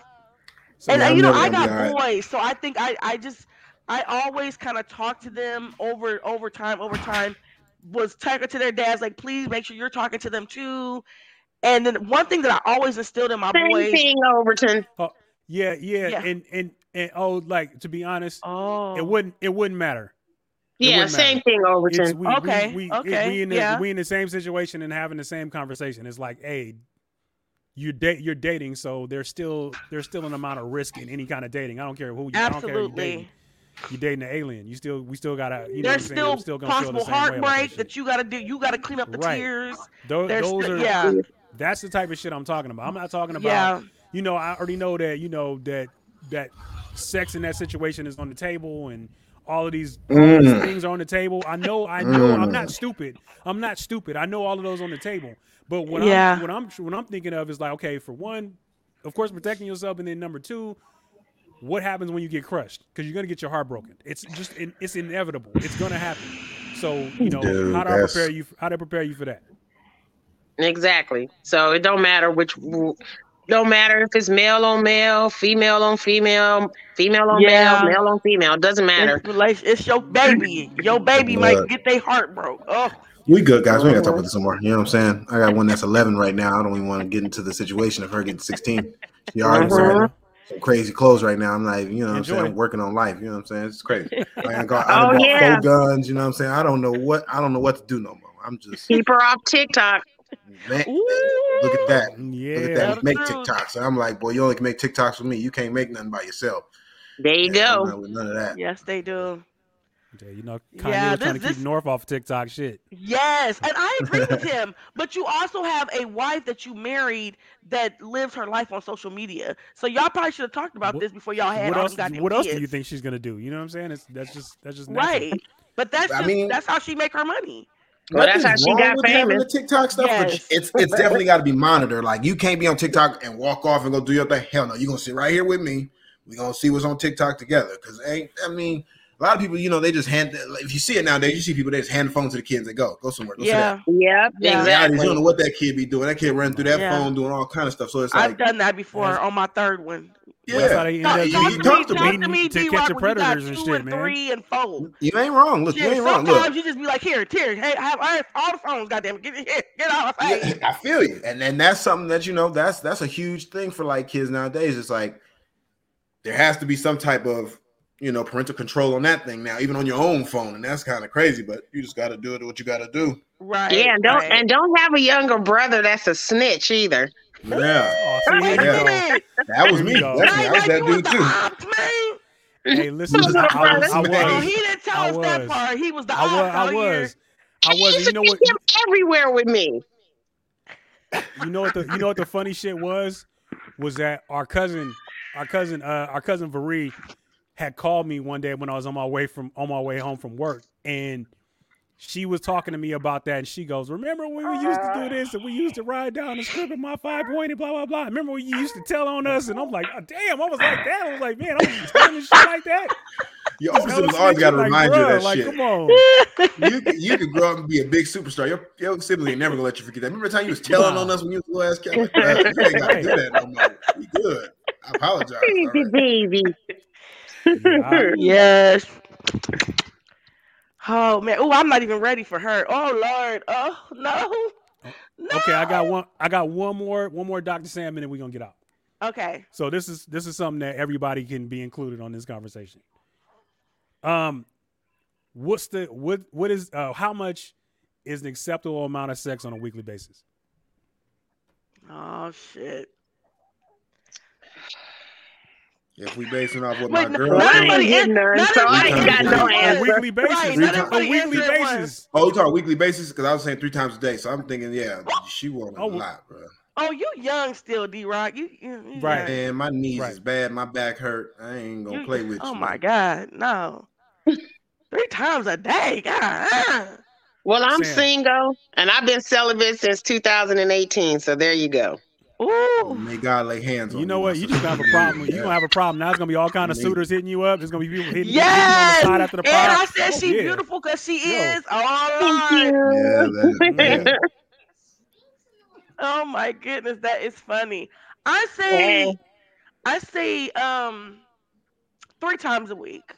So, and uh, you know, I got be all right. boys, so I think I, I just, I always kind of talk to them over, over time, over time. Was talking to their dads, like, please make sure you're talking to them too. And then one thing that I always instilled in my Same boys. thing, Overton. Oh, yeah, yeah, Yeah. and and and oh, like to be honest, Oh, it wouldn't it wouldn't matter. It Yeah, wouldn't same matter. thing, It's Overton. we, Okay, we, we, okay, we in the yeah. we in the same situation and having the same conversation. It's like, hey, you date you're dating, so there's still there's still an amount of risk in any kind of dating. I don't care who you I don't care who you dating. absolutely. You dating an alien. You still we still gotta you There's I'm saying? We're still still gonna feel the possible same heartbreak that that you got to do. You got to clean up the Right. tears. Those, those still- are yeah, that's the type of shit I'm talking about. I'm not talking about yeah, you know, I already know that, you know, that that sex in that situation is on the table and all of these, all these Mm. things are on the table. I know, I know I'm Mm. not stupid. I'm not stupid. I know all of those on the table. But what Yeah. I'm what I'm what I'm thinking of is like, okay, for one, of course protecting yourself and then number two, what happens when you get crushed? Because you're gonna get your heart broken. It's just it's inevitable. It's gonna happen. So, you know, Dude, how do I prepare you how do I prepare you for that? Exactly. So it don't matter which, don't matter if it's male on male, female on female, female on Yeah. male, male on female. It doesn't matter. it's, it's your baby. Your baby Blood. might get their heart broke. Oh, We good, guys. We ain't gotta talk about this anymore. You know what I'm saying? I got one that's 11 right now. I don't even want to get into the situation of her getting 16. She already Mhm. wearing some crazy clothes right now. I'm like, you know what I'm saying? I'm working on life. You know what I'm saying? It's crazy. Like, I got, Oh, I done bought yeah. four guns. You know what I'm saying? I don't know what I don't know what to do no more. I'm just Keep her off TikTok. Man, look at that. Yeah. Look at that. the Make. TikToks. And I'm like, boy, you only can make TikToks with me. You can't make nothing by yourself. There you Yeah, go. with none of that. yes, they do. Yeah, you know, Kanye Yeah, was trying this- to keep North off TikTok shit. Yes, and I agree with him. But you also have a wife that you married that lives her life on social media. So y'all probably should have talked about What- this before y'all had what all else? them goddamn What else do you think she's gonna do? You know what I'm saying? It's that's just that's just natural. Right. But that's I just mean- that's how she make her money. Well, that's how she wrong got with having famous. the TikTok stuff, Yes. it's it's definitely got to be monitored. Like you can't be on TikTok and walk off and go do your thing. Hell no, you're gonna sit right here with me. We're gonna see what's on TikTok together. Cause ain't I mean, a lot of people, you know, they just hand. like, If you see it nowadays, you see people they just hand the phone to the kids. They go, go somewhere. Go Yeah, Yeah. sit. Nowadays, exactly. you don't know what that kid be doing. That kid running through that Yeah. phone doing all kind of stuff. So it's I've done that before on my third one. Yeah, That's how they end Talk, up you- talk you to beating, me, talk to beating me, to catch the when you got predators and shit, and man. three and four. you ain't wrong. Look, you ain't wrong. sometimes Look, you just be like, here, here, hey, I have, I have all the phones, goddamn, get here, get out of my face. Yeah, I feel you, and and that's something that you know that's that's a huge thing for like kids nowadays. It's like there has to be some type of you know parental control on that thing now, even on your own phone, and that's kind of crazy. But you just got to do it what you got to do. Right. Yeah, and don't right. and don't have a younger brother that's a snitch either. Yeah, Oh, see, here Yeah. that was me. we. That's me. I was that dude the too. ops, man. Hey, listen, I, Little I was, brother. I Oh, Man. was, he didn't tell I us that part. He was the I was, ops I was, I was. You know what? him everywhere with me. You know what the you know what the funny shit was was that our cousin our cousin uh our cousin Varee had called me one day when I was on my way from on my way home from work and she was talking to me about that and she goes, Remember when we used to do this and we used to ride down the strip in my five pointy, blah blah blah. Remember when you used to tell on us? And I'm like, oh, damn, I was like that. I was like, man, I was telling this shit like that. Your Just older siblings always got to snitching, remind you of that like, shit. Come on. You could, you could grow up and be a big superstar. Your, your siblings ain't never gonna let you forget that. Remember the time you was telling Nah. on us when you was a little ass kid? Like, "Bruh, you ain't got to do that no more. We good. I apologize. all right. baby. Yeah, I- Yes. Oh man. Oh, I'm not even ready for her. Oh Lord. Oh no. No. okay, I got one I got one more one more Dr. Sam and then we're gonna get out. Okay. So this is this is something that everybody can be included on this conversation. Um, what's the what what is uh, how much is an acceptable amount of sex on a weekly basis? Oh shit. If we basing off what Wait, my girl not I thinks, ain't everybody getting an- none, not so I everybody ain't got no one. On a weekly basis. Right, not a everybody weekly basis. oh, you talk weekly basis because I was saying three times a day. So I'm thinking, yeah, she want a Oh. lot, bro. Oh, you young still, D Roc. You, you, you Right. young. Man, my knees Right. is bad. My back hurt. I ain't gonna You- play with oh you. Oh my. God, no. Three times a day. God. Well, I'm Sam. single and I've been celibate since 2018. So there you go. Ooh. May God lay hands on You know what? You sister. just gonna have a problem. You Yeah. gonna have a problem. Now it's gonna be all kind of suitors hitting you up. There's gonna be people hitting, hitting you Yes. on the side after the and. I said Oh, she yeah. beautiful because she Yo. is. Oh Thank Lord. Yeah, that. Oh my goodness, that is funny. I say, I say, um, three times a week,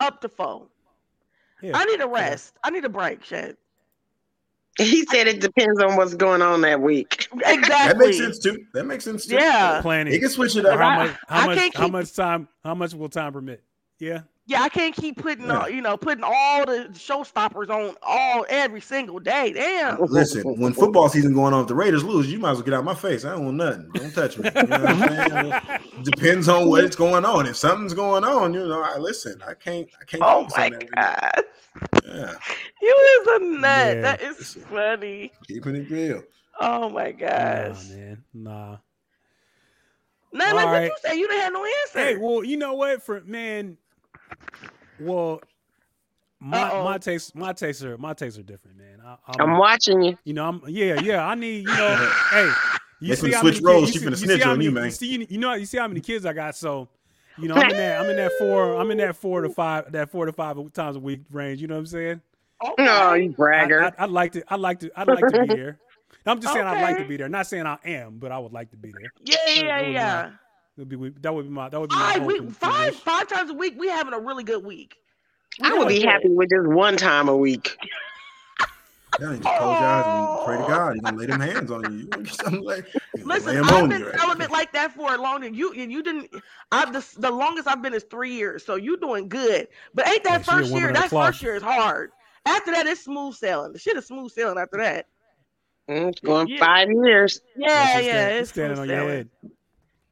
up to four. Yeah. I need a rest. I need a break. Shit. He said it depends on what's going on that week. Exactly. That makes sense too. That makes sense too. Yeah. Planning. He can switch it up. how much? How I much? How keep- much time? How much will time permit? Yeah. Yeah, I can't keep putting Yeah. all, you know, putting all the showstoppers on all every single day. Damn. Listen, when football season going on, if the Raiders lose, you might as well get out my face. I don't want nothing. Don't touch me. You know what I'm saying? Depends on what's going on. If something's going on, you know, I listen. I can't. I can't. Oh my god. Yeah, You is a nut. Yeah. That is funny. keeping it real. Oh my Nah, gosh. man. Nah. Nah, All like what you say, you didn't have no answer. Hey, well, you know what? For man, well, my Uh-oh. my taste my tastes are my tastes are different, man. I, I'm I'm, watching you. you know, I'm yeah, yeah. I need you know, hey, you They see how switch many roles. kids- She you see- you snitch see how on you, many- man. See, you, you know, you see how many kids I got, so. You know, I'm in that. I'm in that four. I'm in that four to five. That four to five times a week range. You know what I'm saying? Okay. No, you I, bragger. I, I'd like to. I'd like to. I'd like to be there. I'm just saying I'd like to be there. Not saying I am, but I would like to be there. yeah, yeah, that would be yeah. That would be. That would be my. That would be my Five, hope five, five times a week. We having a really good week. We I would be happy with just one time a week. Yeah, you just close your eyes and pray to God. He's gonna lay them hands on you. You gonna get something like you gonna lay Listen, I've been you. right? celibate like that for a long time. You and you didn't. I've the, the longest I've been is three years. So you doing good. But ain't that Yeah, first year? That cloth. first year is hard. After that, it's smooth sailing. The shit is smooth sailing after that. Mm, it's going Yeah. five years. Yeah, It's yeah, just that- it's standing smooth on your sailing. head.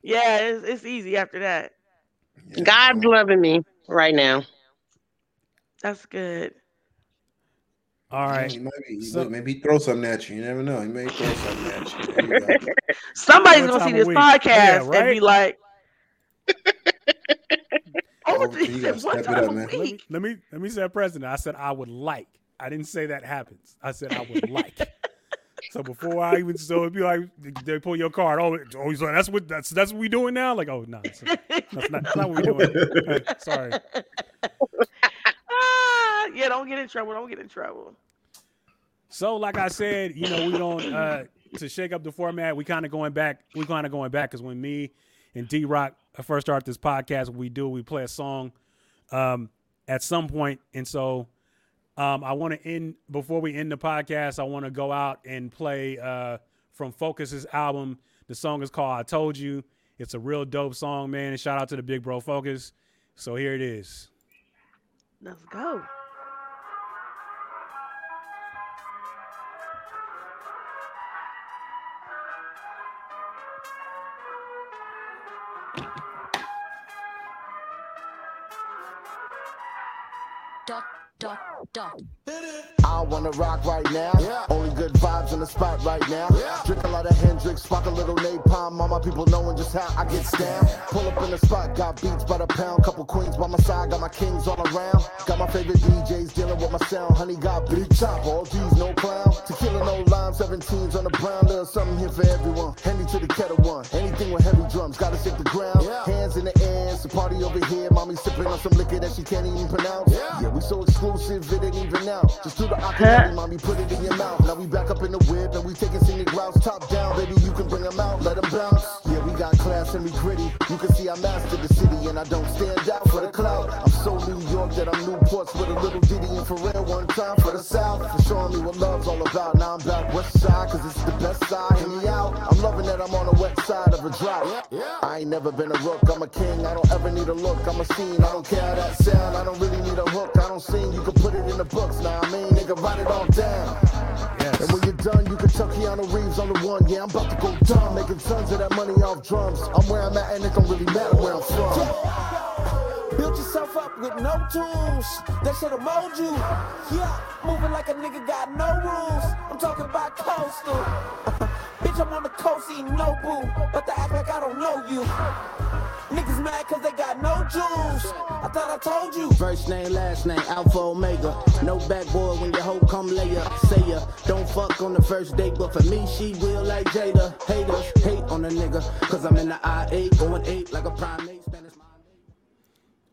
Yeah, it's, it's easy after that. Yeah, God's loving me right now. That's good. All right. He might So- maybe he throw something at you. You never know. He may throw something at you. You go. Somebody's gonna see this week. podcast Yeah, and be like, "Oh, Oh, you gotta step it up, man. Let me, let me let me say president. I said I would like. I didn't say that happens. I said I would like. So before I even so it'd be like they pull your card. Oh, oh, so that's what that's that's what we doing now. Like, oh no, that's, that's not, that's not what we doing. Sorry. ah, yeah, don't get in trouble. Don't get in trouble. So, like I said, you know, we don't uh to shake up the format. We kind of going back. We kind of going back because when me and D Roc first started this podcast, we do we play a song um at some point, and so um I want to end before we end the podcast. I want to go out and play uh from Focus's album. The song is called "I Told You." It's a real dope song, man. And shout out to the big bro Focus. So here it is. Let's go. Dot, dot, dot. I wanna rock right now. Only good vibes in the spot right now. Drink a lot of Hendrix, spark a little napalm. All my people knowing just how I get down. Pull up in the spot, got beats by the pound. Couple queens by my side, got my kings all around. Got my favorite DJs dealing with my sound. Honey got big chop, all G's no clown. Tequila no lime, 17s on the brown. Little something here for everyone. Handy to the Ketel One. Anything with heavy drums, gotta shake the ground. Hands in the air, it's a party over here. Mommy sipping on some liquor that she can't even pronounce. Yeah, we so exclusive, it ain't even out. Just do the acapella, mommy, put it in your mouth. Now we back up in the whip and we taking scenic routes. Top down, baby, you can bring them out, let them bounce. Got class and we gritty. You can see I mastered the city and I don't stand out for the clout. I'm so New York that I'm Newports with a little ditty and for real one time for the South. For showing me what love's all about. Now I'm back west side, cause it's the best side. Hear me out. I'm loving that I'm on the west side of a drought. I ain't never been a rook, I'm a king. I don't ever need a look, I'm a scene. I don't care how that sound. I don't really need a hook. I don't sing, you can put it in the books. Now I mean, nigga, write it all down. And when you're done, you can chuck Keanu Reeves on the one. Yeah, I'm about to go dumb, making tons of that money off drums. I'm where I'm at, and it don't really matter where I'm from. Build yourself up with no tools. That shit'll mold you. Yeah, moving like a nigga got no rules. I'm talking about coastal. Bitch, I'm on the coast eating no boo. But the act like I don't know you. Niggas mad cause they got no jewels. I thought I told you. First name, last name, Alpha Omega. No backboard when your hoe come lay ya. Say ya, don't fuck on the first date, but for me, she will like Jada. Haters hate on a nigga, cause I'm in the I-8, going 8 like a primate. Spanish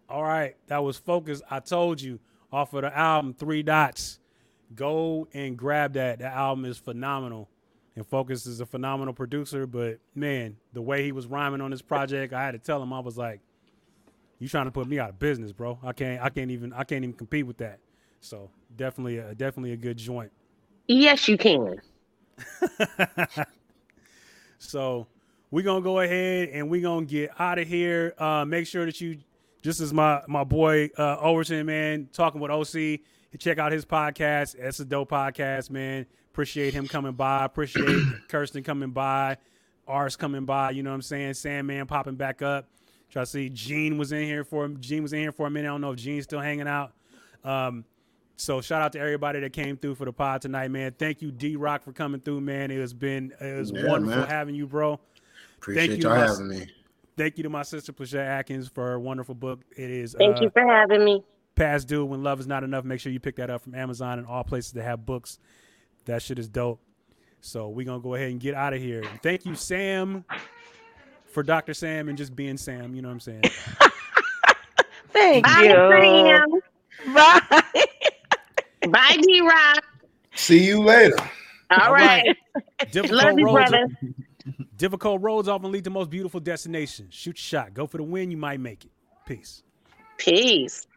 All right, that was Focus. I told you off of the album Three Dots. Go and grab that. The album is phenomenal. And Focus is a phenomenal producer, but man, the way he was rhyming on this project, I had to tell him I was like, "You trying to put me out of business, bro? I can't, I can't even, I can't even compete with that." So definitely, a, definitely a good joint. Yes, you can. So we're gonna go ahead and we're gonna get out of here. Uh, make sure that you, just as my my boy uh, Overton, man, talking with OC, check out his podcast. That's a dope podcast, man. Appreciate him coming by. Appreciate Kirsten coming by. Ars coming by. You know what I'm saying? Sandman popping back up. Try to see Gene was in here for Gene was in here for a minute. I don't know if Gene's still hanging out. Um, so shout out to everybody that came through for the pod tonight, man. Thank you, D Roc, for coming through, man. It has been it was Yeah, wonderful man. having you, bro. Appreciate you y'all my- having me. Thank you to my sister Pleshette Adkins for her wonderful book. It is Thank uh, you for having me. Past Due When Love Is Not Enough. Make sure you pick that up from Amazon and all places that have books. That shit is dope. So we're gonna go ahead and get out of here. Thank you, Sam, for Dr. Sam and just being Sam. You know what I'm saying? Thank Bye, you. Sam. Bye. Bye, D Roc. See you later. All All right. right. Difficult Love you, roads. brother. Difficult roads often lead to most beautiful destinations. Shoot your shot. Go for the win. You might make it. Peace. Peace.